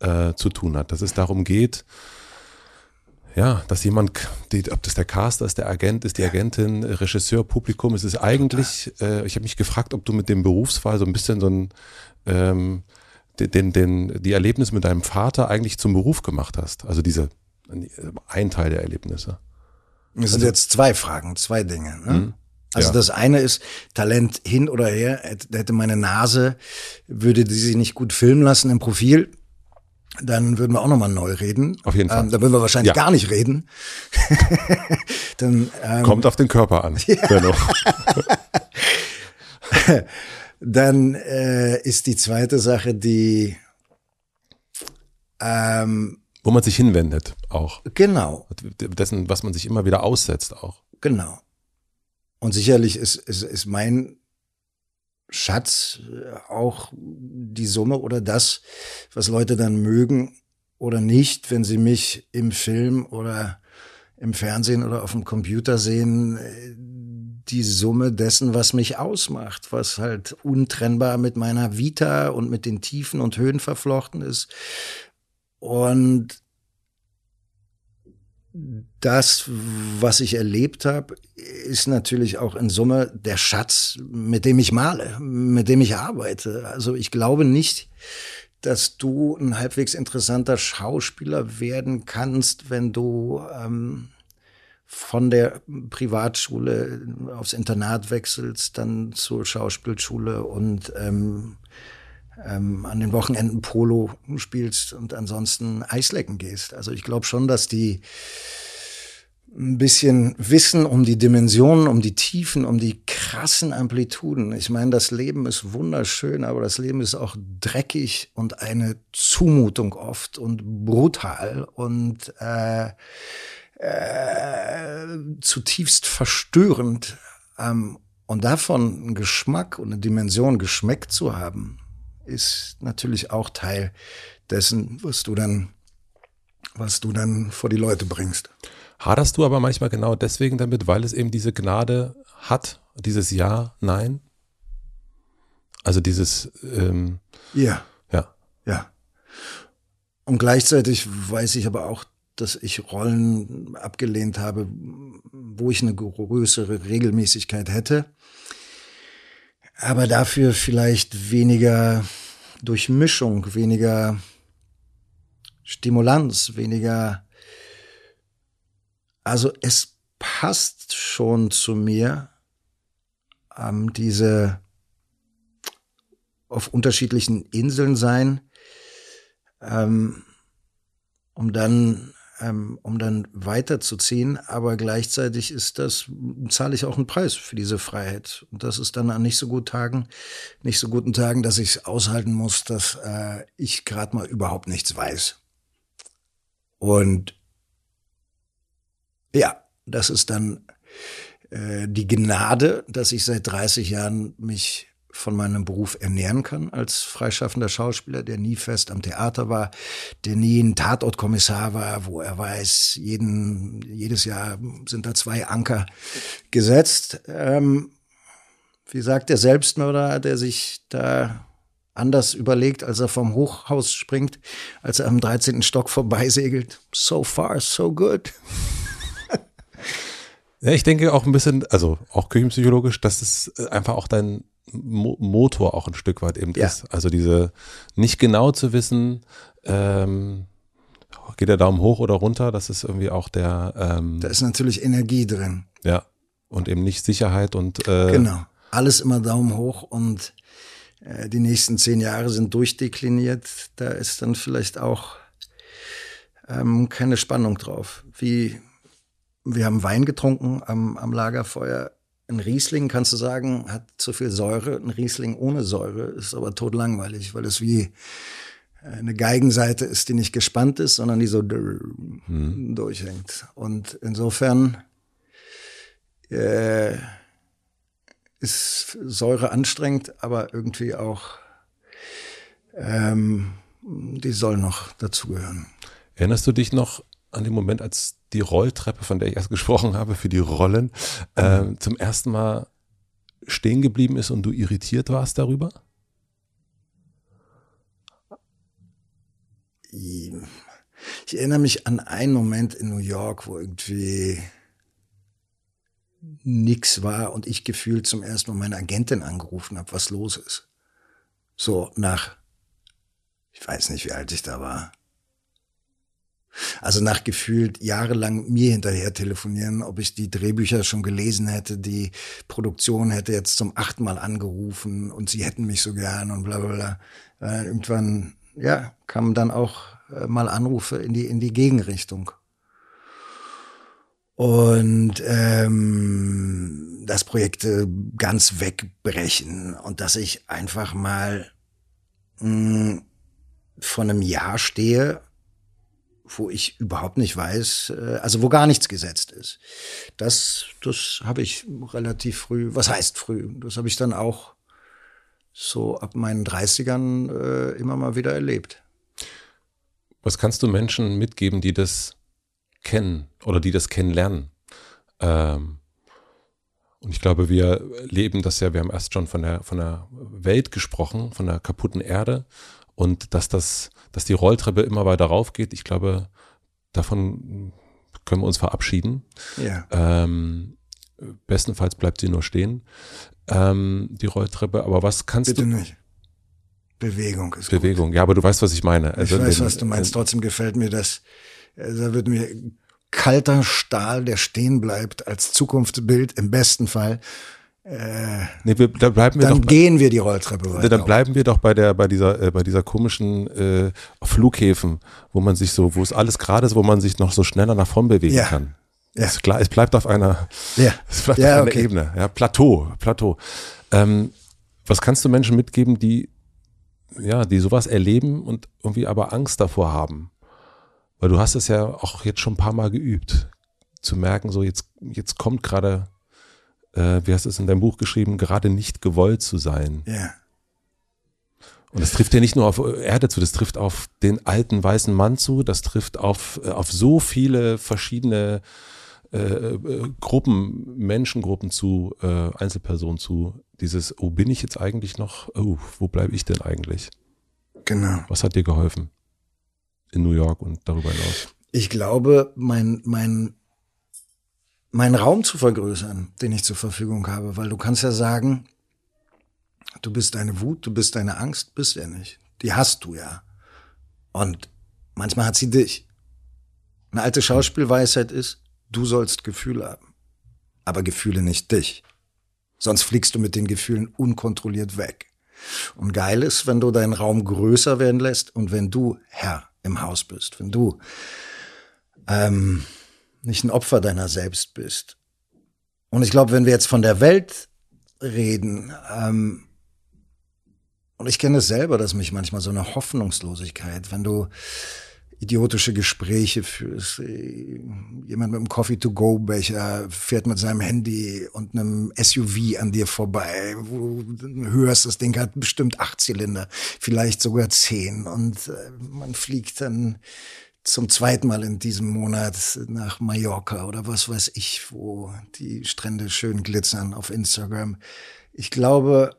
äh, zu tun hat, dass es darum geht, ja, dass jemand, die, ob das der Caster ist, der Agent ist, die Agentin, Regisseur, Publikum, es ist eigentlich, äh, ich habe mich gefragt, ob du mit dem Berufsfall so ein bisschen so ein ähm, den, den, die Erlebnisse mit deinem Vater eigentlich zum Beruf gemacht hast. Also diese ein Teil der Erlebnisse. Das sind also, jetzt zwei Fragen, zwei Dinge. Ne? Mhm. Also ja. das eine ist Talent hin oder her. Hätte meine Nase, würde die sich nicht gut filmen lassen im Profil, dann würden wir auch nochmal neu reden. Auf jeden Fall. Ähm, da würden wir wahrscheinlich ja. gar nicht reden. dann, ähm, Kommt auf den Körper an. Ja. dann äh, ist die zweite Sache, die ähm, wo man sich hinwendet auch. Genau. Dessen, was man sich immer wieder aussetzt auch. Genau. Und sicherlich ist, ist, ist mein Schatz auch die Summe oder das, was Leute dann mögen oder nicht, wenn sie mich im Film oder im Fernsehen oder auf dem Computer sehen, die Summe dessen, was mich ausmacht, was halt untrennbar mit meiner Vita und mit den Tiefen und Höhen verflochten ist. Und das, was ich erlebt habe, ist natürlich auch in Summe der Schatz, mit dem ich male, mit dem ich arbeite. Also ich glaube nicht, dass du ein halbwegs interessanter Schauspieler werden kannst, wenn du ähm, von der Privatschule aufs Internat wechselst, dann zur Schauspielschule und ähm, ähm, an den Wochenenden Polo spielst und ansonsten Eislecken gehst. Also ich glaube schon, dass die ein bisschen Wissen um die Dimensionen, um die Tiefen, um die krassen Amplituden. Ich meine, das Leben ist wunderschön, aber das Leben ist auch dreckig und eine Zumutung oft und brutal und äh, äh, zutiefst verstörend. Ähm, und davon einen Geschmack und eine Dimension geschmeckt zu haben, ist natürlich auch Teil dessen, was du dann, was du dann vor die Leute bringst. Haderst du aber manchmal genau deswegen damit, weil es eben diese Gnade hat, dieses Ja, Nein? Also dieses ähm, Ja. Ja. Ja. Und gleichzeitig weiß ich aber auch, dass ich Rollen abgelehnt habe, wo ich eine größere Regelmäßigkeit hätte, aber dafür vielleicht weniger Durchmischung, weniger Stimulanz, weniger also es passt schon zu mir, ähm, diese auf unterschiedlichen Inseln sein, ähm, um dann ähm, um dann weiterzuziehen, aber gleichzeitig ist das, zahle ich auch einen Preis für diese Freiheit. Und das ist dann an nicht so guten Tagen, nicht so guten Tagen, dass ich es aushalten muss, dass äh, ich gerade mal überhaupt nichts weiß. Und ja, das ist dann äh, die Gnade, dass ich seit 30 Jahren mich von meinem Beruf ernähren kann als freischaffender Schauspieler, der nie fest am Theater war, der nie ein Tatortkommissar war, wo er weiß, jeden, jedes Jahr sind da zwei Anker gesetzt. Ähm, wie sagt der Selbstmörder, der sich da anders überlegt, als er vom Hochhaus springt, als er am 13. Stock vorbeisegelt. So far, so good. Ja, ich denke auch ein bisschen, also auch küchenpsychologisch, dass es äh, einfach auch dein Mo Motor auch ein Stück weit eben ja. ist. Also diese nicht genau zu wissen, ähm, geht der Daumen hoch oder runter, das ist irgendwie auch der. Ähm, da ist natürlich Energie drin. Ja. Und eben nicht Sicherheit und. Äh, genau. Alles immer Daumen hoch und äh, die nächsten zehn Jahre sind durchdekliniert. Da ist dann vielleicht auch ähm, keine Spannung drauf. Wie wir haben Wein getrunken am, am Lagerfeuer. Ein Riesling, kannst du sagen, hat zu viel Säure. Ein Riesling ohne Säure ist aber totlangweilig, weil es wie eine Geigenseite ist, die nicht gespannt ist, sondern die so hm. durchhängt. Und insofern äh, ist Säure anstrengend, aber irgendwie auch, ähm, die soll noch dazugehören. Erinnerst du dich noch an den Moment, als die Rolltreppe, von der ich erst gesprochen habe, für die Rollen, äh, zum ersten Mal stehen geblieben ist und du irritiert warst darüber? Ich erinnere mich an einen Moment in New York, wo irgendwie nix war und ich gefühlt zum ersten Mal meine Agentin angerufen habe, was los ist. So nach, ich weiß nicht, wie alt ich da war, also nach gefühlt jahrelang mir hinterher telefonieren, ob ich die Drehbücher schon gelesen hätte, die Produktion hätte jetzt zum achten Mal angerufen und sie hätten mich so gern und bla bla bla. Äh, irgendwann, ja, kamen dann auch äh, mal Anrufe in die, in die Gegenrichtung. Und ähm, das Projekte ganz wegbrechen und dass ich einfach mal mh, hm, von einem Jahr stehe wo ich überhaupt nicht weiß, äh, also wo gar nichts gesetzt ist. Das, das habe ich relativ früh, was heißt früh? Das habe ich dann auch so ab meinen 30ern äh, immer mal wieder erlebt. Was kannst du Menschen mitgeben, die das kennen, oder die das kennenlernen. Ähm, und ich glaube, wir leben das ja, wir haben erst schon von der, von der Welt gesprochen, von der kaputten Erde und dass das, dass die Rolltreppe immer weiter raufgeht. Ich glaube, davon können wir uns verabschieden. Ja. Ähm, bestenfalls bleibt sie nur stehen, ähm, die Rolltreppe. Aber was kannst Bitte du? nicht. Bewegung ist Bewegung, gut. ja, aber du weißt, was ich meine. Also ich weiß, den, was du meinst. Trotzdem gefällt mir das. Also da wird mir kalter Stahl, der stehen bleibt, als Zukunftsbild im besten Fall. Äh, nee, wir, da bleiben wir dann doch gehen wir die Rolltreppe weiter. Dann bleiben wir doch bei der, bei dieser, äh, bei dieser komischen äh, Flughäfen, wo man sich so, wo es alles gerade ist, wo man sich noch so schneller nach vorn bewegen ja. kann. Ja. Es, es, bleibt auf einer, ja. es bleibt ja, auf einer okay. Ebene, ja, Plateau, Plateau. Ähm, was kannst du Menschen mitgeben, die, ja, die sowas erleben und irgendwie aber Angst davor haben? Weil du hast es ja auch jetzt schon ein paar Mal geübt, zu merken, so jetzt, jetzt kommt gerade, äh, wie hast du es in deinem Buch geschrieben, gerade nicht gewollt zu sein. Ja. Und das trifft ja nicht nur auf Erde zu, das trifft auf den alten weißen Mann zu, das trifft auf, äh, auf so viele verschiedene äh, äh, Gruppen, Menschengruppen zu, äh, Einzelpersonen zu. Dieses, oh, bin ich jetzt eigentlich noch, oh, wo bleibe ich denn eigentlich? Genau. Was hat dir geholfen? in New York und darüber hinaus? Ich glaube, mein, mein, mein Raum zu vergrößern, den ich zur Verfügung habe, weil du kannst ja sagen, du bist deine Wut, du bist deine Angst, bist ja nicht. Die hast du ja. Und manchmal hat sie dich. Eine alte Schauspielweisheit ist, du sollst Gefühle haben, aber Gefühle nicht dich. Sonst fliegst du mit den Gefühlen unkontrolliert weg. Und geil ist, wenn du deinen Raum größer werden lässt und wenn du Herr im Haus bist, wenn du ähm, nicht ein Opfer deiner selbst bist. Und ich glaube, wenn wir jetzt von der Welt reden, ähm, und ich kenne es selber, dass mich manchmal so eine Hoffnungslosigkeit, wenn du idiotische Gespräche führst. Jemand mit einem Coffee-to-go-Becher fährt mit seinem Handy und einem SUV an dir vorbei, wo du hörst, das Ding hat bestimmt acht Zylinder, vielleicht sogar zehn und äh, man fliegt dann zum zweiten Mal in diesem Monat nach Mallorca oder was weiß ich, wo die Strände schön glitzern auf Instagram. Ich glaube,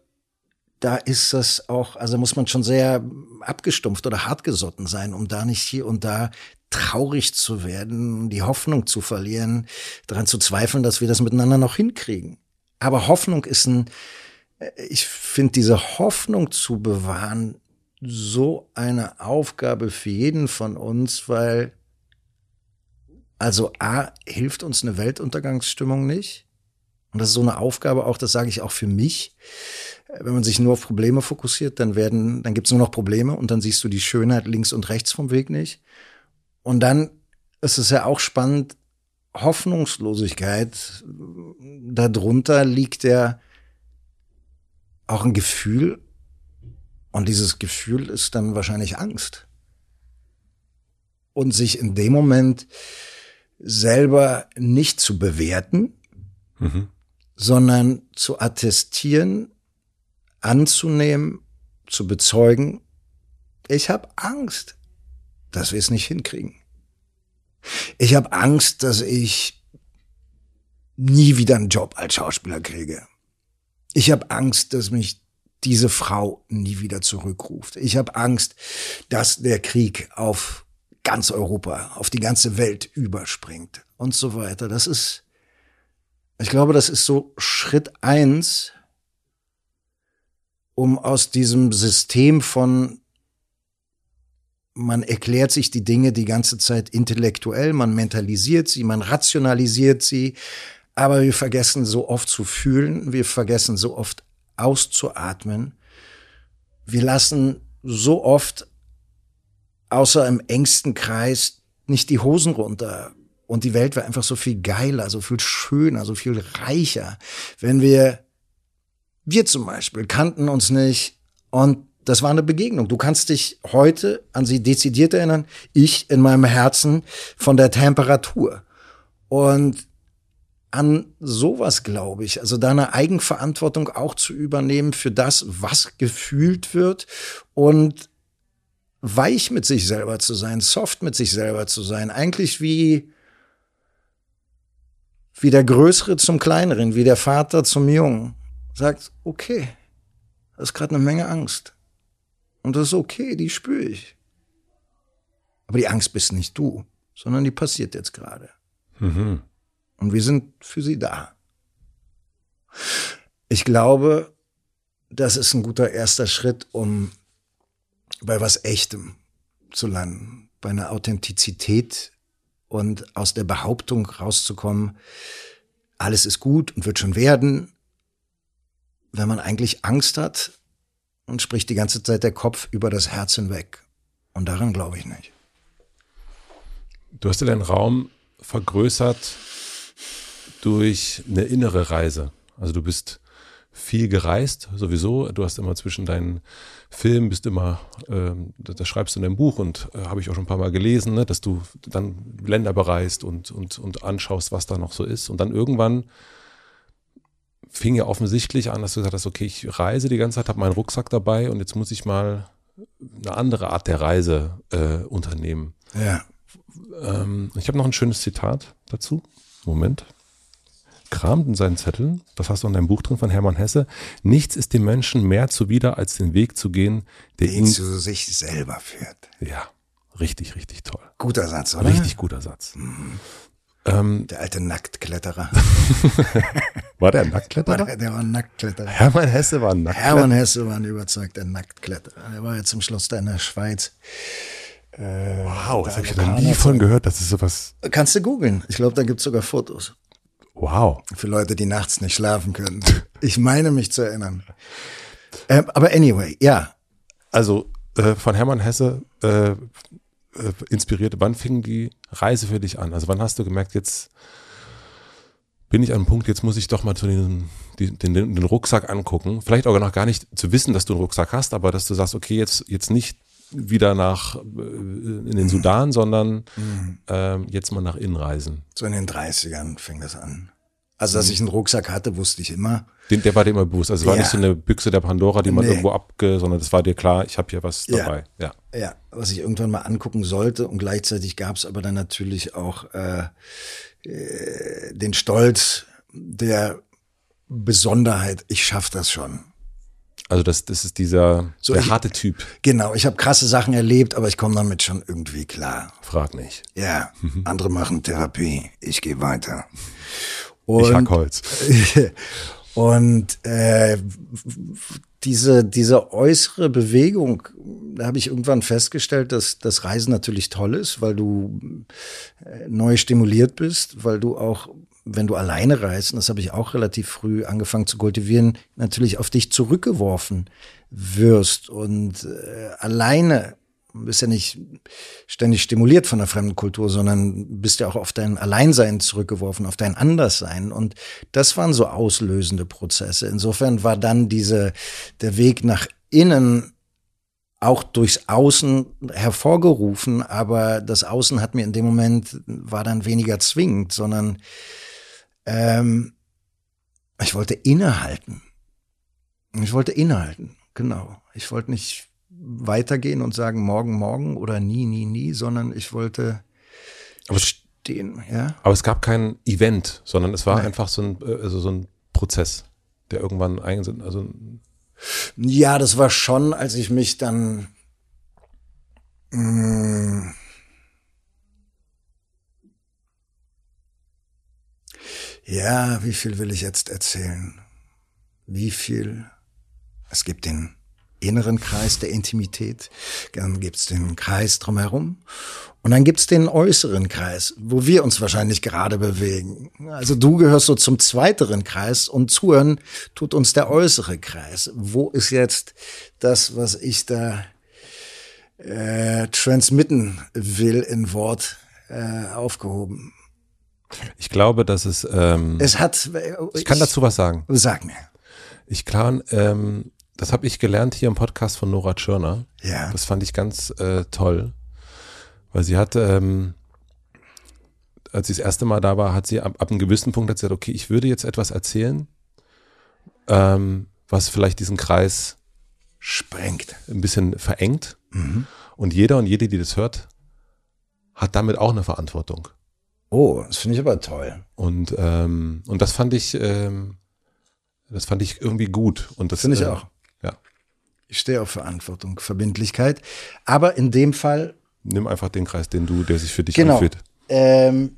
da ist das auch, also muss man schon sehr abgestumpft oder hartgesotten sein, um da nicht hier und da traurig zu werden, die Hoffnung zu verlieren, daran zu zweifeln, dass wir das miteinander noch hinkriegen. Aber Hoffnung ist ein, ich finde diese Hoffnung zu bewahren so eine Aufgabe für jeden von uns, weil also A, hilft uns eine Weltuntergangsstimmung nicht. Und das ist so eine Aufgabe auch, das sage ich auch für mich wenn man sich nur auf Probleme fokussiert, dann werden, dann gibt's nur noch Probleme und dann siehst du die Schönheit links und rechts vom Weg nicht. Und dann ist es ja auch spannend, Hoffnungslosigkeit, darunter liegt ja auch ein Gefühl und dieses Gefühl ist dann wahrscheinlich Angst. Und sich in dem Moment selber nicht zu bewerten, mhm. sondern zu attestieren, anzunehmen, zu bezeugen, ich habe Angst, dass wir es nicht hinkriegen. Ich habe Angst, dass ich nie wieder einen Job als Schauspieler kriege. Ich habe Angst, dass mich diese Frau nie wieder zurückruft. Ich habe Angst, dass der Krieg auf ganz Europa, auf die ganze Welt überspringt und so weiter. Das ist, ich glaube, das ist so Schritt eins um aus diesem System von man erklärt sich die Dinge die ganze Zeit intellektuell, man mentalisiert sie, man rationalisiert sie, aber wir vergessen so oft zu fühlen, wir vergessen so oft auszuatmen. Wir lassen so oft außer im engsten Kreis nicht die Hosen runter. Und die Welt wäre einfach so viel geiler, so viel schöner, so viel reicher, wenn wir wir zum Beispiel kannten uns nicht und das war eine Begegnung. Du kannst dich heute an sie dezidiert erinnern, ich in meinem Herzen von der Temperatur. Und an sowas glaube ich, also deine Eigenverantwortung auch zu übernehmen für das, was gefühlt wird und weich mit sich selber zu sein, soft mit sich selber zu sein, eigentlich wie wie der Größere zum Kleineren, wie der Vater zum Jungen, sagt, okay, das ist gerade eine Menge Angst. Und das ist okay, die spüre ich. Aber die Angst bist nicht du, sondern die passiert jetzt gerade. Mhm. Und wir sind für sie da. Ich glaube, das ist ein guter erster Schritt, um bei was Echtem zu landen, bei einer Authentizität und aus der Behauptung rauszukommen, alles ist gut und wird schon werden, wenn man eigentlich Angst hat und spricht die ganze Zeit der Kopf über das Herz hinweg. Und daran glaube ich nicht. Du hast ja deinen Raum vergrößert durch eine innere Reise. Also du bist viel gereist, sowieso. Du hast immer zwischen deinen Filmen, bist immer, äh, das schreibst du in deinem Buch und äh, habe ich auch schon ein paar Mal gelesen, ne, dass du dann Länder bereist und, und, und anschaust, was da noch so ist. Und dann irgendwann fing ja offensichtlich an, dass du gesagt hast, okay, ich reise die ganze Zeit, habe meinen Rucksack dabei und jetzt muss ich mal eine andere Art der Reise äh, unternehmen. Ja. Ähm, ich habe noch ein schönes Zitat dazu. Moment kramt in seinen Zetteln, das hast du in deinem Buch drin von Hermann Hesse, nichts ist dem Menschen mehr zuwider, als den Weg zu gehen, der ihn zu sich selber führt. Ja, richtig, richtig toll. Guter Satz, oder? Richtig guter Satz. Mhm. Ähm, der alte Nacktkletterer. war der ein Nacktkletterer? War der, der, war ein Nacktkletterer. Hermann Hesse war ein Nacktkletterer. Hermann Hesse war ein überzeugter Nacktkletterer. Er war ja zum Schluss da in der Schweiz. Äh, wow, das habe ich noch nie von gehört, das ist sowas. Kannst du googeln. Ich glaube, da gibt es sogar Fotos. Wow. Für Leute, die nachts nicht schlafen können. Ich meine mich zu erinnern. Äh, aber anyway, ja. Also äh, von Hermann Hesse äh, äh, inspiriert, wann fing die Reise für dich an? Also wann hast du gemerkt, jetzt bin ich an einem Punkt, jetzt muss ich doch mal zu den, den, den, den Rucksack angucken. Vielleicht auch noch gar nicht zu wissen, dass du einen Rucksack hast, aber dass du sagst, okay, jetzt, jetzt nicht wieder nach äh, in den Sudan, sondern mhm. ähm, jetzt mal nach innen reisen. So in den 30ern fing das an. Also, dass mhm. ich einen Rucksack hatte, wusste ich immer. Den, der war dir immer bewusst. Also, es war ja. nicht so eine Büchse der Pandora, die man nee. irgendwo abge, sondern das war dir klar, ich habe hier was dabei. Ja. ja. Ja, was ich irgendwann mal angucken sollte. Und gleichzeitig gab es aber dann natürlich auch äh, äh, den Stolz der Besonderheit, ich schaff das schon. Also das, das ist dieser so, der ich, harte Typ. Genau, ich habe krasse Sachen erlebt, aber ich komme damit schon irgendwie klar. Frag nicht. Ja, mhm. andere machen Therapie, ich gehe weiter. Und, ich hack Holz. und äh, diese, diese äußere Bewegung, da habe ich irgendwann festgestellt, dass das Reisen natürlich toll ist, weil du äh, neu stimuliert bist, weil du auch wenn du alleine reist, und das habe ich auch relativ früh angefangen zu kultivieren, natürlich auf dich zurückgeworfen wirst und äh, alleine bist ja nicht ständig stimuliert von der fremden Kultur, sondern bist ja auch auf dein Alleinsein zurückgeworfen, auf dein Anderssein. Und das waren so auslösende Prozesse. Insofern war dann diese, der Weg nach innen auch durchs Außen hervorgerufen, aber das Außen hat mir in dem Moment, war dann weniger zwingend, sondern ähm, ich wollte innehalten. Ich wollte innehalten, genau. Ich wollte nicht weitergehen und sagen morgen, morgen oder nie, nie, nie, sondern ich wollte aber stehen. Ja? Aber es gab kein Event, sondern es war Nein. einfach so ein, äh, also so ein Prozess, der irgendwann eingesetzt, also ja, das war schon, als ich mich dann mh, Ja, wie viel will ich jetzt erzählen? Wie viel? Es gibt den inneren Kreis der Intimität, dann gibt's den Kreis drumherum und dann gibt's den äußeren Kreis, wo wir uns wahrscheinlich gerade bewegen. Also du gehörst so zum zweiteren Kreis und zuhören tut uns der äußere Kreis. Wo ist jetzt das, was ich da äh, transmitten will in Wort äh, aufgehoben? Ich glaube, dass es. Ähm, es hat. Ich kann dazu was sagen. Sag mir. Ich kann. Ähm, das habe ich gelernt hier im Podcast von Nora Tschirner. Ja. Das fand ich ganz äh, toll, weil sie hat, ähm, als sie das erste Mal da war, hat sie ab, ab einem gewissen Punkt gesagt, okay, ich würde jetzt etwas erzählen, ähm, was vielleicht diesen Kreis sprengt, ein bisschen verengt. Mhm. Und jeder und jede, die das hört, hat damit auch eine Verantwortung. Oh, das finde ich aber toll. Und, ähm, und das fand ich, ähm, das fand ich irgendwie gut. Und das Finde ich äh, auch. Ja. Ich stehe auf Verantwortung, Verbindlichkeit. Aber in dem Fall Nimm einfach den Kreis, den du, der sich für dich Genau. anfühlt. ähm,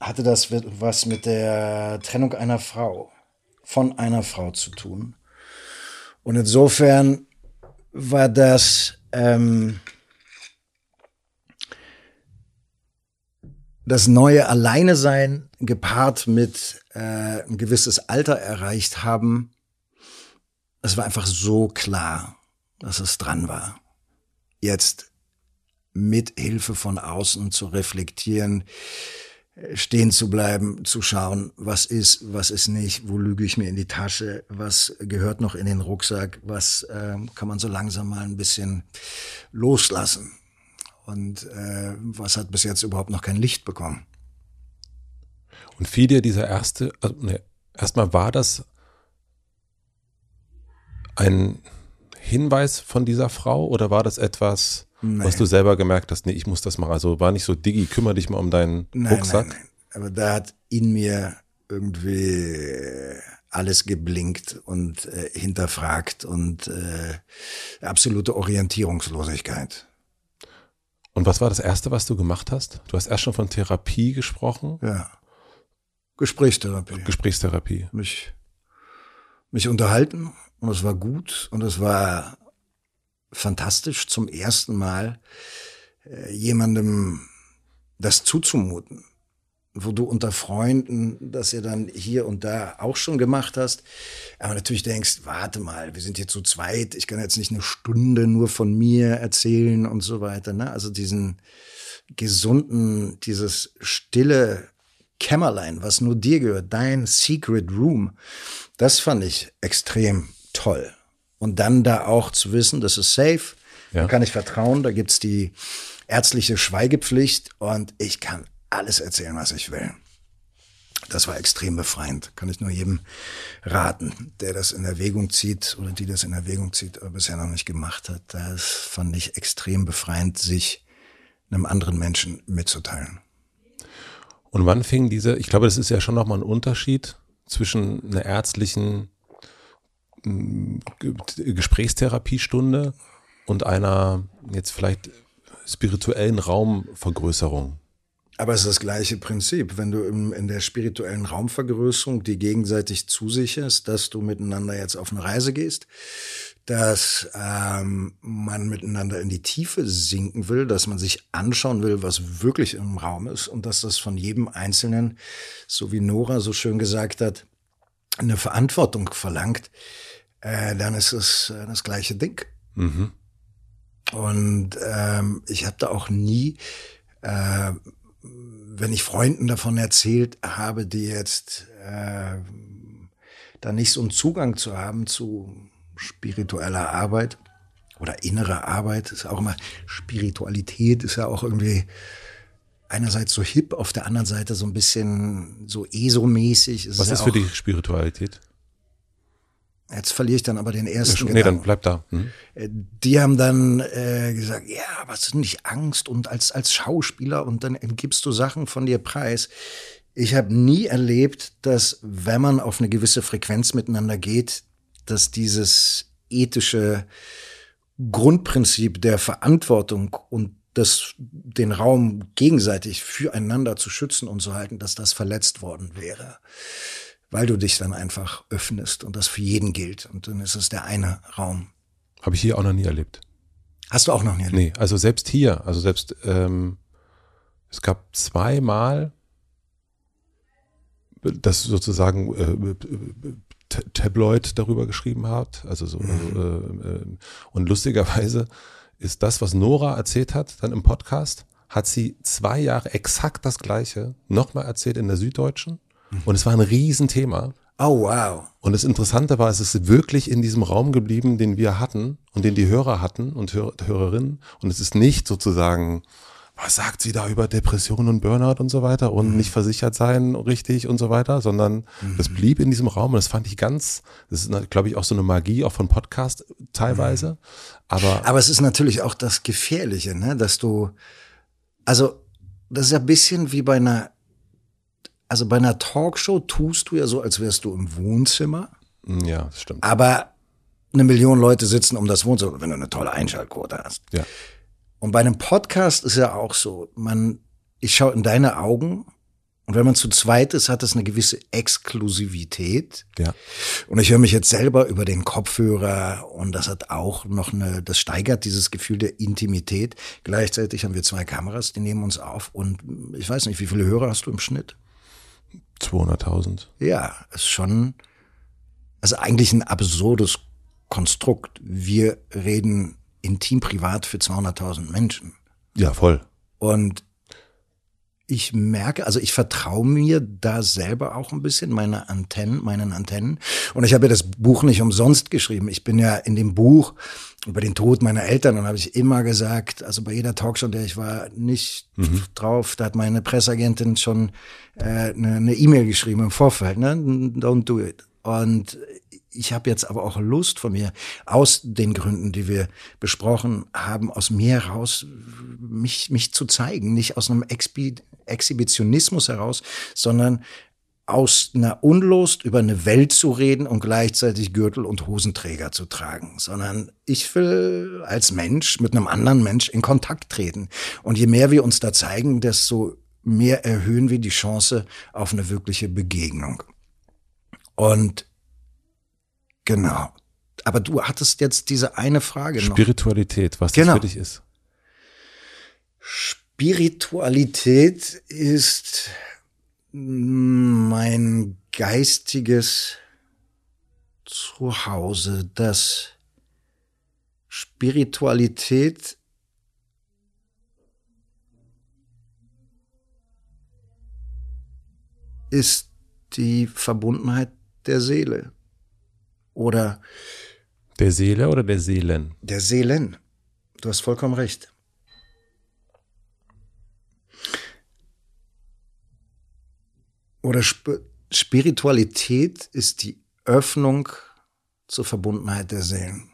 hatte das was mit der Trennung einer Frau, von einer Frau zu tun. Und insofern war das ähm, das neue Alleine sein gepaart mit äh, ein gewisses Alter erreicht haben. Es war einfach so klar, dass es dran war. Jetzt mit Hilfe von außen zu reflektieren, äh, stehen zu bleiben, zu schauen, was ist, was ist nicht, wo lüge ich mir in die Tasche, was gehört noch in den Rucksack, was ähm, kann man so langsam mal ein bisschen loslassen und äh, was hat bis jetzt überhaupt noch kein Licht bekommen. Und fiel dir dieser erste, also, ne, erstmal war das ein Hinweis von dieser Frau oder war das etwas, was du selber gemerkt hast, nee, ich muss das machen. Also war nicht so, Diggi, kümmere dich mal um deinen Nein, Rucksack. nein, nein. Aber da hat in mir irgendwie alles geblinkt und äh, hinterfragt und äh, absolute Orientierungslosigkeit. Und was war das Erste, was du gemacht hast? Du hast erst schon von Therapie gesprochen, Ja. Gesprächstherapie. Gesprächstherapie. mich, mich unterhalten und es war gut und es war fantastisch zum ersten Mal äh, jemandem das zuzumuten, wo du unter Freunden das ja dann hier und da auch schon gemacht hast, aber natürlich denkst, warte mal, wir sind hier zu zweit, ich kann jetzt nicht eine Stunde nur von mir erzählen und so weiter. Ne? Also diesen gesunden, dieses stille Kämmerlein, was nur dir gehört, dein Secret Room, das fand ich extrem toll. Und dann da auch zu wissen, das ist safe, Ja. da kann ich vertrauen, da gibt's die ärztliche Schweigepflicht und ich kann alles erzählen, was ich will. Das war extrem befreiend. Kann ich nur jedem raten, der das in Erwägung zieht oder die das in Erwägung zieht, aber bisher noch nicht gemacht hat. Das fand ich extrem befreiend, sich einem anderen Menschen mitzuteilen. Und wann fing diese, ich glaube, das ist ja schon nochmal ein Unterschied zwischen einer ärztlichen mm, Ge- Gesprächstherapiestunde und einer jetzt vielleicht spirituellen Raumvergrößerung. Aber es ist das gleiche Prinzip. Wenn du im, in der spirituellen Raumvergrößerung die gegenseitig zusicherst, dass du miteinander jetzt auf eine Reise gehst, dass ähm, man miteinander in die Tiefe sinken will, dass man sich anschauen will, was wirklich im Raum ist und dass das von jedem Einzelnen, so wie Nora so schön gesagt hat, eine Verantwortung verlangt, äh, dann ist es äh, das gleiche Ding. Mhm. Und ähm, ich habe da auch nie, äh, wenn ich Freunden davon erzählt habe, die jetzt äh, da nicht so einen Zugang zu haben zu spiritueller Arbeit oder innerer Arbeit, ist auch immer Spiritualität ist ja auch irgendwie einerseits so hip, auf der anderen Seite so ein bisschen so ESO-mäßig. Es Was ja ist für auch- die Spiritualität? Jetzt verliere ich dann aber den ersten Nee, dann Gedanken. bleib da. Mhm. Äh, Die haben dann äh, gesagt, ja, aber es ist nicht Angst und als, als Schauspieler und dann gibst du Sachen von dir preis. Ich habe nie erlebt, dass wenn man auf eine gewisse Frequenz miteinander geht, dass dieses ethische Grundprinzip der Verantwortung und das, den Raum gegenseitig füreinander zu schützen und zu halten, dass das verletzt worden wäre. Weil du dich dann einfach öffnest und das für jeden gilt. Und dann ist es der eine Raum. Habe ich hier auch noch nie erlebt. Hast du auch noch nie erlebt? Nee, also selbst hier, also selbst, ähm, es gab zweimal, dass sozusagen äh, T- Tabloid darüber geschrieben hat, also so, Mhm. äh, äh, und lustigerweise ist das, was Nora erzählt hat, dann im Podcast, hat sie zwei Jahre exakt das Gleiche nochmal erzählt in der Süddeutschen. Und es war ein Riesenthema. Oh, wow. Und das Interessante war, es ist wirklich in diesem Raum geblieben, den wir hatten und den die Hörer hatten und Hör Hörerinnen. Und es ist nicht sozusagen, was sagt sie da über Depression und Burnout und so weiter und nicht versichert sein richtig und so weiter, sondern das blieb in diesem Raum und das fand ich ganz, das ist, glaube ich, auch so eine Magie auch von Podcast teilweise. Aber Aber es ist natürlich auch das Gefährliche, ne? dass du, also das ist ein bisschen wie bei einer, also bei einer Talkshow tust du ja so, als wärst du im Wohnzimmer. Ja, das stimmt. Aber eine Million Leute sitzen um das Wohnzimmer, wenn du eine tolle Einschaltquote hast. Ja. Und bei einem Podcast ist ja auch so, man, ich schaue in deine Augen und wenn man zu zweit ist, hat es eine gewisse Exklusivität. Ja. Und ich höre mich jetzt selber über den Kopfhörer und das hat auch noch eine, das steigert dieses Gefühl der Intimität. Gleichzeitig haben wir zwei Kameras, die nehmen uns auf und ich weiß nicht, wie viele Hörer hast du im Schnitt? 200.000. Ja, ist schon, also eigentlich ein absurdes Konstrukt. Wir reden intim privat für 200.000 Menschen. Ja, voll. Und ich merke, also ich vertraue mir da selber auch ein bisschen, meine Antennen, meinen Antennen. Und ich habe ja das Buch nicht umsonst geschrieben. Ich bin ja in dem Buch über den Tod meiner Eltern und habe ich immer gesagt, also bei jeder Talkshow, in der ich war, nicht mhm. drauf. Da hat meine Presseagentin schon äh, eine E-Mail geschrieben im Vorfeld, ne? Don't do it. Und ich habe jetzt aber auch Lust von mir, aus den Gründen, die wir besprochen haben, aus mir heraus, mich, mich zu zeigen. Nicht aus einem Expi Exhibitionismus heraus, sondern aus einer Unlust über eine Welt zu reden und gleichzeitig Gürtel und Hosenträger zu tragen, sondern ich will als Mensch mit einem anderen Mensch in Kontakt treten. Und je mehr wir uns da zeigen, desto mehr erhöhen wir die Chance auf eine wirkliche Begegnung. Und genau. Aber du hattest jetzt diese eine Frage noch. Spiritualität, was genau. das für dich ist. Spiritualität ist mein geistiges Zuhause. Das Spiritualität ist die Verbundenheit der Seele. Oder der Seele oder der Seelen? Der Seelen. Du hast vollkommen recht. oder Sp Spiritualität ist die Öffnung zur Verbundenheit der Seelen.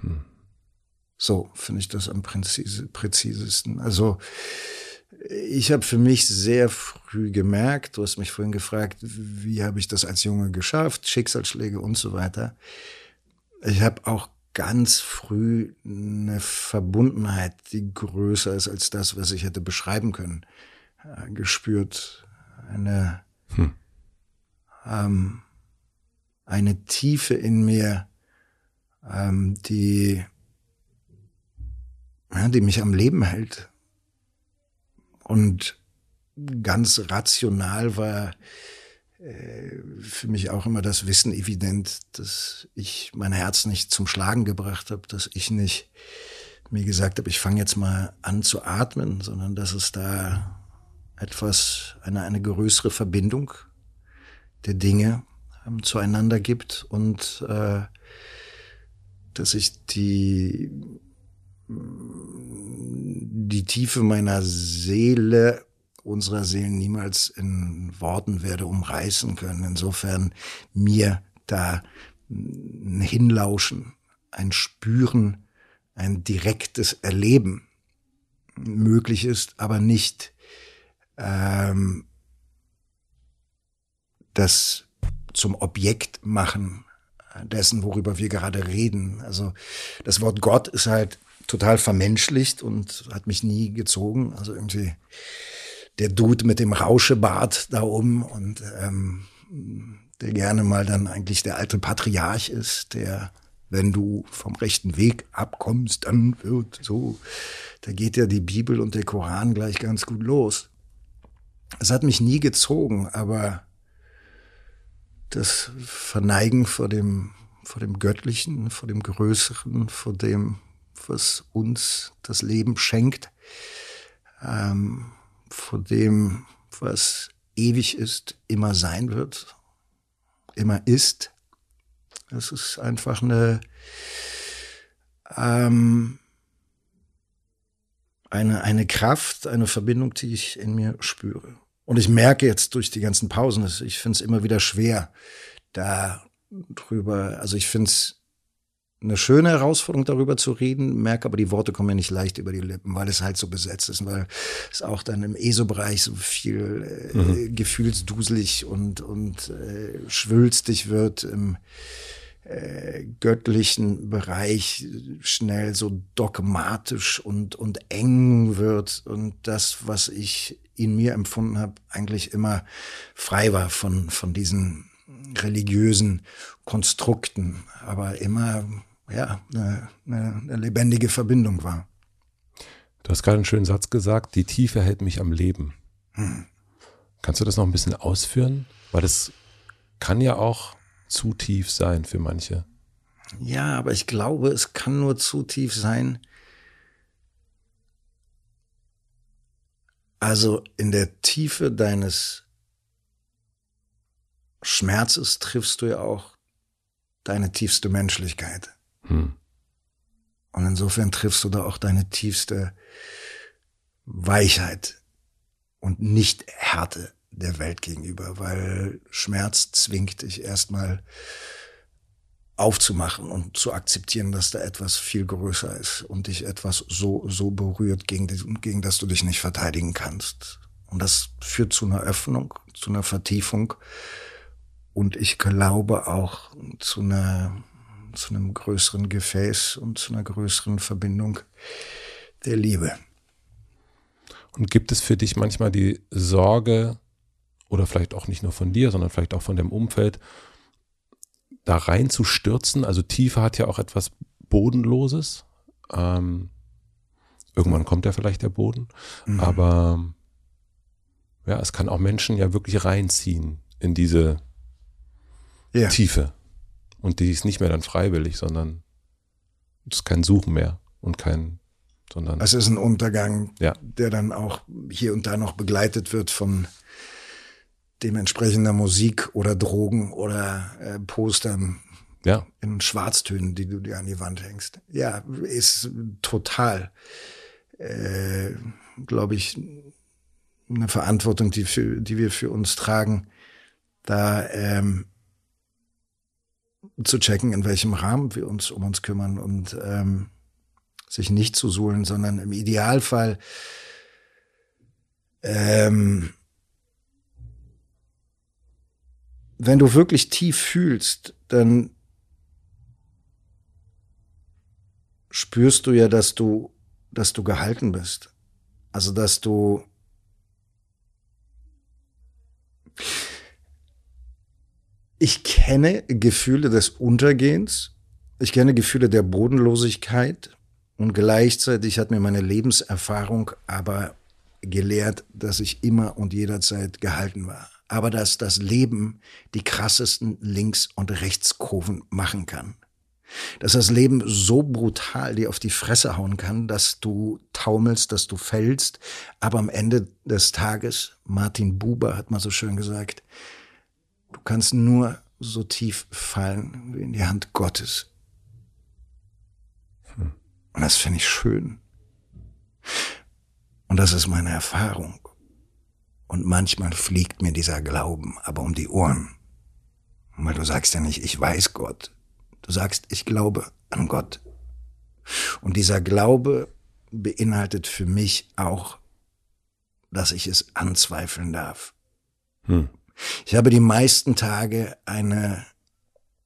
Hm. So finde ich das am präzise, präzisesten. Also ich habe für mich sehr früh gemerkt, du hast mich vorhin gefragt, wie habe ich das als Junge geschafft, Schicksalsschläge und so weiter. Ich habe auch ganz früh eine Verbundenheit, die größer ist als das, was ich hätte beschreiben können, äh, gespürt eine, hm. ähm, eine Tiefe in mir, ähm, die, ja, die mich am Leben hält. Und ganz rational war äh, für mich auch immer das Wissen evident, dass ich mein Herz nicht zum Schlagen gebracht habe, dass ich nicht mir gesagt habe, ich fange jetzt mal an zu atmen, sondern dass es da etwas, eine, eine größere Verbindung der Dinge ähm, zueinander gibt und äh, dass ich die, die Tiefe meiner Seele, unserer Seelen niemals in Worten werde umreißen können. Insofern mir da ein Hinlauschen, ein Spüren, ein direktes Erleben möglich ist, aber nicht ähm, das zum Objekt machen dessen, worüber wir gerade reden. Also das Wort Gott ist halt total vermenschlicht und hat mich nie gezogen. Also irgendwie der Dude mit dem Rauschebart da oben und ähm, der gerne mal dann eigentlich der alte Patriarch ist, der, wenn du vom rechten Weg abkommst, dann wird so, da geht ja die Bibel und der Koran gleich ganz gut los es hat mich nie gezogen, aber das Verneigen vor dem, vor dem Göttlichen, vor dem Größeren, vor dem, was uns das Leben schenkt, ähm, vor dem, was ewig ist, immer sein wird, immer ist. Das ist einfach eine, ähm, eine, eine Kraft, eine Verbindung, die ich in mir spüre. Und ich merke jetzt durch die ganzen Pausen, ich finde es immer wieder schwer, da drüber, also ich finde es eine schöne Herausforderung, darüber zu reden, merke aber, die Worte kommen mir nicht leicht über die Lippen, weil es halt so besetzt ist, weil es auch dann im ESO-Bereich so viel äh, mhm. gefühlsduselig und, und äh, schwülstig wird, im äh, göttlichen Bereich schnell so dogmatisch und, und eng wird und das, was ich in mir empfunden habe, eigentlich immer frei war von, von diesen religiösen Konstrukten, aber immer ja, eine, eine, lebendige Verbindung war. Du hast gerade einen schönen Satz gesagt, die Tiefe hält mich am Leben. Hm. Kannst du das noch ein bisschen ausführen? Weil das kann ja auch zu tief sein für manche. Ja, aber ich glaube, es kann nur zu tief sein. Also in der Tiefe deines Schmerzes triffst du ja auch deine tiefste Menschlichkeit. Hm. Und insofern triffst du da auch deine tiefste Weichheit und nicht Härte der Welt gegenüber, weil Schmerz zwingt dich erstmal aufzumachen und zu akzeptieren, dass da etwas viel größer ist und dich etwas so, so berührt, gegen, gegen das du dich nicht verteidigen kannst. Und das führt zu einer Öffnung, zu einer Vertiefung und ich glaube auch zu einer zu einem größeren Gefäß und zu einer größeren Verbindung der Liebe. Und gibt es für dich manchmal die Sorge, oder vielleicht auch nicht nur von dir, sondern vielleicht auch von dem Umfeld, da rein zu stürzen? Also Tiefe hat ja auch etwas Bodenloses. Ähm, irgendwann kommt ja vielleicht der Boden, mhm. aber ja, es kann auch Menschen ja wirklich reinziehen in diese ja. Tiefe. Und die ist nicht mehr dann freiwillig, sondern es ist kein Suchen mehr und kein, sondern. Es ist ein Untergang, ja. der dann auch hier und da noch begleitet wird von dementsprechender Musik oder Drogen oder äh, Postern ja. in Schwarztönen, die du dir an die Wand hängst. Ja, ist total, äh, glaube ich, eine Verantwortung, die, für, die wir für uns tragen, da ähm, zu checken, in welchem Rahmen wir uns um uns kümmern und ähm, sich nicht zu suhlen, sondern im Idealfall ähm, wenn du wirklich tief fühlst, dann spürst du ja, dass du, dass du gehalten bist. Also, dass du ich kenne Gefühle des Untergehens, ich kenne Gefühle der Bodenlosigkeit und gleichzeitig hat mir meine Lebenserfahrung aber gelehrt, dass ich immer und jederzeit gehalten war. Aber dass das Leben die krassesten Links- und Rechtskurven machen kann. Dass das Leben so brutal dir auf die Fresse hauen kann, dass du taumelst, dass du fällst. Aber am Ende des Tages, Martin Buber hat mal so schön gesagt, Du kannst nur so tief fallen wie in die Hand Gottes. Hm. Und das finde ich schön. Und das ist meine Erfahrung. Und manchmal fliegt mir dieser Glauben aber um die Ohren. Weil du sagst ja nicht, ich weiß Gott. Du sagst, ich glaube an Gott. Und dieser Glaube beinhaltet für mich auch, dass ich es anzweifeln darf. Hm. Ich habe die meisten Tage eine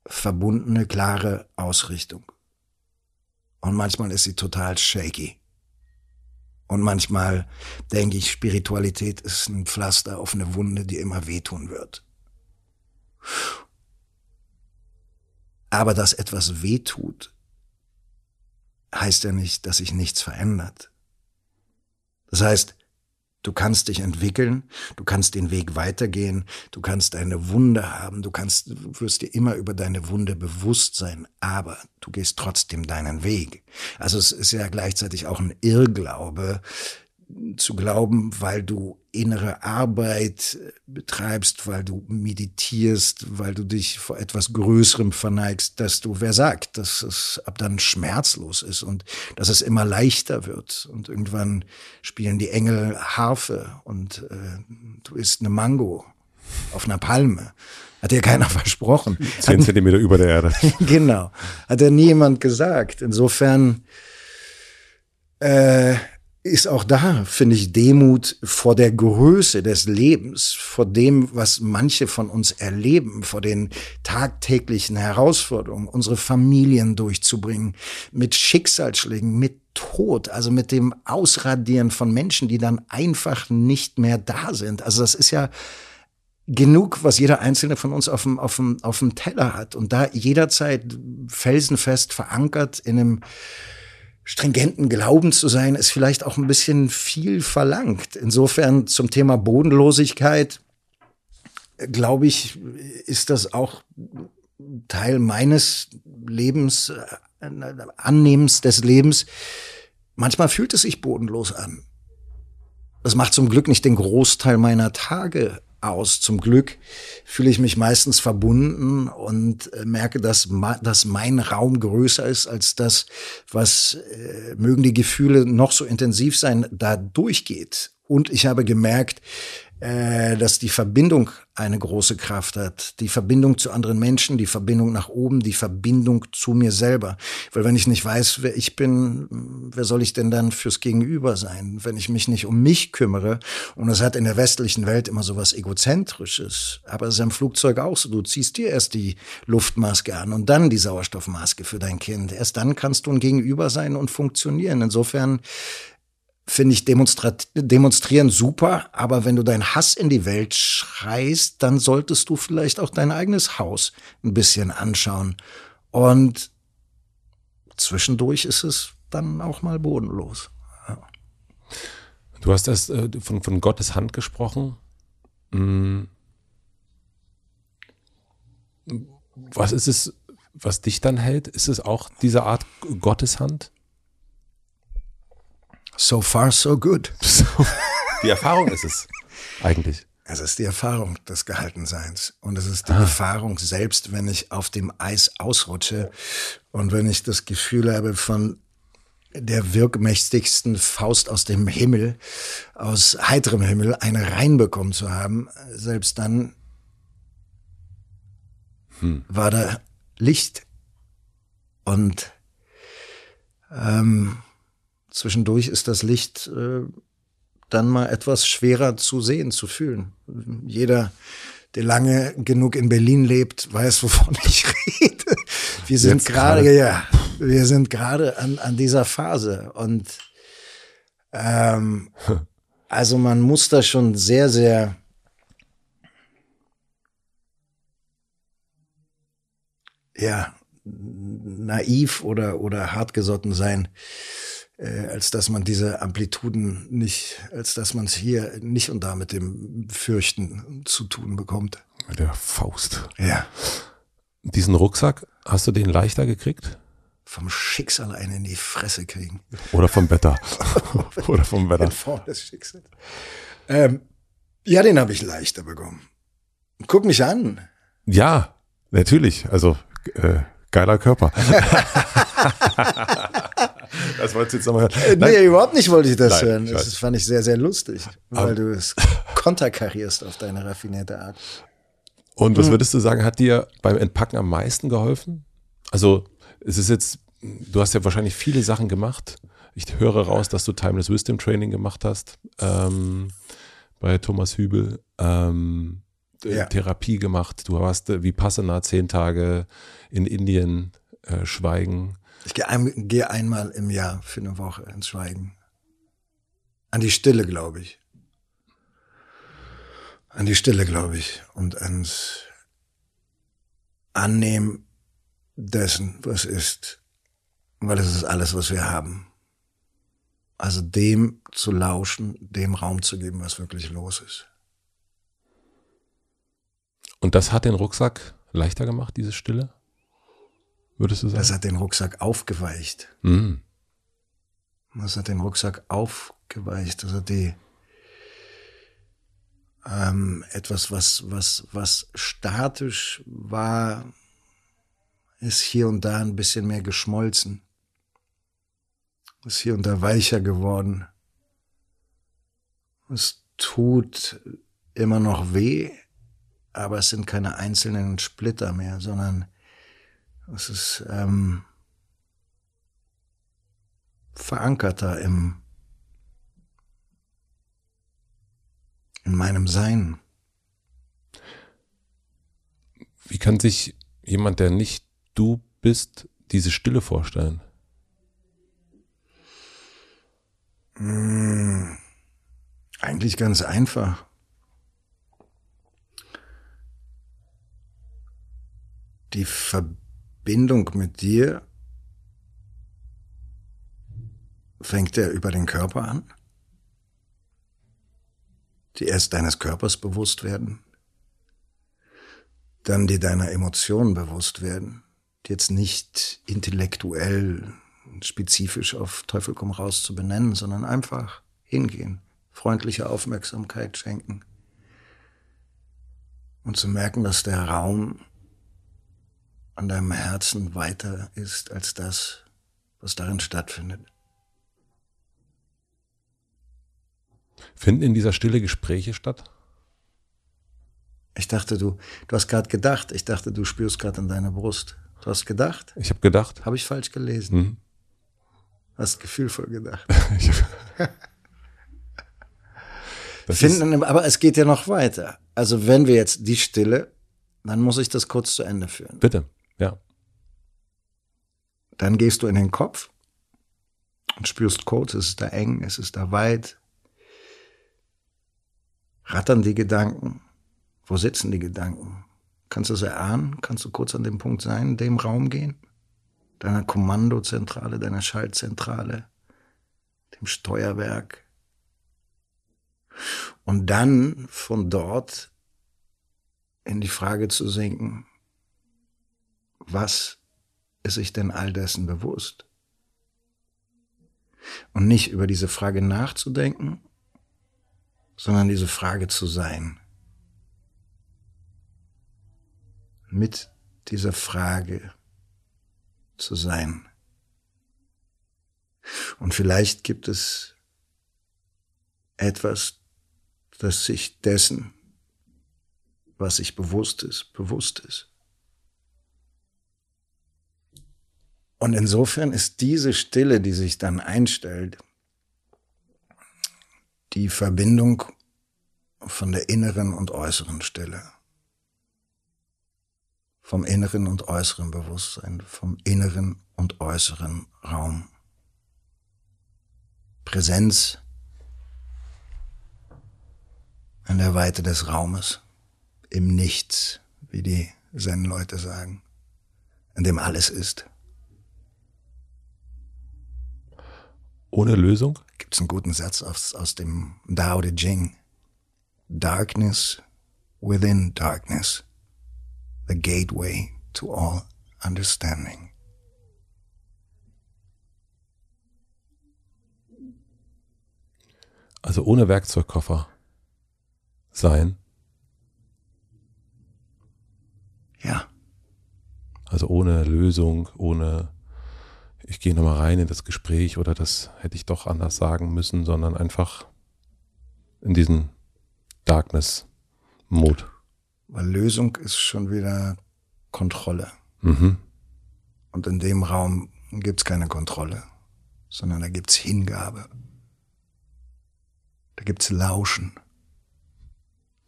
verbundene, klare Ausrichtung. Und manchmal ist sie total shaky. Und manchmal denke ich, Spiritualität ist ein Pflaster auf eine Wunde, die immer wehtun wird. Aber dass etwas wehtut, heißt ja nicht, dass sich nichts verändert. Das heißt, Du kannst dich entwickeln, du kannst den Weg weitergehen, du kannst eine Wunde haben, du kannst, du wirst dir immer über deine Wunde bewusst sein, aber du gehst trotzdem deinen Weg. Also es ist ja gleichzeitig auch ein Irrglaube, zu glauben, weil du innere Arbeit äh, betreibst, weil du meditierst, weil du dich vor etwas Größerem verneigst, dass du, wer sagt, dass es ab dann schmerzlos ist und dass es immer leichter wird und irgendwann spielen die Engel Harfe und äh, du isst eine Mango. auf einer Palme. Hat ja keiner versprochen. Zehn Zentimeter über der Erde. genau. Hat ja nie jemand gesagt. Insofern äh, ist auch da, finde ich, Demut vor der Größe des Lebens, vor dem, was manche von uns erleben, vor den tagtäglichen Herausforderungen, unsere Familien durchzubringen, mit Schicksalsschlägen, mit Tod, also mit dem Ausradieren von Menschen, die dann einfach nicht mehr da sind. Also das ist ja genug, was jeder einzelne von uns auf dem, auf dem, auf dem Teller hat. Und da jederzeit felsenfest verankert in einem stringenten Glauben zu sein, ist vielleicht auch ein bisschen viel verlangt. Insofern zum Thema Bodenlosigkeit, glaube ich, ist das auch Teil meines Lebens, äh, Annehmens des Lebens. Manchmal fühlt es sich bodenlos an. Das macht zum Glück nicht den Großteil meiner Tage aus. Zum Glück fühle ich mich meistens verbunden und äh, merke, dass, dass mein Raum größer ist als das, was äh, mögen die Gefühle noch so intensiv sein, da durchgeht. Und ich habe gemerkt, äh, dass die Verbindung eine große Kraft hat. Die Verbindung zu anderen Menschen, die Verbindung nach oben, die Verbindung zu mir selber. Weil wenn ich nicht weiß, wer ich bin, wer soll ich denn dann fürs Gegenüber sein? Wenn ich mich nicht um mich kümmere, und das hat in der westlichen Welt immer so was Egozentrisches, aber es ist im Flugzeug auch so, du ziehst dir erst die Luftmaske an und dann die Sauerstoffmaske für dein Kind. Erst dann kannst du ein Gegenüber sein und funktionieren. Insofern finde ich demonstrieren super, aber wenn du deinen Hass in die Welt schreist, dann solltest du vielleicht auch dein eigenes Haus ein bisschen anschauen. Und zwischendurch ist es dann auch mal bodenlos. Ja. Du hast erst äh, von, von Gottes Hand gesprochen. Hm. Was ist es, was dich dann hält? Ist es auch diese Art Gottes Hand? So far, so good. Die Erfahrung ist es eigentlich. Es ist die Erfahrung des Gehaltenseins. Und es ist die ah. Erfahrung selbst, wenn ich auf dem Eis ausrutsche und wenn ich das Gefühl habe von der wirkmächtigsten Faust aus dem Himmel, aus heiterem Himmel, eine reinbekommen zu haben, selbst dann hm. war da Licht. Und ähm, zwischendurch ist das Licht äh, dann mal etwas schwerer zu sehen, zu fühlen. Jeder, der lange genug in Berlin lebt, weiß, wovon ich rede. Wir sind gerade, ja, wir sind gerade an, an dieser Phase und ähm, also man muss da schon sehr, sehr ja naiv oder oder hartgesotten sein, äh, als dass man diese Amplituden nicht, als dass man es hier nicht und da mit dem Fürchten zu tun bekommt. Mit der Faust. Ja. Diesen Rucksack, hast du den leichter gekriegt? Vom Schicksal einen in die Fresse kriegen. Oder vom Wetter. Oder vom Wetter. Form des Schicksals. Ähm, ja, den habe ich leichter bekommen. Guck mich an. Ja, natürlich. Also äh, geiler Körper. das wolltest du jetzt nochmal hören. Nein. Nee, überhaupt nicht wollte ich das Nein, hören. Das fand ich sehr, sehr lustig, weil du es konterkarierst auf deine raffinierte Art. Und was hm. würdest du sagen, hat dir beim Entpacken am meisten geholfen? Also, es ist jetzt, du hast ja wahrscheinlich viele Sachen gemacht. Ich höre raus, dass du Timeless Wisdom Training gemacht hast ähm, bei Thomas Hübel. Ähm, ja. Therapie gemacht. Du warst äh, wie Passana zehn Tage in Indien äh, schweigen. Ich gehe ein, geh einmal im Jahr für eine Woche ins Schweigen. An die Stille, glaube ich. An die Stille, glaube ich. Und ans Annehmen dessen, was ist. Weil es ist alles, was wir haben. Also dem zu lauschen, dem Raum zu geben, was wirklich los ist. Und das hat den Rucksack leichter gemacht, diese Stille? Würdest du sagen? Das hat den Rucksack aufgeweicht. Mhm. Das hat den Rucksack aufgeweicht. Das hat die ähm, etwas, was, was, was statisch war, ist hier und da ein bisschen mehr geschmolzen. Ist hier und da weicher geworden. Es tut immer noch weh, aber es sind keine einzelnen Splitter mehr, sondern es ist ähm, verankerter im in meinem Sein. Wie kann sich jemand, der nicht du bist, diese Stille vorstellen? Hm, eigentlich ganz einfach. Die Verbindung mit dir fängt ja über den Körper an? Die erst deines Körpers bewusst werden, dann die deiner Emotionen bewusst werden, die jetzt nicht intellektuell, spezifisch auf Teufel komm raus zu benennen, sondern einfach hingehen, freundliche Aufmerksamkeit schenken und zu merken, dass der Raum an deinem Herzen weiter ist als das, was darin stattfindet. Finden in dieser Stille Gespräche statt? Ich dachte, du, du hast gerade gedacht. Ich dachte, du spürst gerade in deiner Brust. Du hast gedacht? Ich habe gedacht. Habe ich falsch gelesen? Mhm. Hast gefühlvoll gedacht. Finden, aber es geht ja noch weiter. Also wenn wir jetzt die Stille, dann muss ich das kurz zu Ende führen. Bitte, ja. Dann gehst du in den Kopf und spürst kurz, es ist da eng, es ist da weit, Rattern die Gedanken? Wo sitzen die Gedanken? Kannst du es erahnen? Kannst du kurz an dem Punkt sein, in dem Raum gehen? Deiner Kommandozentrale, deiner Schaltzentrale, dem Steuerwerk. Und dann von dort in die Frage zu sinken, was ist sich denn all dessen bewusst? Und nicht über diese Frage nachzudenken, sondern diese Frage zu sein. Mit dieser Frage zu sein. Und vielleicht gibt es etwas, das sich dessen, was sich bewusst ist, bewusst ist. Und insofern ist diese Stille, die sich dann einstellt, die Verbindung von der inneren und äußeren Stille. Vom inneren und äußeren Bewusstsein, vom inneren und äußeren Raum. Präsenz in der Weite des Raumes, im Nichts, wie die Zen-Leute sagen, in dem alles ist. Ohne Lösung? Gibt es einen guten Satz aus, aus dem Dao De Jing. Darkness within darkness, the gateway to all understanding. Also ohne Werkzeugkoffer sein. Ja. Also ohne Lösung, ohne ich gehe nochmal rein in das Gespräch oder das hätte ich doch anders sagen müssen, sondern einfach in diesen Darkness-Mode. Weil Lösung ist schon wieder Kontrolle. Mhm. Und in dem Raum gibt es keine Kontrolle, sondern da gibt es Hingabe. Da gibt es Lauschen,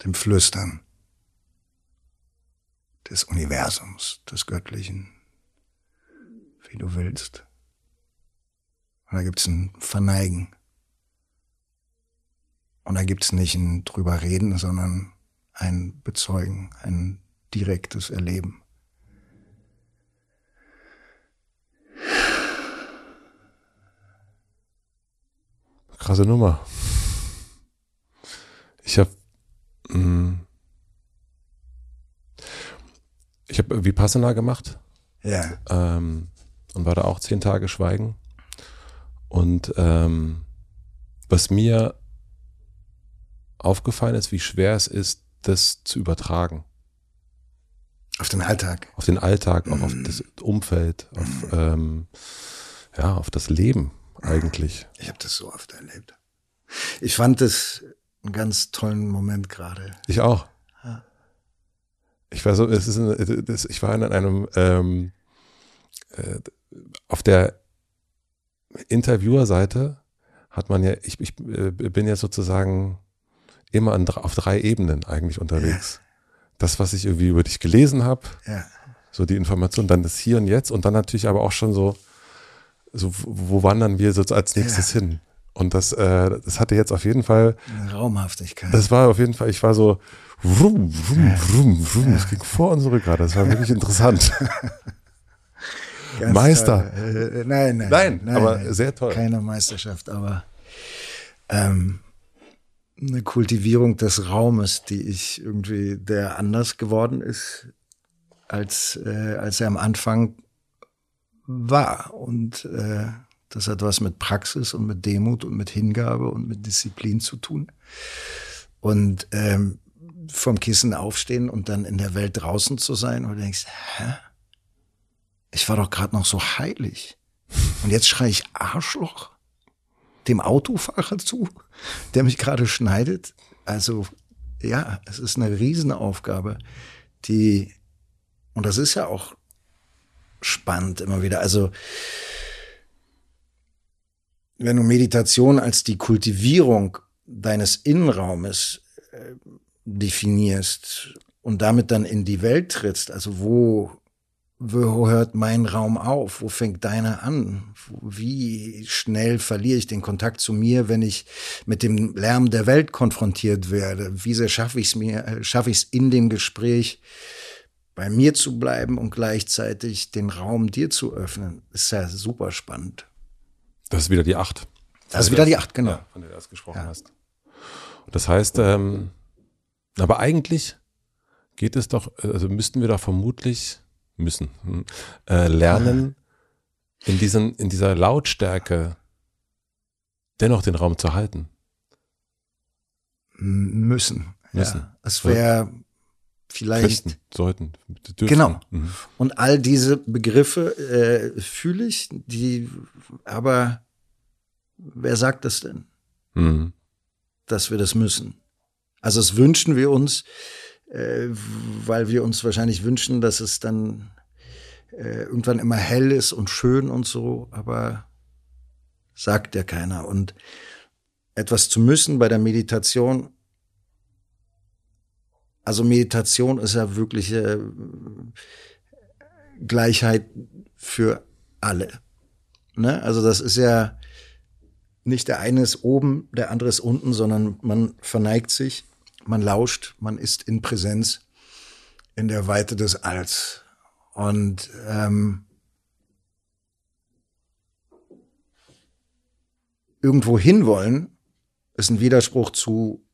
dem Flüstern des Universums, des Göttlichen, wie du willst. Und da gibt es ein Verneigen. Und da gibt es nicht ein drüber reden, sondern ein Bezeugen, ein direktes Erleben. Krasse Nummer. Ich habe hm, ich habe Vipassana gemacht. Ja. Ähm, und war da auch zehn Tage schweigen. Und ähm, was mir aufgefallen ist, wie schwer es ist, das zu übertragen. Auf den Alltag. Auf den Alltag, auch auf das Umfeld, auf, mm. ähm, ja, auf das Leben eigentlich. Ich habe das so oft erlebt. Ich fand es einen ganz tollen Moment gerade. Ich auch. Ich war so, es ist, ein, das, ich war in einem ähm, äh, auf der Interviewerseite hat man ja, ich, ich äh, bin ja sozusagen immer an, auf drei Ebenen eigentlich unterwegs. Ja. Das, was ich irgendwie über dich gelesen habe, ja. so die Information, dann das Hier und Jetzt und dann natürlich aber auch schon so, so wo wandern wir so als nächstes ja. hin? Und das, äh, das hatte jetzt auf jeden Fall Eine Raumhaftigkeit. Das war auf jeden Fall, ich war so wrum, wrum, wrum, wrum. Es ging vor und zurück gerade. Das war wirklich interessant. Meister. Äh, nein, nein, nein, nein, aber nein, sehr toll. Keine Meisterschaft, aber ähm, eine Kultivierung des Raumes, die ich irgendwie, der anders geworden ist, als, äh, als er am Anfang war. Und äh, das hat was mit Praxis und mit Demut und mit Hingabe und mit Disziplin zu tun. Und ähm, vom Kissen aufstehen und dann in der Welt draußen zu sein und du denkst, hä? Ich war doch gerade noch so heilig. Und jetzt schreie ich Arschloch dem Autofahrer zu, der mich gerade schneidet. Also ja, es ist eine Riesenaufgabe, die, und das ist ja auch spannend immer wieder. Also wenn du Meditation als die Kultivierung deines Innenraumes äh, definierst und damit dann in die Welt trittst, also wo, wo hört mein Raum auf? Wo fängt deiner an? Wie schnell verliere ich den Kontakt zu mir, wenn ich mit dem Lärm der Welt konfrontiert werde? Wie sehr schaffe ich es mir, äh, schaffe ich es in dem Gespräch, bei mir zu bleiben und gleichzeitig den Raum dir zu öffnen? Das ist ja super spannend. Das ist wieder die Acht. Das ist wieder die Acht, genau. Ja, von der du erst gesprochen ja. hast. Und das heißt, ähm, aber eigentlich geht es doch, also müssten wir da vermutlich müssen hm, äh, lernen, in diesen in dieser Lautstärke dennoch den Raum zu halten. Müssen. Müssen. Ja. Es wäre vielleicht Könnten, sollten, dürften. genau. Mhm. Und all diese Begriffe äh, fühle ich, die, aber wer sagt das denn, mhm. dass wir das müssen? Also das wünschen wir uns, äh, weil wir uns wahrscheinlich wünschen, dass es dann äh, irgendwann immer hell ist und schön und so, aber sagt ja keiner. Und etwas zu müssen bei der Meditation, also Meditation ist ja wirkliche äh, Gleichheit für alle. Ne? Also das ist ja nicht der eine ist oben, der andere ist unten, sondern man verneigt sich man lauscht, man ist in Präsenz in der Weite des Alls. Und ähm, irgendwo hinwollen ist ein Widerspruch zu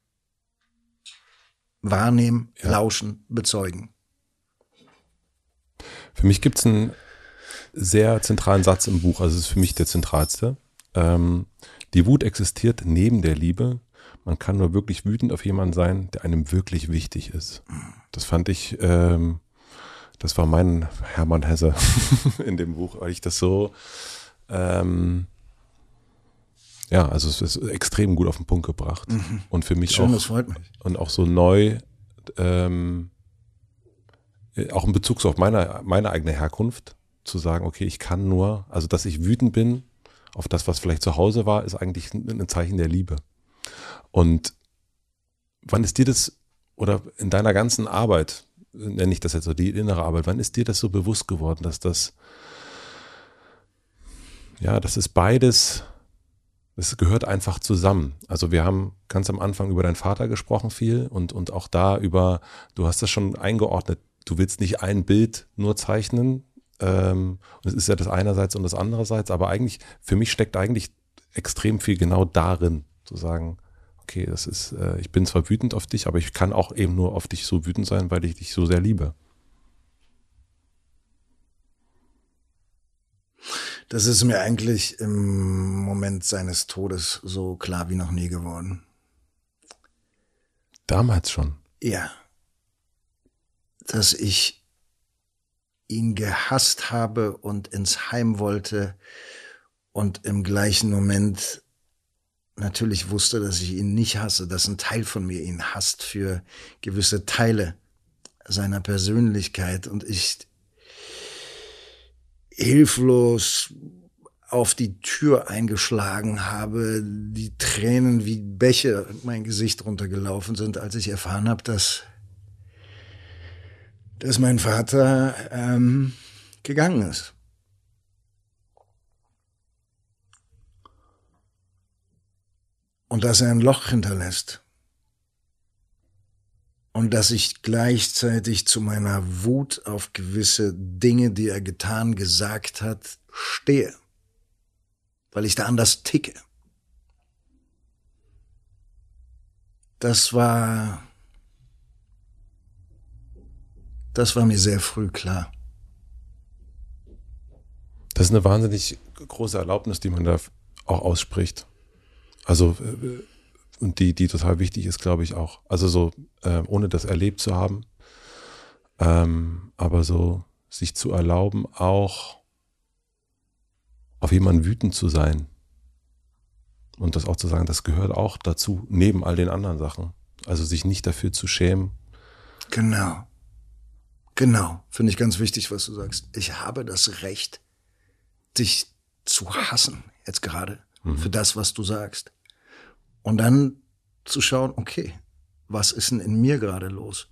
wahrnehmen, ja. lauschen, bezeugen. Für mich gibt es einen sehr zentralen Satz im Buch, also es ist für mich der zentralste. Ähm, die Wut existiert neben der Liebe, man kann nur wirklich wütend auf jemanden sein, der einem wirklich wichtig ist. Das fand ich, ähm, das war mein Hermann Hesse in dem Buch, weil ich das so, ähm, ja, also es ist extrem gut auf den Punkt gebracht mhm. und für mich Schön, auch das freut mich. und auch so neu, ähm, auch in Bezug auf meine meine eigene Herkunft zu sagen, okay, ich kann nur, also dass ich wütend bin auf das, was vielleicht zu Hause war, ist eigentlich ein Zeichen der Liebe. Und wann ist dir das, oder in deiner ganzen Arbeit, nenne ich das jetzt so, die innere Arbeit, wann ist dir das so bewusst geworden, dass das, ja, das ist beides, das gehört einfach zusammen. Also wir haben ganz am Anfang über deinen Vater gesprochen viel und, und auch da über, du hast das schon eingeordnet, du willst nicht ein Bild nur zeichnen. Ähm, und es ist ja das einerseits und das andererseits, aber eigentlich, für mich steckt eigentlich extrem viel genau darin, zu sagen, okay, das ist, äh, ich bin zwar wütend auf dich, aber ich kann auch eben nur auf dich so wütend sein, weil ich dich so sehr liebe. Das ist mir eigentlich im Moment seines Todes so klar wie noch nie geworden. Damals schon. Ja. Dass ich ihn gehasst habe und ins Heim wollte und im gleichen Moment natürlich wusste, dass ich ihn nicht hasse, dass ein Teil von mir ihn hasst für gewisse Teile seiner Persönlichkeit und ich hilflos auf die Tür eingeschlagen habe, die Tränen wie Bäche mein Gesicht runtergelaufen sind, als ich erfahren habe, dass, dass mein Vater ähm, gegangen ist. Und dass er ein Loch hinterlässt. Und dass ich gleichzeitig zu meiner Wut auf gewisse Dinge, die er getan, gesagt hat, stehe weil ich da anders ticke. Das war, das war mir sehr früh klar. Das ist eine wahnsinnig große Erlaubnis, die man da auch ausspricht. Also, äh, und die, die total wichtig ist, glaube ich auch. Also so, äh, ohne das erlebt zu haben, ähm, aber so sich zu erlauben, auch auf jemanden wütend zu sein. Und das auch zu sagen, das gehört auch dazu, neben all den anderen Sachen. Also sich nicht dafür zu schämen. Genau. Genau. Finde ich ganz wichtig, was du sagst. Ich habe das Recht, dich zu hassen, jetzt gerade, mhm. für das, was du sagst. Und dann zu schauen, okay, was ist denn in mir gerade los?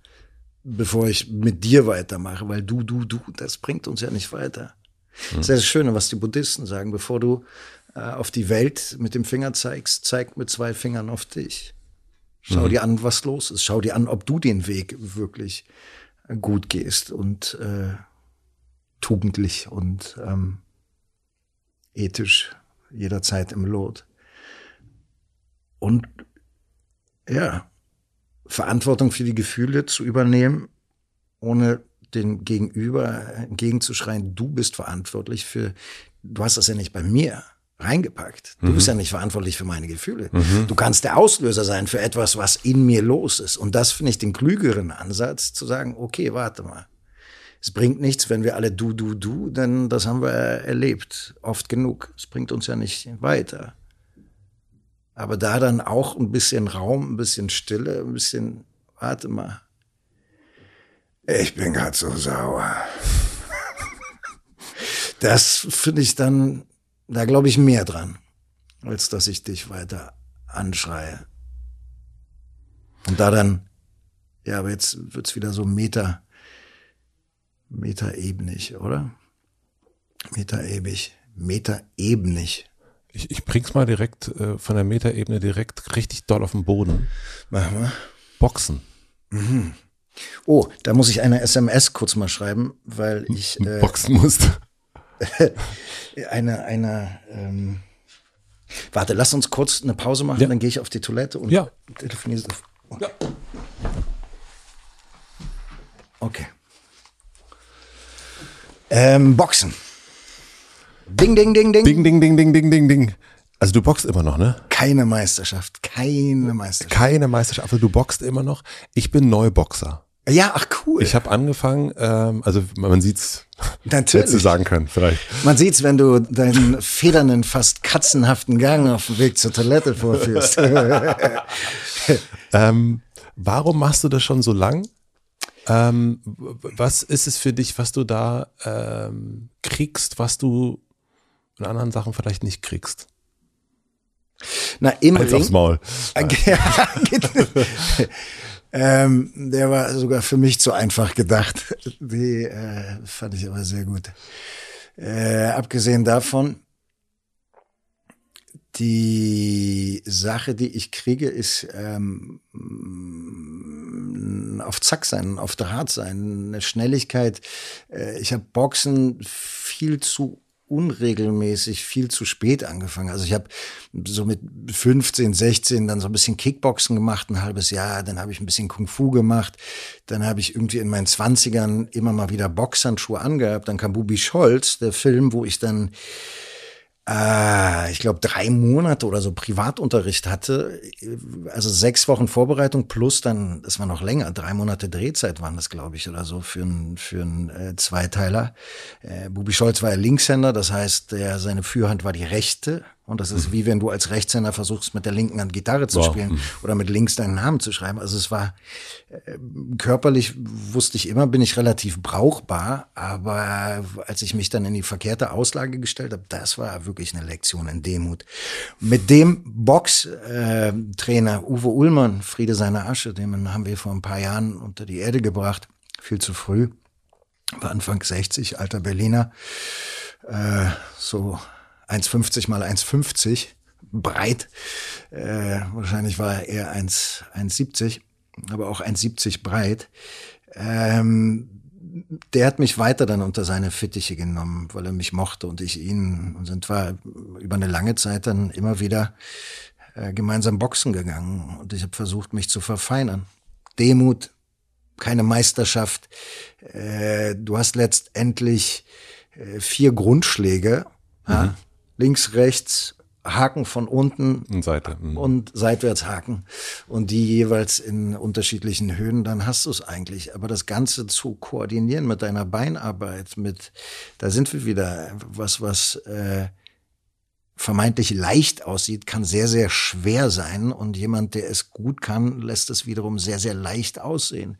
Bevor ich mit dir weitermache, weil du, du, du, das bringt uns ja nicht weiter. Mhm. Das ist das Schöne, was die Buddhisten sagen. Bevor du äh, auf die Welt mit dem Finger zeigst, zeig mit zwei Fingern auf dich. Schau mhm. dir an, was los ist. Schau dir an, ob du den Weg wirklich gut gehst und äh, tugendlich und ähm, ethisch jederzeit im Lot. Und ja, Verantwortung für die Gefühle zu übernehmen, ohne den Gegenüber entgegenzuschreien, du bist verantwortlich für, du hast das ja nicht bei mir reingepackt. Du mhm. bist ja nicht verantwortlich für meine Gefühle. Mhm. Du kannst der Auslöser sein für etwas, was in mir los ist. Und das finde ich den klügeren Ansatz, zu sagen, okay, warte mal. Es bringt nichts, wenn wir alle du, du, du, denn das haben wir erlebt, oft genug. Es bringt uns ja nicht weiter. Aber da dann auch ein bisschen Raum, ein bisschen Stille, ein bisschen, warte mal, ich bin gerade so sauer. Das finde ich dann, da glaube ich mehr dran, als dass ich dich weiter anschreie. Und da dann, ja, aber jetzt wird's wieder so Meter, Meterebnig, oder? Meterebig, Meterebnig. Ich, ich bring's mal direkt äh, von der Metaebene direkt richtig doll auf den Boden. Machen wir. Boxen. Mhm. Oh, da muss ich eine SMS kurz mal schreiben, weil ich äh, boxen musste. eine, eine, ähm, warte, lass uns kurz eine Pause machen, ja. dann gehe ich auf die Toilette und ja. telefoniere. Oh. Ja. Okay. Ähm, Boxen. Ding, ding, ding, ding. Ding, ding, ding, ding, ding, ding, ding. Also du boxst immer noch, ne? Keine Meisterschaft, keine Meisterschaft. Keine Meisterschaft, aber du boxst immer noch. Ich bin Neuboxer. Ja, ach cool. Ich habe angefangen, ähm, also man sieht's, Natürlich. du sagen können, vielleicht. Man sieht's, wenn du deinen federnden, fast katzenhaften Gang auf dem Weg zur Toilette vorführst. ähm, warum machst du das schon so lang? Ähm, was ist es für dich, was du da ähm, kriegst, was du in anderen Sachen vielleicht nicht kriegst? Na, im Als Ring. Aufs Maul. ähm, der war sogar für mich zu einfach gedacht. Die äh, fand ich aber sehr gut. Äh, abgesehen davon, die Sache, die ich kriege, ist ähm, auf Zack sein, auf der Hart sein, eine Schnelligkeit. Äh, ich habe Boxen viel zu unregelmäßig viel zu spät angefangen. Also ich habe so mit 15, 16 dann so ein bisschen Kickboxen gemacht, ein halbes Jahr, dann habe ich ein bisschen Kung Fu gemacht, dann habe ich irgendwie in meinen 20ern immer mal wieder Boxhandschuhe angehabt, dann kam Bubi Scholz, der Film, wo ich dann äh, ich glaube, drei Monate oder so Privatunterricht hatte. Also sechs Wochen Vorbereitung plus dann, das war noch länger, drei Monate Drehzeit waren das, glaube ich, oder so für einen für einen äh, Zweiteiler. Äh, Bubi Scholz war ja Linkshänder, das heißt, der, seine Führhand war die rechte Und das ist wie wenn du als Rechtshänder versuchst, mit der linken Hand Gitarre zu Wow. spielen oder mit links deinen Namen zu schreiben. Also es war äh, körperlich wusste ich immer, bin ich relativ brauchbar, aber als ich mich dann in die verkehrte Auslage gestellt habe, das war wirklich eine Lektion in Demut. Mit dem Box-Trainer Uwe Ullmann, Friede seiner Asche, den haben wir vor ein paar Jahren unter die Erde gebracht, viel zu früh, war Anfang 60, alter Berliner, äh, so 1,50 mal 1,50 breit. Äh, wahrscheinlich war er eher 1 1,70, aber auch 1,70 breit. Ähm, der hat mich weiter dann unter seine Fittiche genommen, weil er mich mochte und ich ihn. Und sind wir über eine lange Zeit dann immer wieder äh, gemeinsam boxen gegangen. Und ich habe versucht, mich zu verfeinern. Demut, keine Meisterschaft. Äh, du hast letztendlich äh, vier Grundschläge. Ja? Links, rechts, Haken von unten Und Seite. Mhm. und seitwärts Haken. Und die jeweils in unterschiedlichen Höhen, dann hast du es eigentlich. Aber das Ganze zu koordinieren mit deiner Beinarbeit, mit, da sind wir wieder, was, was äh, vermeintlich leicht aussieht, kann sehr, sehr schwer sein. Und jemand, der es gut kann, lässt es wiederum sehr, sehr leicht aussehen.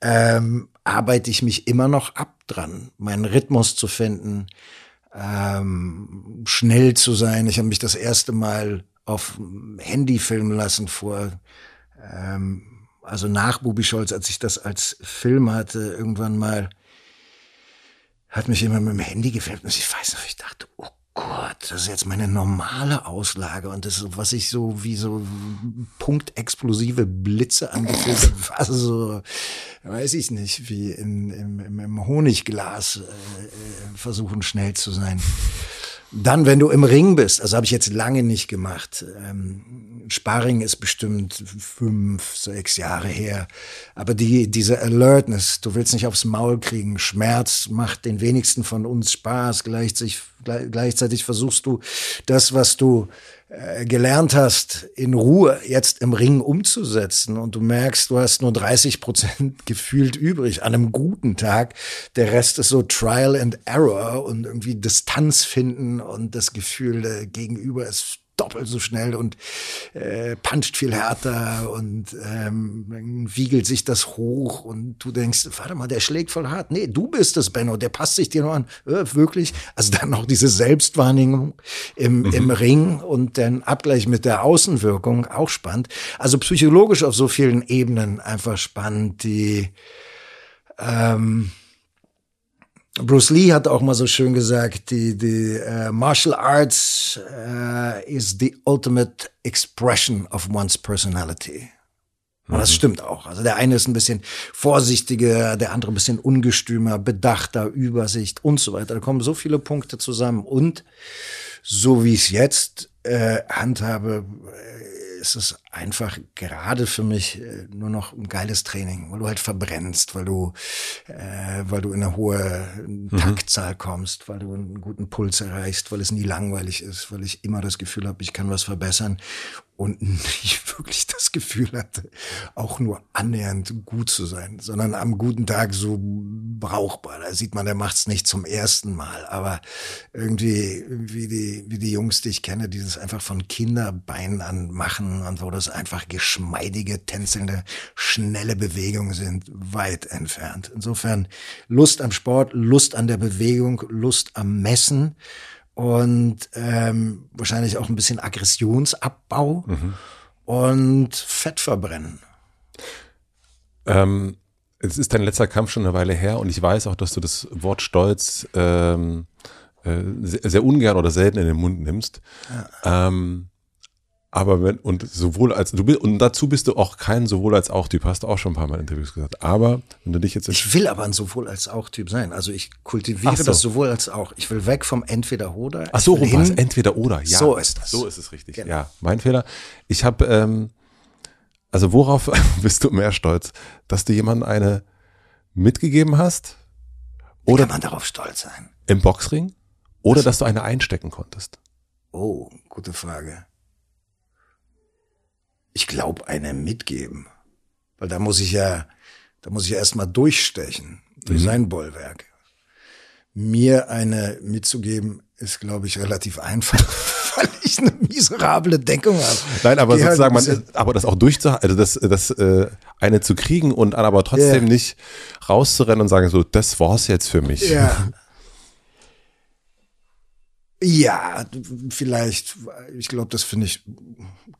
Ähm, arbeite ich mich immer noch ab dran, meinen Rhythmus zu finden, ähm, schnell zu sein. Ich habe mich das erste Mal auf Handy filmen lassen vor, ähm, also nach Bubi Scholz, als ich das als Film hatte, irgendwann mal, hat mich jemand mit dem Handy gefilmt und ich weiß noch, ich dachte, oh Gott, das ist jetzt meine normale Auslage und das was ich so wie so punktexplosive Blitze angefühlt habe, war so, weiß ich nicht, wie in, im, im, im Honigglas äh, äh, versuchen schnell zu sein. Dann, wenn du im Ring bist, also habe ich jetzt lange nicht gemacht. Ähm, Sparring ist bestimmt fünf, sechs Jahre her. Aber die, diese Alertness, du willst nicht aufs Maul kriegen. Schmerz macht den wenigsten von uns Spaß. Gleichzeitig, gleichzeitig versuchst du das, was du äh, gelernt hast, in Ruhe jetzt im Ring umzusetzen. Und du merkst, du hast nur 30 Prozent gefühlt übrig an einem guten Tag. Der Rest ist so Trial and Error und irgendwie Distanz finden und das Gefühl, der Gegenüber ist doppelt so schnell und äh, puncht viel härter und ähm, dann wiegelt sich das hoch und du denkst, warte mal, der schlägt voll hart. Nee, du bist es, Benno, der passt sich dir nur an. Äh, wirklich? Also dann noch diese Selbstwahrnehmung im, im Ring und den Abgleich mit der Außenwirkung, auch spannend. Also psychologisch auf so vielen Ebenen einfach spannend, die ähm, Bruce Lee hat auch mal so schön gesagt, die, die äh, Martial Arts äh, is the ultimate expression of one's personality. Und das stimmt auch. Also der eine ist ein bisschen vorsichtiger, der andere ein bisschen ungestümer, bedachter, Übersicht und so weiter. Da kommen so viele Punkte zusammen. Und so wie ich es jetzt äh, handhabe, äh, ist es einfach gerade für mich äh, nur noch ein geiles Training, weil du halt verbrennst, weil du, äh, weil du in eine hohe Taktzahl kommst, weil du einen guten Puls erreichst, weil es nie langweilig ist, weil ich immer das Gefühl habe, ich kann was verbessern und nicht wirklich das Gefühl hatte, auch nur annähernd gut zu sein, sondern am guten Tag so brauchbar. Da sieht man, der macht's nicht zum ersten Mal, aber irgendwie, wie die, wie die Jungs, die ich kenne, die das einfach von Kinderbeinen an machen und wo das einfach geschmeidige, tänzelnde, schnelle Bewegungen sind, weit entfernt. Insofern Lust am Sport, Lust an der Bewegung, Lust am Messen und ähm, wahrscheinlich auch ein bisschen Aggressionsabbau und Fett verbrennen. Ähm, es ist dein letzter Kampf schon eine Weile her und ich weiß auch, dass du das Wort Stolz ähm, äh, sehr, sehr ungern oder selten in den Mund nimmst. Ähm, aber wenn, und sowohl als, du bist, und dazu bist du auch kein sowohl als auch Typ, hast du auch schon ein paar Mal in Interviews gesagt. Aber wenn du dich jetzt, Ich will aber ein sowohl als auch Typ sein. Also ich kultiviere so. das sowohl als auch. Ich will weg vom entweder oder. ach so, rum entweder oder, ja. So ist das. So ist es richtig. Genau. Ja, mein Fehler. Ich habe, ähm, also worauf bist du mehr stolz, dass du jemandem eine mitgegeben hast oder kann man darauf stolz sein? im Boxring oder dass du eine einstecken konntest? Oh, gute Frage. Ich glaube, eine mitgeben. Weil da muss ich ja, da muss ich ja erstmal durchstechen, durch sein Bollwerk. Mir eine mitzugeben, ist, glaube ich, relativ einfach, weil ich eine miserable Deckung habe. Nein, aber Geh halt sozusagen, ein man, aber das auch durchzuhalten, also das, das äh, eine zu kriegen und dann aber trotzdem Ja. nicht rauszurennen und sagen so, das war's jetzt für mich. Ja. Ja, vielleicht, ich glaube, das finde ich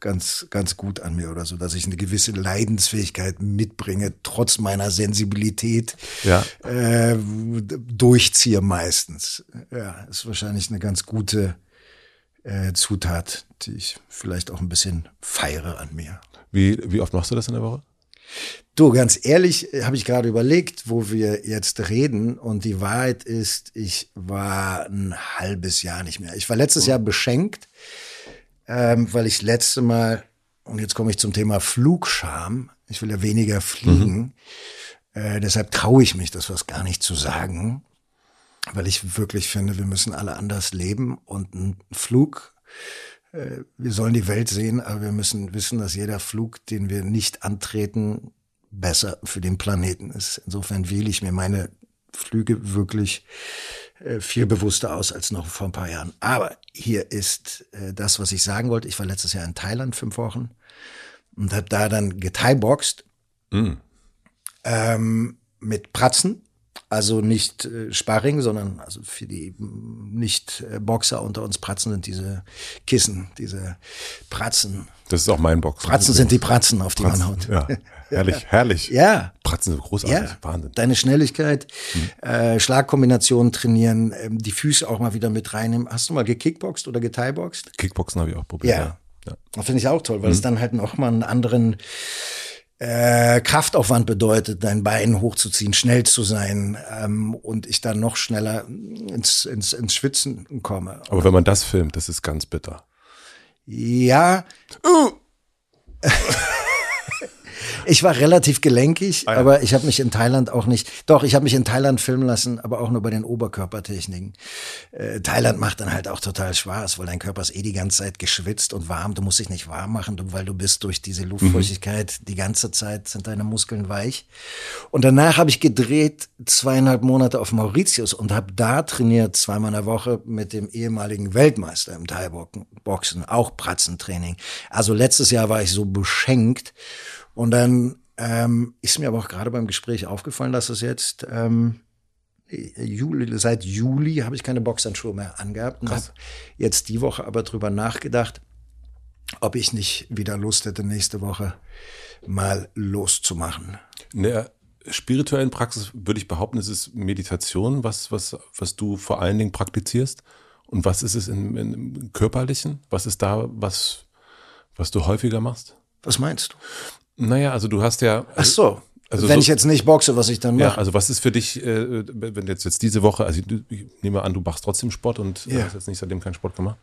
ganz, ganz gut an mir oder so, dass ich eine gewisse Leidensfähigkeit mitbringe, trotz meiner Sensibilität Ja. äh, durchziehe meistens. Ja, ist wahrscheinlich eine ganz gute äh, Zutat, die ich vielleicht auch ein bisschen feiere an mir. Wie, wie oft machst du das in der Woche? Du, ganz ehrlich, habe ich gerade überlegt, wo wir jetzt reden. Und die Wahrheit ist, ich war ein halbes Jahr nicht mehr. Ich war letztes Jahr beschenkt, ähm, weil ich letzte Mal, und jetzt komme ich zum Thema Flugscham, ich will ja weniger fliegen. Äh, deshalb traue ich mich, das was gar nicht zu sagen, weil ich wirklich finde, wir müssen alle anders leben. Und ein Flug äh, wir sollen die Welt sehen, aber wir müssen wissen, dass jeder Flug, den wir nicht antreten, besser für den Planeten ist. Insofern wähle ich mir meine Flüge wirklich äh, viel bewusster aus als noch vor ein paar Jahren. Aber hier ist äh, das, was ich sagen wollte. Ich war letztes Jahr in Thailand fünf Wochen und habe da dann gethaiboxt ähm, mit Pratzen. Also nicht äh, Sparring, sondern also für die mm, Nicht-Boxer unter uns Pratzen sind diese Kissen, diese Pratzen. Das ist auch mein Box. Pratzen sind die Pratzen, auf die man haut. Ja, herrlich, herrlich. Ja. Pratzen sind großartig, Ja, Wahnsinn. deine Schnelligkeit, äh, Schlagkombinationen trainieren, ähm, die Füße auch mal wieder mit reinnehmen. Hast du mal gekickboxt oder gethaiboxt? Kickboxen habe ich auch probiert. Ja. Ja. ja. Das finde ich auch toll, weil es dann halt noch mal einen anderen äh, Kraftaufwand bedeutet, dein Bein hochzuziehen, schnell zu sein ähm, und ich dann noch schneller ins, ins, ins Schwitzen komme. Aber wenn man das filmt, das ist ganz bitter. Ja. Ich war relativ gelenkig, Ah ja. aber ich habe mich in Thailand auch nicht. Doch, ich habe mich in Thailand filmen lassen, aber auch nur bei den Oberkörpertechniken. Äh, Thailand macht dann halt auch total Spaß, weil dein Körper ist eh die ganze Zeit geschwitzt und warm. Du musst dich nicht warm machen, du, weil du bist durch diese Luftfeuchtigkeit die ganze Zeit sind deine Muskeln weich. Und danach habe ich gedreht zweieinhalb Monate auf Mauritius und habe da trainiert zweimal in der Woche mit dem ehemaligen Weltmeister im Thai-Boxen, auch Pratzentraining. Also letztes Jahr war ich so beschenkt und dann ähm, ist mir aber auch gerade beim Gespräch aufgefallen, dass es jetzt ähm, Juli, seit Juli habe ich keine Boxhandschuhe mehr angehabt und habe jetzt die Woche aber drüber nachgedacht, ob ich nicht wieder Lust hätte, nächste Woche mal loszumachen. In der spirituellen Praxis würde ich behaupten, es ist Meditation, was, was, was du vor allen Dingen praktizierst. Und was ist es im, im Körperlichen? Was ist da, was, was du häufiger machst? Was meinst du? Naja, also du hast ja. Ach so. Also Wenn so- ich jetzt nicht boxe, was ich dann mache. Ja, also was ist für dich, äh, wenn jetzt, jetzt diese Woche, also du- ich nehme an, du machst trotzdem Sport und Ja. hast jetzt nicht seitdem keinen Sport gemacht?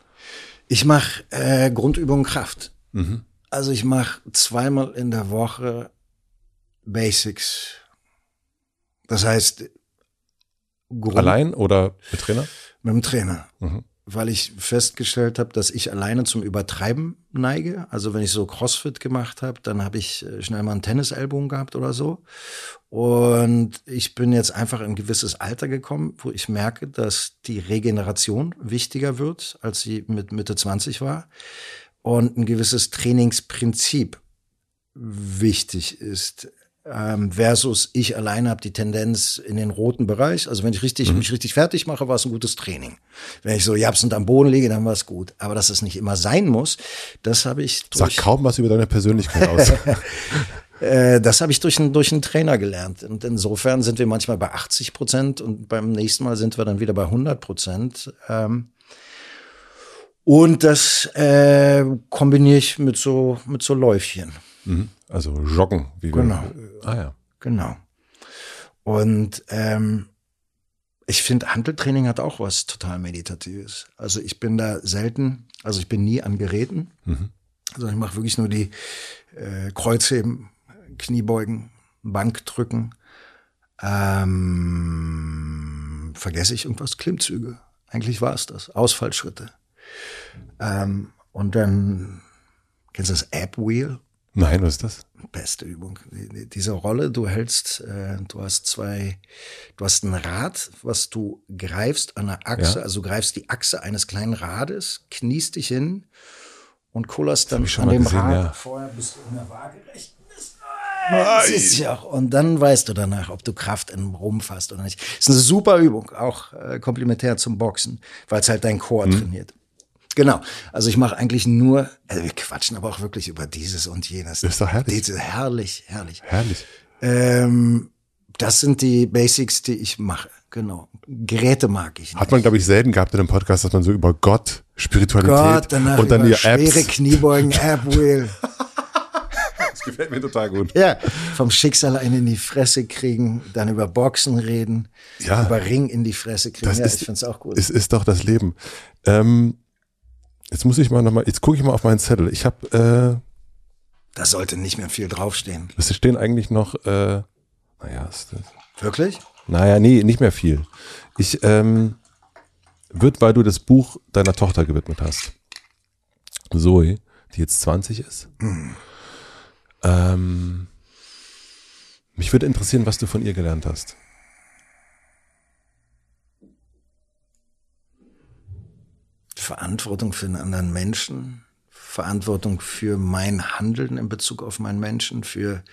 Ich mache äh, Grundübungen Kraft. Also ich mache zweimal in der Woche Basics. Das heißt Grund Allein oder mit Trainer? mit dem Trainer. Weil ich festgestellt habe, dass ich alleine zum Übertreiben neige. Also wenn ich so Crossfit gemacht habe, dann habe ich äh, schnell mal einen Tennisellbogen gehabt oder so. Und ich bin jetzt einfach in ein gewisses Alter gekommen, wo ich merke, dass die Regeneration wichtiger wird, als sie mit Mitte 20 war. Und ein gewisses Trainingsprinzip wichtig ist. Ähm, versus ich alleine habe die Tendenz in den roten Bereich. Also wenn ich richtig, mich richtig fertig mache, war es ein gutes Training. Wenn ich so japsend am Boden liege, dann war es gut. Aber dass es nicht immer sein muss, das habe ich Sag durch, kaum was über deine Persönlichkeit aus. äh, das habe ich durch, einen- durch einen Trainer gelernt. Und insofern sind wir manchmal bei 80 Prozent und beim nächsten Mal sind wir dann wieder bei 100 Prozent. Ähm, und das äh, kombiniere ich mit so, mit so Läufchen. Mhm. Also joggen. Wie Genau. Wir, ah ja. Genau. Und ähm, ich finde, Handeltraining hat auch was total Meditatives. Also ich bin da selten, also ich bin nie an Geräten. Also ich mache wirklich nur die äh, Kreuzheben, Kniebeugen, Bankdrücken. Ähm, vergesse ich irgendwas? Klimmzüge. Eigentlich war es das. Ausfallschritte. Ähm, und dann, kennst du das App Wheel? Nein, was ist das? Beste Übung. Diese Rolle, du hältst, äh, du hast zwei, du hast ein Rad, was du greifst an der Achse, Ja. also du greifst die Achse eines kleinen Rades, kniest dich hin und kullerst dann an dem gesehen, Rad. ja. Vorher bist du in der waagerechten. Das ist ja auch. Und dann weißt du danach, ob du Kraft im Rumpf hast oder nicht. Ist eine super Übung, auch äh, komplementär zum Boxen, weil es halt dein Chor Mhm. trainiert. Genau. Also ich mache eigentlich nur, also wir quatschen aber auch wirklich über dieses und jenes. Ist doch herrlich. Diese, herrlich, herrlich. Herrlich. Ähm, das sind die Basics, die ich mache. Genau. Geräte mag ich nicht. Hat man, glaube ich, selten gehabt in einem Podcast, dass man so über Gott, Spiritualität Gott, und dann über die schwere Apps. Kniebeugen, App-Wheel. Das gefällt mir total gut. Ja, vom Schicksal einen in die Fresse kriegen, dann über Boxen reden, Ja. über Ring in die Fresse kriegen. Das ja, ist, ich find's auch gut. Es ist doch das Leben. Ähm, jetzt muss ich mal nochmal, jetzt gucke ich mal auf meinen Zettel. Ich habe, da sollte nicht mehr viel draufstehen. äh, es stehen eigentlich noch, äh, naja, ist das, Wirklich? naja, nee, nicht mehr viel. Ich, ähm, wird, weil du das Buch deiner Tochter gewidmet hast. Zoe, die jetzt 20 ist. Ähm, mich würde interessieren, was du von ihr gelernt hast. Verantwortung für einen anderen Menschen, Verantwortung für mein Handeln in Bezug auf meinen Menschen, für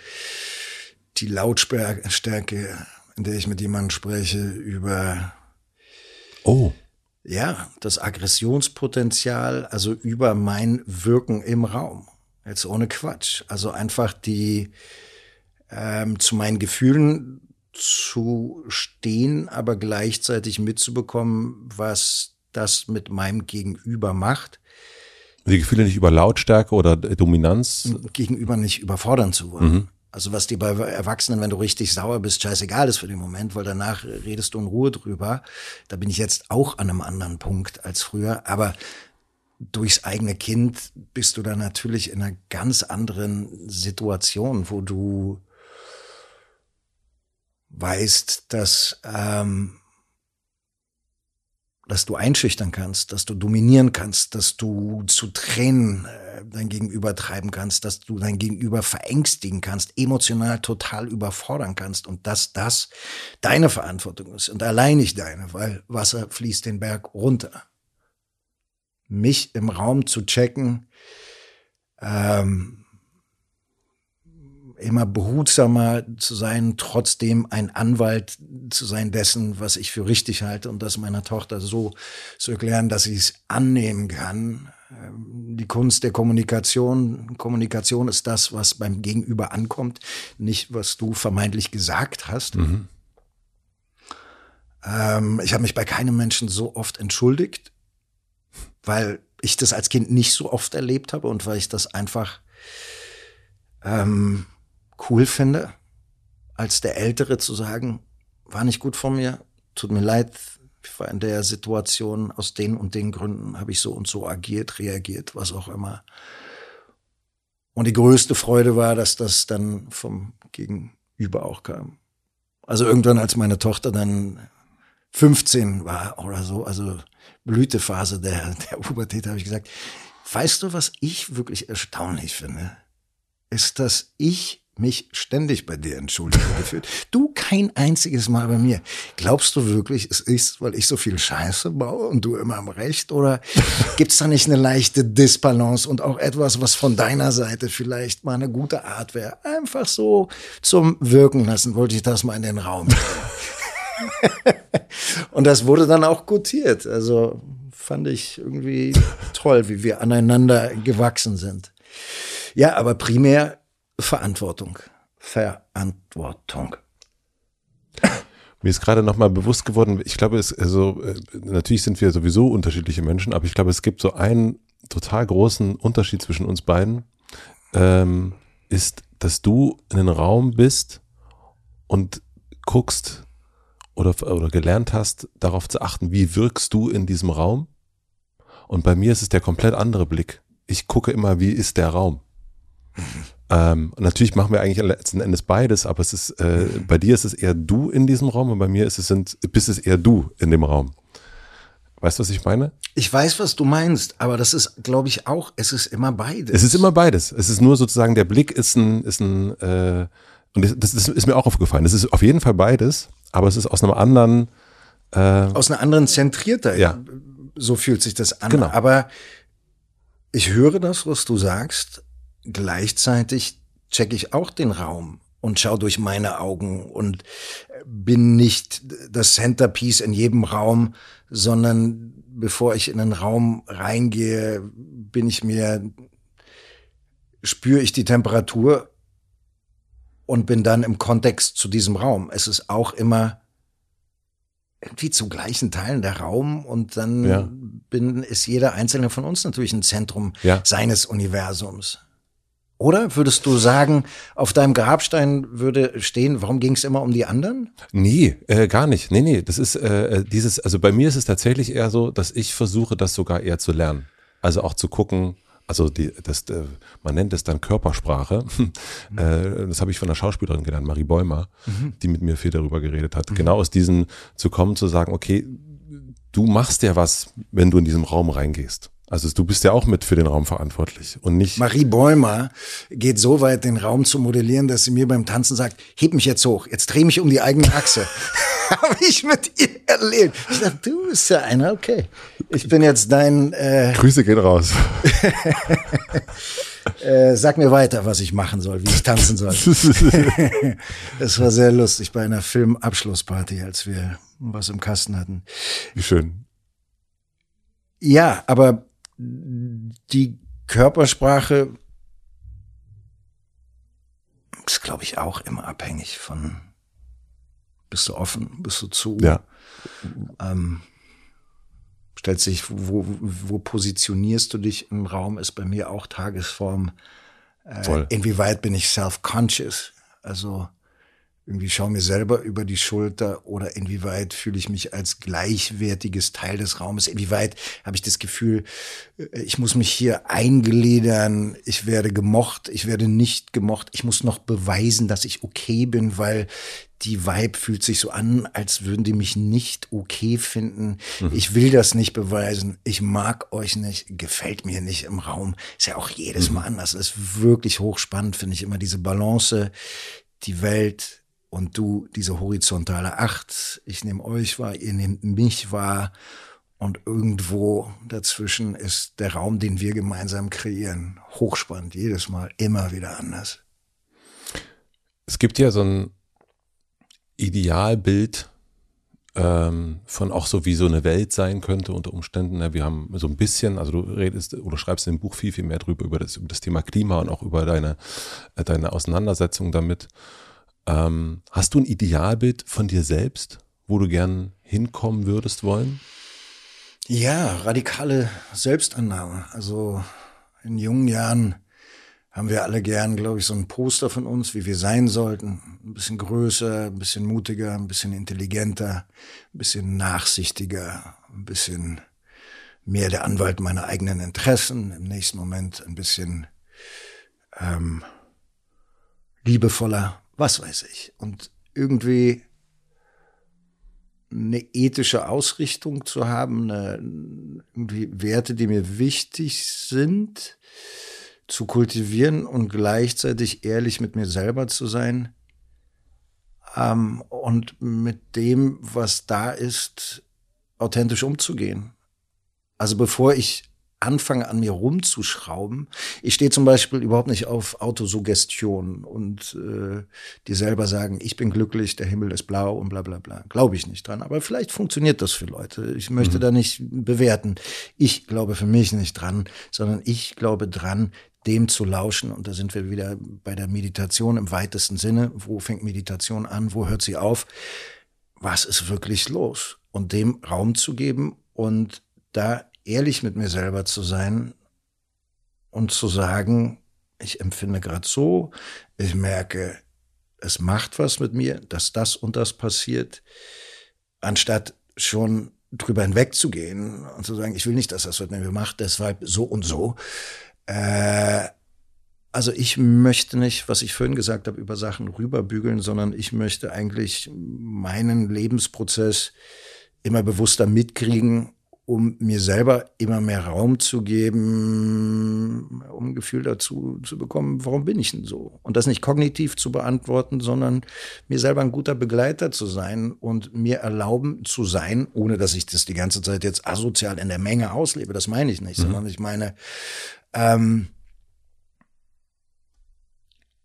die Lautstärke, in der ich mit jemandem spreche, über Oh, ja, das Aggressionspotenzial, also über mein Wirken im Raum. Jetzt ohne Quatsch. Also einfach die ähm, zu meinen Gefühlen zu stehen, aber gleichzeitig mitzubekommen, was das mit meinem Gegenüber macht, die Gefühle nicht über Lautstärke oder Dominanz. Gegenüber nicht überfordern zu wollen. Also was dir bei Erwachsenen, wenn du richtig sauer bist, scheißegal ist für den Moment, weil danach redest du in Ruhe drüber. Da bin ich jetzt auch an einem anderen Punkt als früher. Aber durchs eigene Kind bist du dann natürlich in einer ganz anderen Situation, wo du weißt, dass, ähm, dass du einschüchtern kannst, dass du dominieren kannst, dass du zu Tränen äh, dein Gegenüber treiben kannst, dass du dein Gegenüber verängstigen kannst, emotional total überfordern kannst und dass das deine Verantwortung ist und allein nicht deine, weil Wasser fließt den Berg runter. Mich im Raum zu checken, ähm, immer behutsamer zu sein, trotzdem ein Anwalt zu sein dessen, was ich für richtig halte und das meiner Tochter so zu erklären, dass sie es annehmen kann. Ähm, Die Kunst der Kommunikation. Kommunikation ist das, was beim Gegenüber ankommt, nicht was du vermeintlich gesagt hast. Ähm, ich habe mich bei keinem Menschen so oft entschuldigt, weil ich das als Kind nicht so oft erlebt habe und weil ich das einfach ähm, cool finde, als der Ältere zu sagen, war nicht gut von mir, tut mir leid, ich war in der Situation, aus den und den Gründen habe ich so und so agiert, reagiert, was auch immer. Und die größte Freude war, dass das dann vom Gegenüber auch kam. Also irgendwann, als meine Tochter dann 15 war oder so, also Blütephase der, der Pubertät, habe ich gesagt, weißt du, was ich wirklich erstaunlich finde? Ist, dass ich mich ständig bei dir entschuldige gefühlt. Du kein einziges Mal bei mir. Glaubst du wirklich, es ist, weil ich so viel Scheiße baue und du immer am Recht? Oder gibt's da nicht eine leichte Disbalance und auch etwas, was von deiner Seite vielleicht mal eine gute Art wäre? Einfach so zum Wirken lassen, wollte ich das mal in den Raum. und das wurde dann auch gutiert. Also fand ich irgendwie toll, wie wir aneinander gewachsen sind. Ja, aber primär Verantwortung. Verantwortung. Mir ist gerade nochmal bewusst geworden, ich glaube, es, also, äh, natürlich sind wir sowieso unterschiedliche Menschen, aber ich glaube, es gibt so einen total großen Unterschied zwischen uns beiden, ähm, ist, dass du in einem Raum bist und guckst oder, oder gelernt hast, darauf zu achten, wie wirkst du in diesem Raum. Und bei mir ist es der komplett andere Blick. Ich gucke immer, wie ist der Raum. Ähm, und natürlich machen wir eigentlich letzten Endes beides, aber es ist, äh, bei dir ist es eher du in diesem Raum und bei mir ist es sind, bist es eher du in dem Raum. Weißt du, was ich meine? Ich weiß, was du meinst, aber das ist, glaube ich, auch, es ist immer beides. Es ist immer beides. Es ist nur sozusagen, der Blick ist ein, ist ein, äh, und das, das ist mir auch aufgefallen. Es ist auf jeden Fall beides, aber es ist aus einem anderen, äh, aus einer anderen zentrierter. Ja. So fühlt sich das an. Genau. Aber ich höre das, was du sagst. Gleichzeitig checke ich auch den Raum und schaue durch meine Augen und bin nicht das Centerpiece in jedem Raum, sondern bevor ich in einen Raum reingehe, bin ich mir, spüre ich die Temperatur und bin dann im Kontext zu diesem Raum. Es ist auch immer irgendwie zu gleichen Teilen der Raum und dann ja. bin, ist jeder einzelne von uns natürlich ein Zentrum ja. seines Universums. Oder würdest du sagen, auf deinem Grabstein würde stehen, warum ging es immer um die anderen? Nee, äh, gar nicht. Nee, nee, das ist äh, dieses, also bei mir ist es tatsächlich eher so, dass ich versuche, das sogar eher zu lernen. Also auch zu gucken, also die, das, äh, man nennt es dann Körpersprache. Mhm. Äh, das habe ich von einer Schauspielerin gelernt, Marie Bäumer, mhm. die mit mir viel darüber geredet hat. Mhm. Genau aus diesem zu kommen, zu sagen, okay, du machst ja was, wenn du in diesem Raum reingehst. Also du bist ja auch mit für den Raum verantwortlich und nicht. Marie Bäumer geht so weit, den Raum zu modellieren, dass sie mir beim Tanzen sagt, heb mich jetzt hoch, jetzt dreh mich um die eigene Achse. Habe ich mit ihr erlebt. Ich dachte, du bist ja einer, okay. Ich bin jetzt dein. Äh, Grüße gehen raus. äh, sag mir weiter, was ich machen soll, wie ich tanzen soll. das war sehr lustig bei einer Filmabschlussparty, als wir was im Kasten hatten. Wie schön. Ja, aber die Körpersprache ist, glaube ich, auch immer abhängig von, bist du offen, bist du zu, ja. ähm, stellt sich, wo, wo positionierst du dich im Raum, ist bei mir auch Tagesform. Äh, inwieweit bin ich self-conscious? Also irgendwie schaue mir selber über die Schulter oder inwieweit fühle ich mich als gleichwertiges Teil des Raumes, inwieweit habe ich das Gefühl, äh, ich muss mich hier eingeledern, ich werde gemocht, ich werde nicht gemocht, ich muss noch beweisen, dass ich okay bin, weil die Vibe fühlt sich so an, als würden die mich nicht okay finden. Mhm. Ich will das nicht beweisen. Ich mag euch nicht. Gefällt mir nicht im Raum. Ist ja auch jedes mhm. Mal anders. Ist wirklich hochspannend, finde ich immer diese Balance. Die Welt und du diese horizontale Acht. Ich nehme euch wahr, ihr nehmt mich wahr und irgendwo dazwischen ist der Raum, den wir gemeinsam kreieren. Hochspannend, jedes Mal, immer wieder anders. Es gibt ja so ein Idealbild ähm, von auch so, wie so eine Welt sein könnte unter Umständen. Ja, wir haben so ein bisschen, also du redest oder schreibst in dem Buch viel, viel mehr drüber, über das, über das Thema Klima und auch über deine, äh, deine Auseinandersetzung damit. Ähm, hast du ein Idealbild von dir selbst, wo du gern hinkommen würdest wollen? Ja, radikale Selbstannahme. Also in jungen Jahren haben wir alle gern, glaube ich, so ein Poster von uns, wie wir sein sollten. Ein bisschen größer, ein bisschen mutiger, ein bisschen intelligenter, ein bisschen nachsichtiger, ein bisschen mehr der Anwalt meiner eigenen Interessen. Im nächsten Moment ein bisschen ähm, liebevoller, was weiß ich. Und irgendwie eine ethische Ausrichtung zu haben, eine, irgendwie Werte, die mir wichtig sind, zu kultivieren und gleichzeitig ehrlich mit mir selber zu sein ähm, und mit dem, was da ist, authentisch umzugehen. Also bevor ich anfange an mir rumzuschrauben. Ich stehe zum Beispiel überhaupt nicht auf Autosuggestion und äh, dir selber sagen, ich bin glücklich, der Himmel ist blau und bla bla bla. Glaube ich nicht dran. Aber vielleicht funktioniert das für Leute. Ich möchte mhm. da nicht bewerten. Ich glaube für mich nicht dran, sondern ich glaube dran, dem zu lauschen. Und da sind wir wieder bei der Meditation im weitesten Sinne. Wo fängt Meditation an? Wo hört sie auf? Was ist wirklich los? Und dem Raum zu geben und da ehrlich mit mir selber zu sein und zu sagen, ich empfinde gerade so, ich merke, es macht was mit mir, dass das und das passiert, anstatt schon drüber hinwegzugehen und zu sagen, ich will nicht, dass das mit mir macht, deshalb so und so. Äh, also ich möchte nicht, was ich vorhin gesagt habe, über Sachen rüberbügeln, sondern ich möchte eigentlich meinen Lebensprozess immer bewusster mitkriegen um mir selber immer mehr Raum zu geben, um ein Gefühl dazu zu bekommen, warum bin ich denn so? Und das nicht kognitiv zu beantworten, sondern mir selber ein guter Begleiter zu sein und mir erlauben zu sein, ohne dass ich das die ganze Zeit jetzt asozial in der Menge auslebe. Das meine ich nicht, mhm. sondern ich meine, ähm,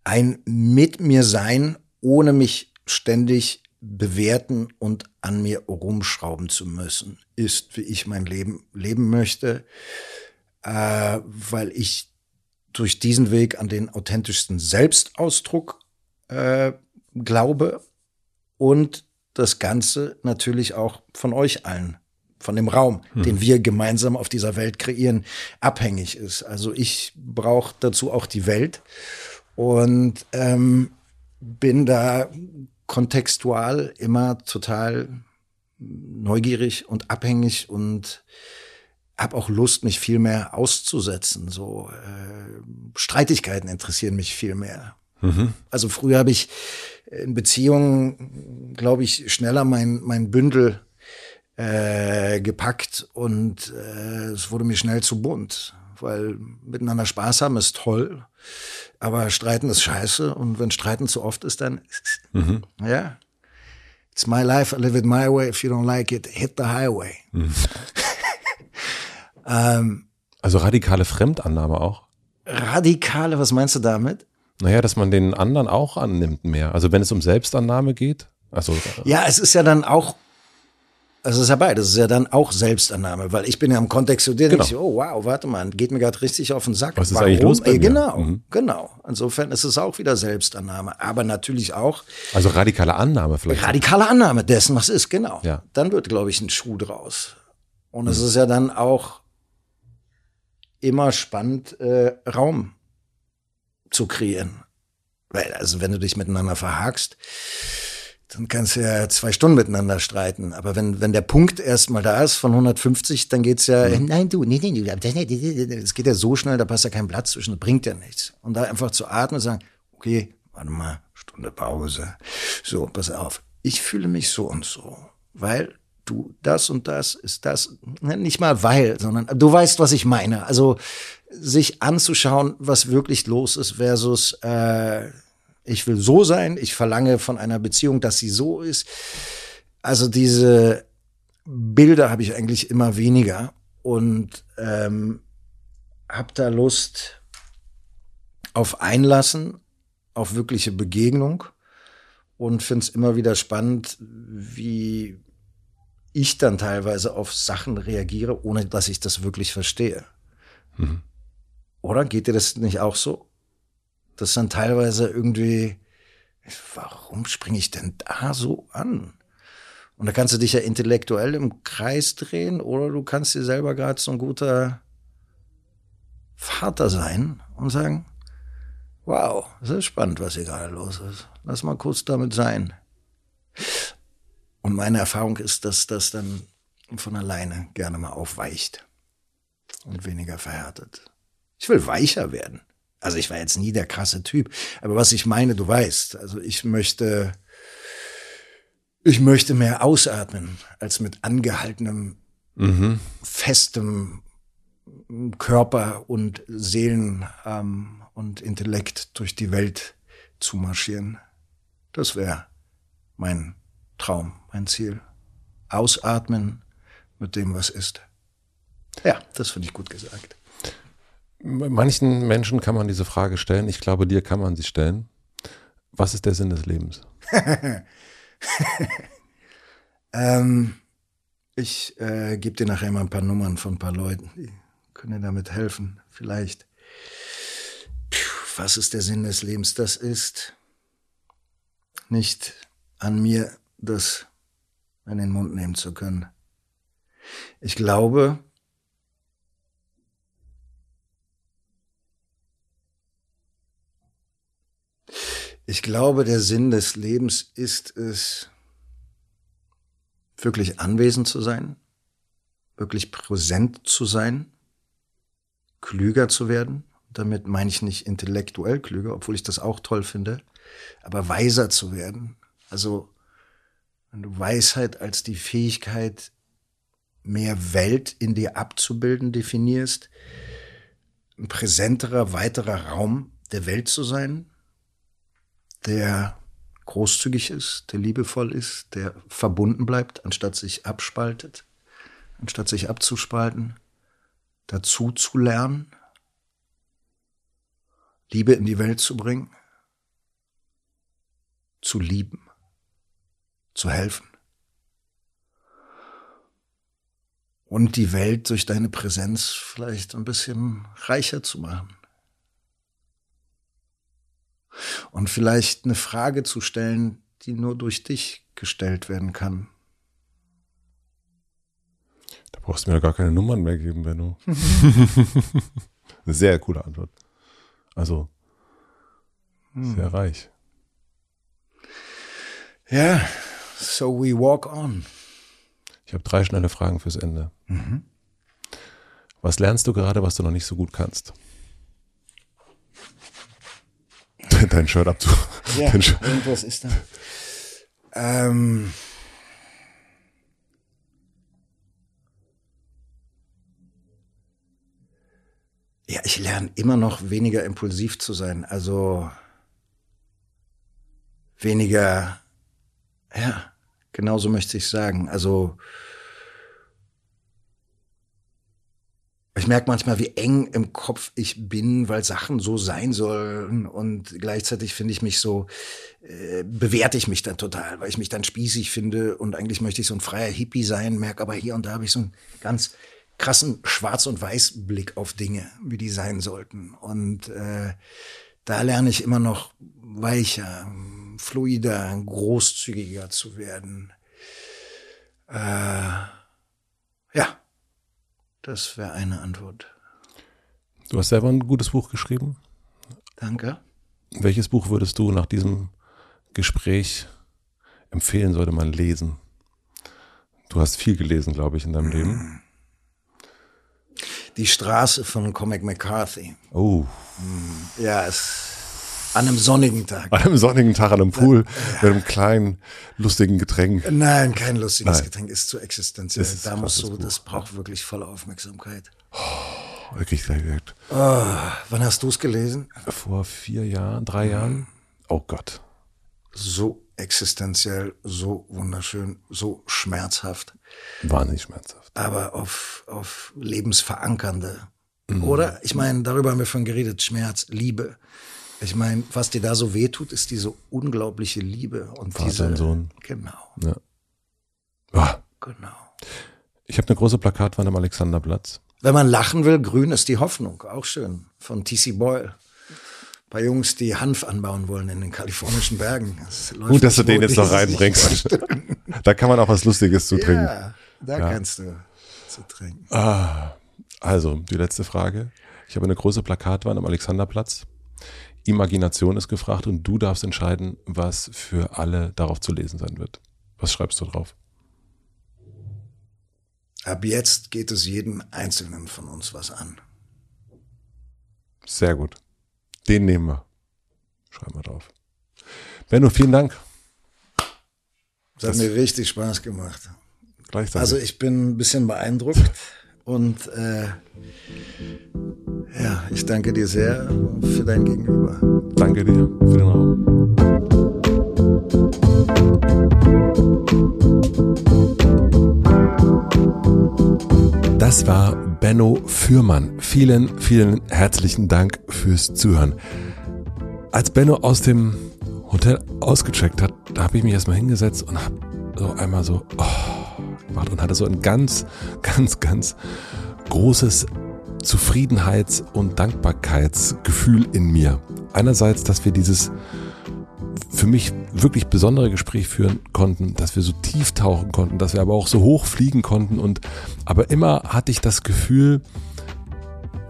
ein mit mir sein, ohne mich ständig bewerten und an mir rumschrauben zu müssen, ist, wie ich mein Leben leben möchte, äh, weil ich durch diesen Weg an den authentischsten Selbstausdruck äh, glaube und das Ganze natürlich auch von euch allen, von dem Raum, hm. den wir gemeinsam auf dieser Welt kreieren, abhängig ist. Also ich brauche dazu auch die Welt und ähm, bin da kontextual immer total neugierig und abhängig und habe auch Lust, mich viel mehr auszusetzen. So äh, Streitigkeiten interessieren mich viel mehr. Mhm. Also früher habe ich in Beziehungen, glaube ich, schneller mein mein Bündel äh, gepackt und äh, es wurde mir schnell zu bunt, weil miteinander Spaß haben ist toll. Aber Streiten ist scheiße und wenn Streiten zu oft ist, dann mhm. ja. It's my life, I live it my way. If you don't like it, hit the highway. Mhm. ähm, also radikale Fremdannahme auch? Radikale, was meinst du damit? Naja, dass man den anderen auch annimmt mehr. Also wenn es um Selbstannahme geht. Also, ja, es ist ja dann auch es ist ja beides. Es ist ja dann auch Selbstannahme, weil ich bin ja im Kontext zu dir, genau. ich, oh wow, warte mal, geht mir gerade richtig auf den Sack. Was ist Warum? eigentlich los bei mir? Genau, mhm. genau. Insofern ist es auch wieder Selbstannahme, aber natürlich auch. Also radikale Annahme vielleicht. Radikale Annahme dessen, was ist, genau. Ja. Dann wird, glaube ich, ein Schuh draus. Und mhm. es ist ja dann auch immer spannend, äh, Raum zu kreieren. Weil, also wenn du dich miteinander verhakst, dann kannst du ja zwei Stunden miteinander streiten. Aber wenn, wenn der Punkt erstmal da ist von 150, dann geht's ja, mhm. nein, du, nee, nee, du, es geht ja so schnell, da passt ja kein Platz zwischen, das bringt ja nichts. Und da einfach zu atmen und sagen, okay, warte mal, Stunde Pause. So, pass auf. Ich fühle mich so und so, weil du das und das ist das, ne, nicht mal weil, sondern du weißt, was ich meine. Also sich anzuschauen, was wirklich los ist versus äh, ich will so sein, ich verlange von einer Beziehung, dass sie so ist. Also diese Bilder habe ich eigentlich immer weniger und ähm, habe da Lust auf Einlassen, auf wirkliche Begegnung und finde es immer wieder spannend, wie ich dann teilweise auf Sachen reagiere, ohne dass ich das wirklich verstehe. Mhm. Oder geht dir das nicht auch so? Das dann teilweise irgendwie, warum springe ich denn da so an? Und da kannst du dich ja intellektuell im Kreis drehen oder du kannst dir selber gerade so ein guter Vater sein und sagen, wow, das ist spannend, was hier gerade los ist. Lass mal kurz damit sein. Und meine Erfahrung ist, dass das dann von alleine gerne mal aufweicht und weniger verhärtet. Ich will weicher werden. Also ich war jetzt nie der krasse Typ. Aber was ich meine, du weißt, also ich möchte, ich möchte mehr ausatmen, als mit angehaltenem, mhm. festem Körper und Seelen ähm, und Intellekt durch die Welt zu marschieren. Das wäre mein Traum, mein Ziel. Ausatmen mit dem, was ist. Ja, das finde ich gut gesagt. Manchen Menschen kann man diese Frage stellen. Ich glaube, dir kann man sie stellen. Was ist der Sinn des Lebens? ähm, ich äh, gebe dir nachher mal ein paar Nummern von ein paar Leuten, die können dir damit helfen. Vielleicht. Puh, was ist der Sinn des Lebens? Das ist nicht an mir, das in den Mund nehmen zu können. Ich glaube, Ich glaube, der Sinn des Lebens ist es, wirklich anwesend zu sein, wirklich präsent zu sein, klüger zu werden. Damit meine ich nicht intellektuell klüger, obwohl ich das auch toll finde, aber weiser zu werden. Also, wenn du Weisheit als die Fähigkeit, mehr Welt in dir abzubilden definierst, ein präsenterer, weiterer Raum der Welt zu sein, der großzügig ist, der liebevoll ist, der verbunden bleibt, anstatt sich abspaltet, anstatt sich abzuspalten, dazu zu lernen, Liebe in die Welt zu bringen, zu lieben, zu helfen. Und die Welt durch deine Präsenz vielleicht ein bisschen reicher zu machen. Und vielleicht eine Frage zu stellen, die nur durch dich gestellt werden kann. Da brauchst du mir gar keine Nummern mehr geben, Benno. eine sehr coole Antwort. Also, sehr hm. reich. Ja, so we walk on. Ich habe drei schnelle Fragen fürs Ende. Mhm. Was lernst du gerade, was du noch nicht so gut kannst? Dein Shirt abzu. Ja, irgendwas ist da. Ähm. Ja, ich lerne immer noch weniger impulsiv zu sein. Also weniger, ja, genauso möchte ich sagen. Also ich merke manchmal, wie eng im Kopf ich bin, weil Sachen so sein sollen. Und gleichzeitig finde ich mich so, äh, bewerte ich mich dann total, weil ich mich dann spießig finde. Und eigentlich möchte ich so ein freier Hippie sein, merke aber hier und da habe ich so einen ganz krassen Schwarz- und Weiß-Blick auf Dinge, wie die sein sollten. Und äh, da lerne ich immer noch weicher, fluider, großzügiger zu werden. Äh, ja, das wäre eine Antwort. Du hast selber ein gutes Buch geschrieben. Danke. Welches Buch würdest du nach diesem Gespräch empfehlen, sollte man lesen? Du hast viel gelesen, glaube ich, in deinem Leben. Die Straße von Comic McCarthy. Oh. Ja, es an einem sonnigen Tag. An einem sonnigen Tag an einem Pool ja. mit einem kleinen, lustigen Getränk. Nein, kein lustiges Nein. Getränk ist zu existenziell. Ist da musst du, das braucht wirklich volle Aufmerksamkeit. Oh, wirklich sehr gut. Oh, wann hast du es gelesen? Vor vier Jahren, drei Jahren. Oh Gott. So existenziell, so wunderschön, so schmerzhaft. Wahnsinnig schmerzhaft. Aber auf, auf lebensverankernde. Mhm. Oder? Ich meine, darüber haben wir schon geredet. Schmerz, Liebe. Ich meine, was dir da so wehtut, ist diese unglaubliche Liebe und Vater diese. Und Sohn. Genau. Ja. Ah. Genau. Ich habe eine große Plakatwand am Alexanderplatz. Wenn man lachen will, grün ist die Hoffnung. Auch schön. Von T.C. Boyle. Bei Jungs, die Hanf anbauen wollen in den kalifornischen Bergen. Das Gut, dass du den jetzt noch reinbringst. da kann man auch was Lustiges zu trinken. Ja, da ja. kannst du zu trinken. Ah, also, die letzte Frage. Ich habe eine große Plakatwand am Alexanderplatz. Imagination ist gefragt und du darfst entscheiden, was für alle darauf zu lesen sein wird. Was schreibst du drauf? Ab jetzt geht es jedem Einzelnen von uns was an. Sehr gut. Den nehmen wir. Schreiben wir drauf. Benno, vielen Dank. Hat das mir richtig Spaß gemacht. Gleichzeitig. Also ich bin ein bisschen beeindruckt und äh, ja, ich danke dir sehr für dein Gegenüber. Danke dir für den Raum. Das war Benno Fürmann. Vielen, vielen herzlichen Dank fürs Zuhören. Als Benno aus dem Hotel ausgecheckt hat, da habe ich mich erstmal hingesetzt und habe so einmal so oh, gemacht und hatte so ein ganz, ganz, ganz großes Zufriedenheits- und Dankbarkeitsgefühl in mir. Einerseits, dass wir dieses für mich wirklich besondere Gespräch führen konnten, dass wir so tief tauchen konnten, dass wir aber auch so hoch fliegen konnten und aber immer hatte ich das Gefühl,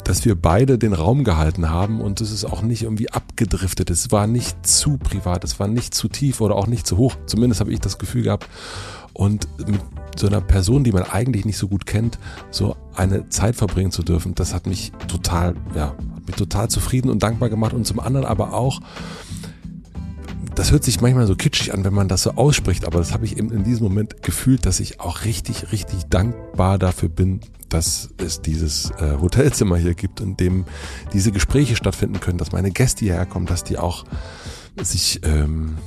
dass wir beide den Raum gehalten haben und es ist auch nicht irgendwie abgedriftet. Es war nicht zu privat, es war nicht zu tief oder auch nicht zu hoch. Zumindest habe ich das Gefühl gehabt. Und mit so einer Person, die man eigentlich nicht so gut kennt, so eine Zeit verbringen zu dürfen, das hat mich total, ja, hat mich total zufrieden und dankbar gemacht. Und zum anderen aber auch, das hört sich manchmal so kitschig an, wenn man das so ausspricht, aber das habe ich eben in diesem Moment gefühlt, dass ich auch richtig, richtig dankbar dafür bin, dass es dieses äh, Hotelzimmer hier gibt, in dem diese Gespräche stattfinden können, dass meine Gäste hierher kommen, dass die auch sich ähm,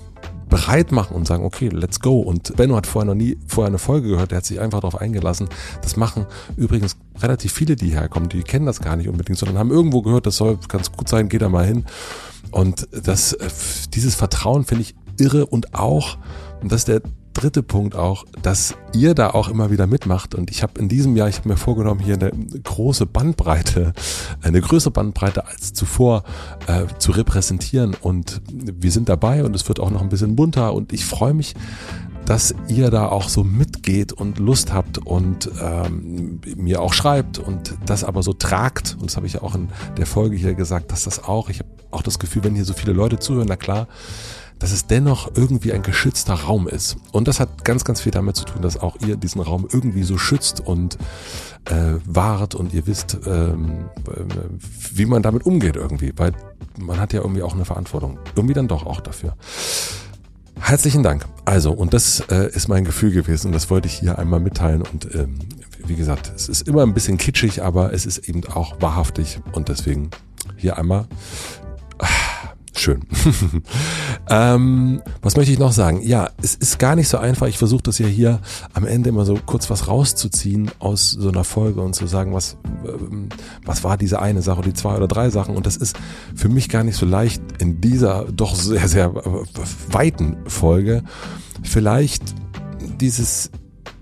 bereit machen und sagen, okay, let's go. Und Benno hat vorher noch nie vorher eine Folge gehört, der hat sich einfach darauf eingelassen. Das machen übrigens relativ viele, die herkommen, die kennen das gar nicht unbedingt, sondern haben irgendwo gehört, das soll ganz gut sein, geht da mal hin. Und das, äh, dieses Vertrauen finde ich irre und auch, und das ist der dritte Punkt auch, dass ihr da auch immer wieder mitmacht. Und ich habe in diesem Jahr, ich habe mir vorgenommen, hier eine große Bandbreite, eine größere Bandbreite als zuvor äh, zu repräsentieren. Und wir sind dabei und es wird auch noch ein bisschen bunter. Und ich freue mich, dass ihr da auch so mitgeht und Lust habt und ähm, mir auch schreibt und das aber so tragt. Und das habe ich ja auch in der Folge hier gesagt, dass das auch, ich habe auch das Gefühl, wenn hier so viele Leute zuhören, na klar, dass es dennoch irgendwie ein geschützter Raum ist. Und das hat ganz, ganz viel damit zu tun, dass auch ihr diesen Raum irgendwie so schützt und äh, wahrt und ihr wisst, ähm, äh, wie man damit umgeht irgendwie, weil man hat ja irgendwie auch eine Verantwortung. Irgendwie dann doch auch dafür. Herzlichen Dank. Also, und das äh, ist mein Gefühl gewesen und das wollte ich hier einmal mitteilen und ähm, wie gesagt, es ist immer ein bisschen kitschig, aber es ist eben auch wahrhaftig und deswegen hier einmal Schön. ähm, was möchte ich noch sagen? Ja, es ist gar nicht so einfach. Ich versuche das ja hier am Ende immer so kurz was rauszuziehen aus so einer Folge und zu sagen, was, ähm, was war diese eine Sache, die zwei oder drei Sachen. Und das ist für mich gar nicht so leicht in dieser doch sehr, sehr äh, weiten Folge. Vielleicht dieses,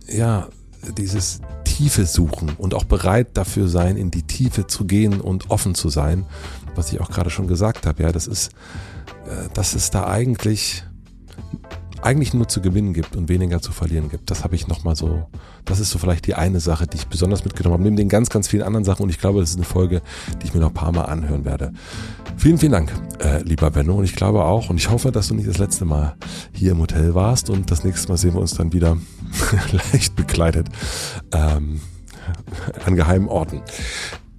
ja, dieses Tiefe suchen und auch bereit dafür sein, in die Tiefe zu gehen und offen zu sein was ich auch gerade schon gesagt habe, ja, das ist, äh, dass es da eigentlich eigentlich nur zu gewinnen gibt und weniger zu verlieren gibt. Das habe ich nochmal so, das ist so vielleicht die eine Sache, die ich besonders mitgenommen habe, neben den ganz, ganz vielen anderen Sachen und ich glaube, das ist eine Folge, die ich mir noch ein paar Mal anhören werde. Vielen, vielen Dank, äh, lieber Benno und ich glaube auch und ich hoffe, dass du nicht das letzte Mal hier im Hotel warst und das nächste Mal sehen wir uns dann wieder leicht bekleidet ähm, an geheimen Orten.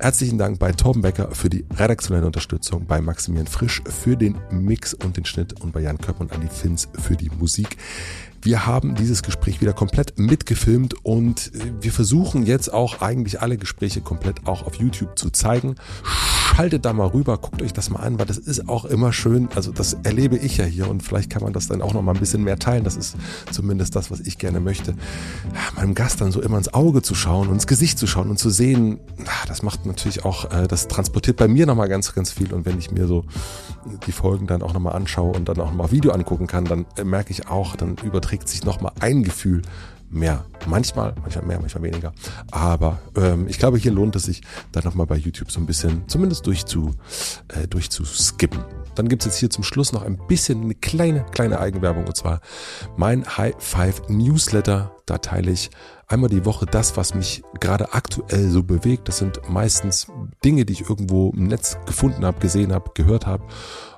Herzlichen Dank bei Torben Becker für die redaktionelle Unterstützung, bei Maximilian Frisch für den Mix und den Schnitt und bei Jan Köpp und Andi Finz für die Musik. Wir haben dieses Gespräch wieder komplett mitgefilmt und wir versuchen jetzt auch eigentlich alle Gespräche komplett auch auf YouTube zu zeigen schaltet da mal rüber, guckt euch das mal an, weil das ist auch immer schön. Also das erlebe ich ja hier und vielleicht kann man das dann auch noch mal ein bisschen mehr teilen. Das ist zumindest das, was ich gerne möchte. Meinem Gast dann so immer ins Auge zu schauen und ins Gesicht zu schauen und zu sehen, das macht natürlich auch, äh, das transportiert bei mir noch mal ganz, ganz viel. Und wenn ich mir so die Folgen dann auch noch mal anschaue und dann auch noch mal Video angucken kann, dann merke ich auch, dann überträgt sich noch mal ein Gefühl mehr. Manchmal, manchmal mehr, manchmal weniger. Aber ähm, ich glaube, hier lohnt es sich, da nochmal bei YouTube so ein bisschen zumindest durchzu, äh, durchzuskippen. Dann gibt's jetzt hier zum Schluss noch ein bisschen eine kleine, kleine Eigenwerbung und zwar mein High Five Newsletter. Da teile ich einmal die Woche das, was mich gerade aktuell so bewegt. Das sind meistens Dinge, die ich irgendwo im Netz gefunden habe, gesehen habe, gehört habe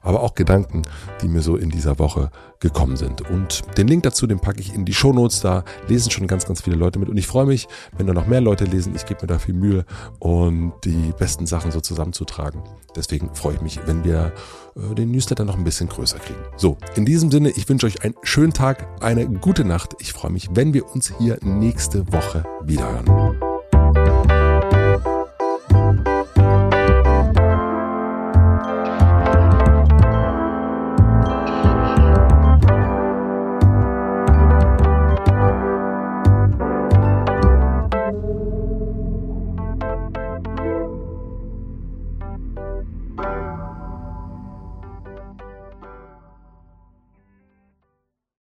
aber auch Gedanken, die mir so in dieser Woche gekommen sind. Und den Link dazu, den packe ich in die Shownotes. Da lesen schon ganz, ganz viele Leute mit. Und ich freue mich, wenn da noch mehr Leute lesen. Ich gebe mir da viel Mühe und die besten Sachen so zusammenzutragen. Deswegen freue ich mich, wenn wir äh, den Newsletter noch ein bisschen größer kriegen. So, in diesem Sinne, ich wünsche euch einen schönen Tag, eine gute Nacht. Ich freue mich, wenn wir uns hier nächste Woche wiederhören.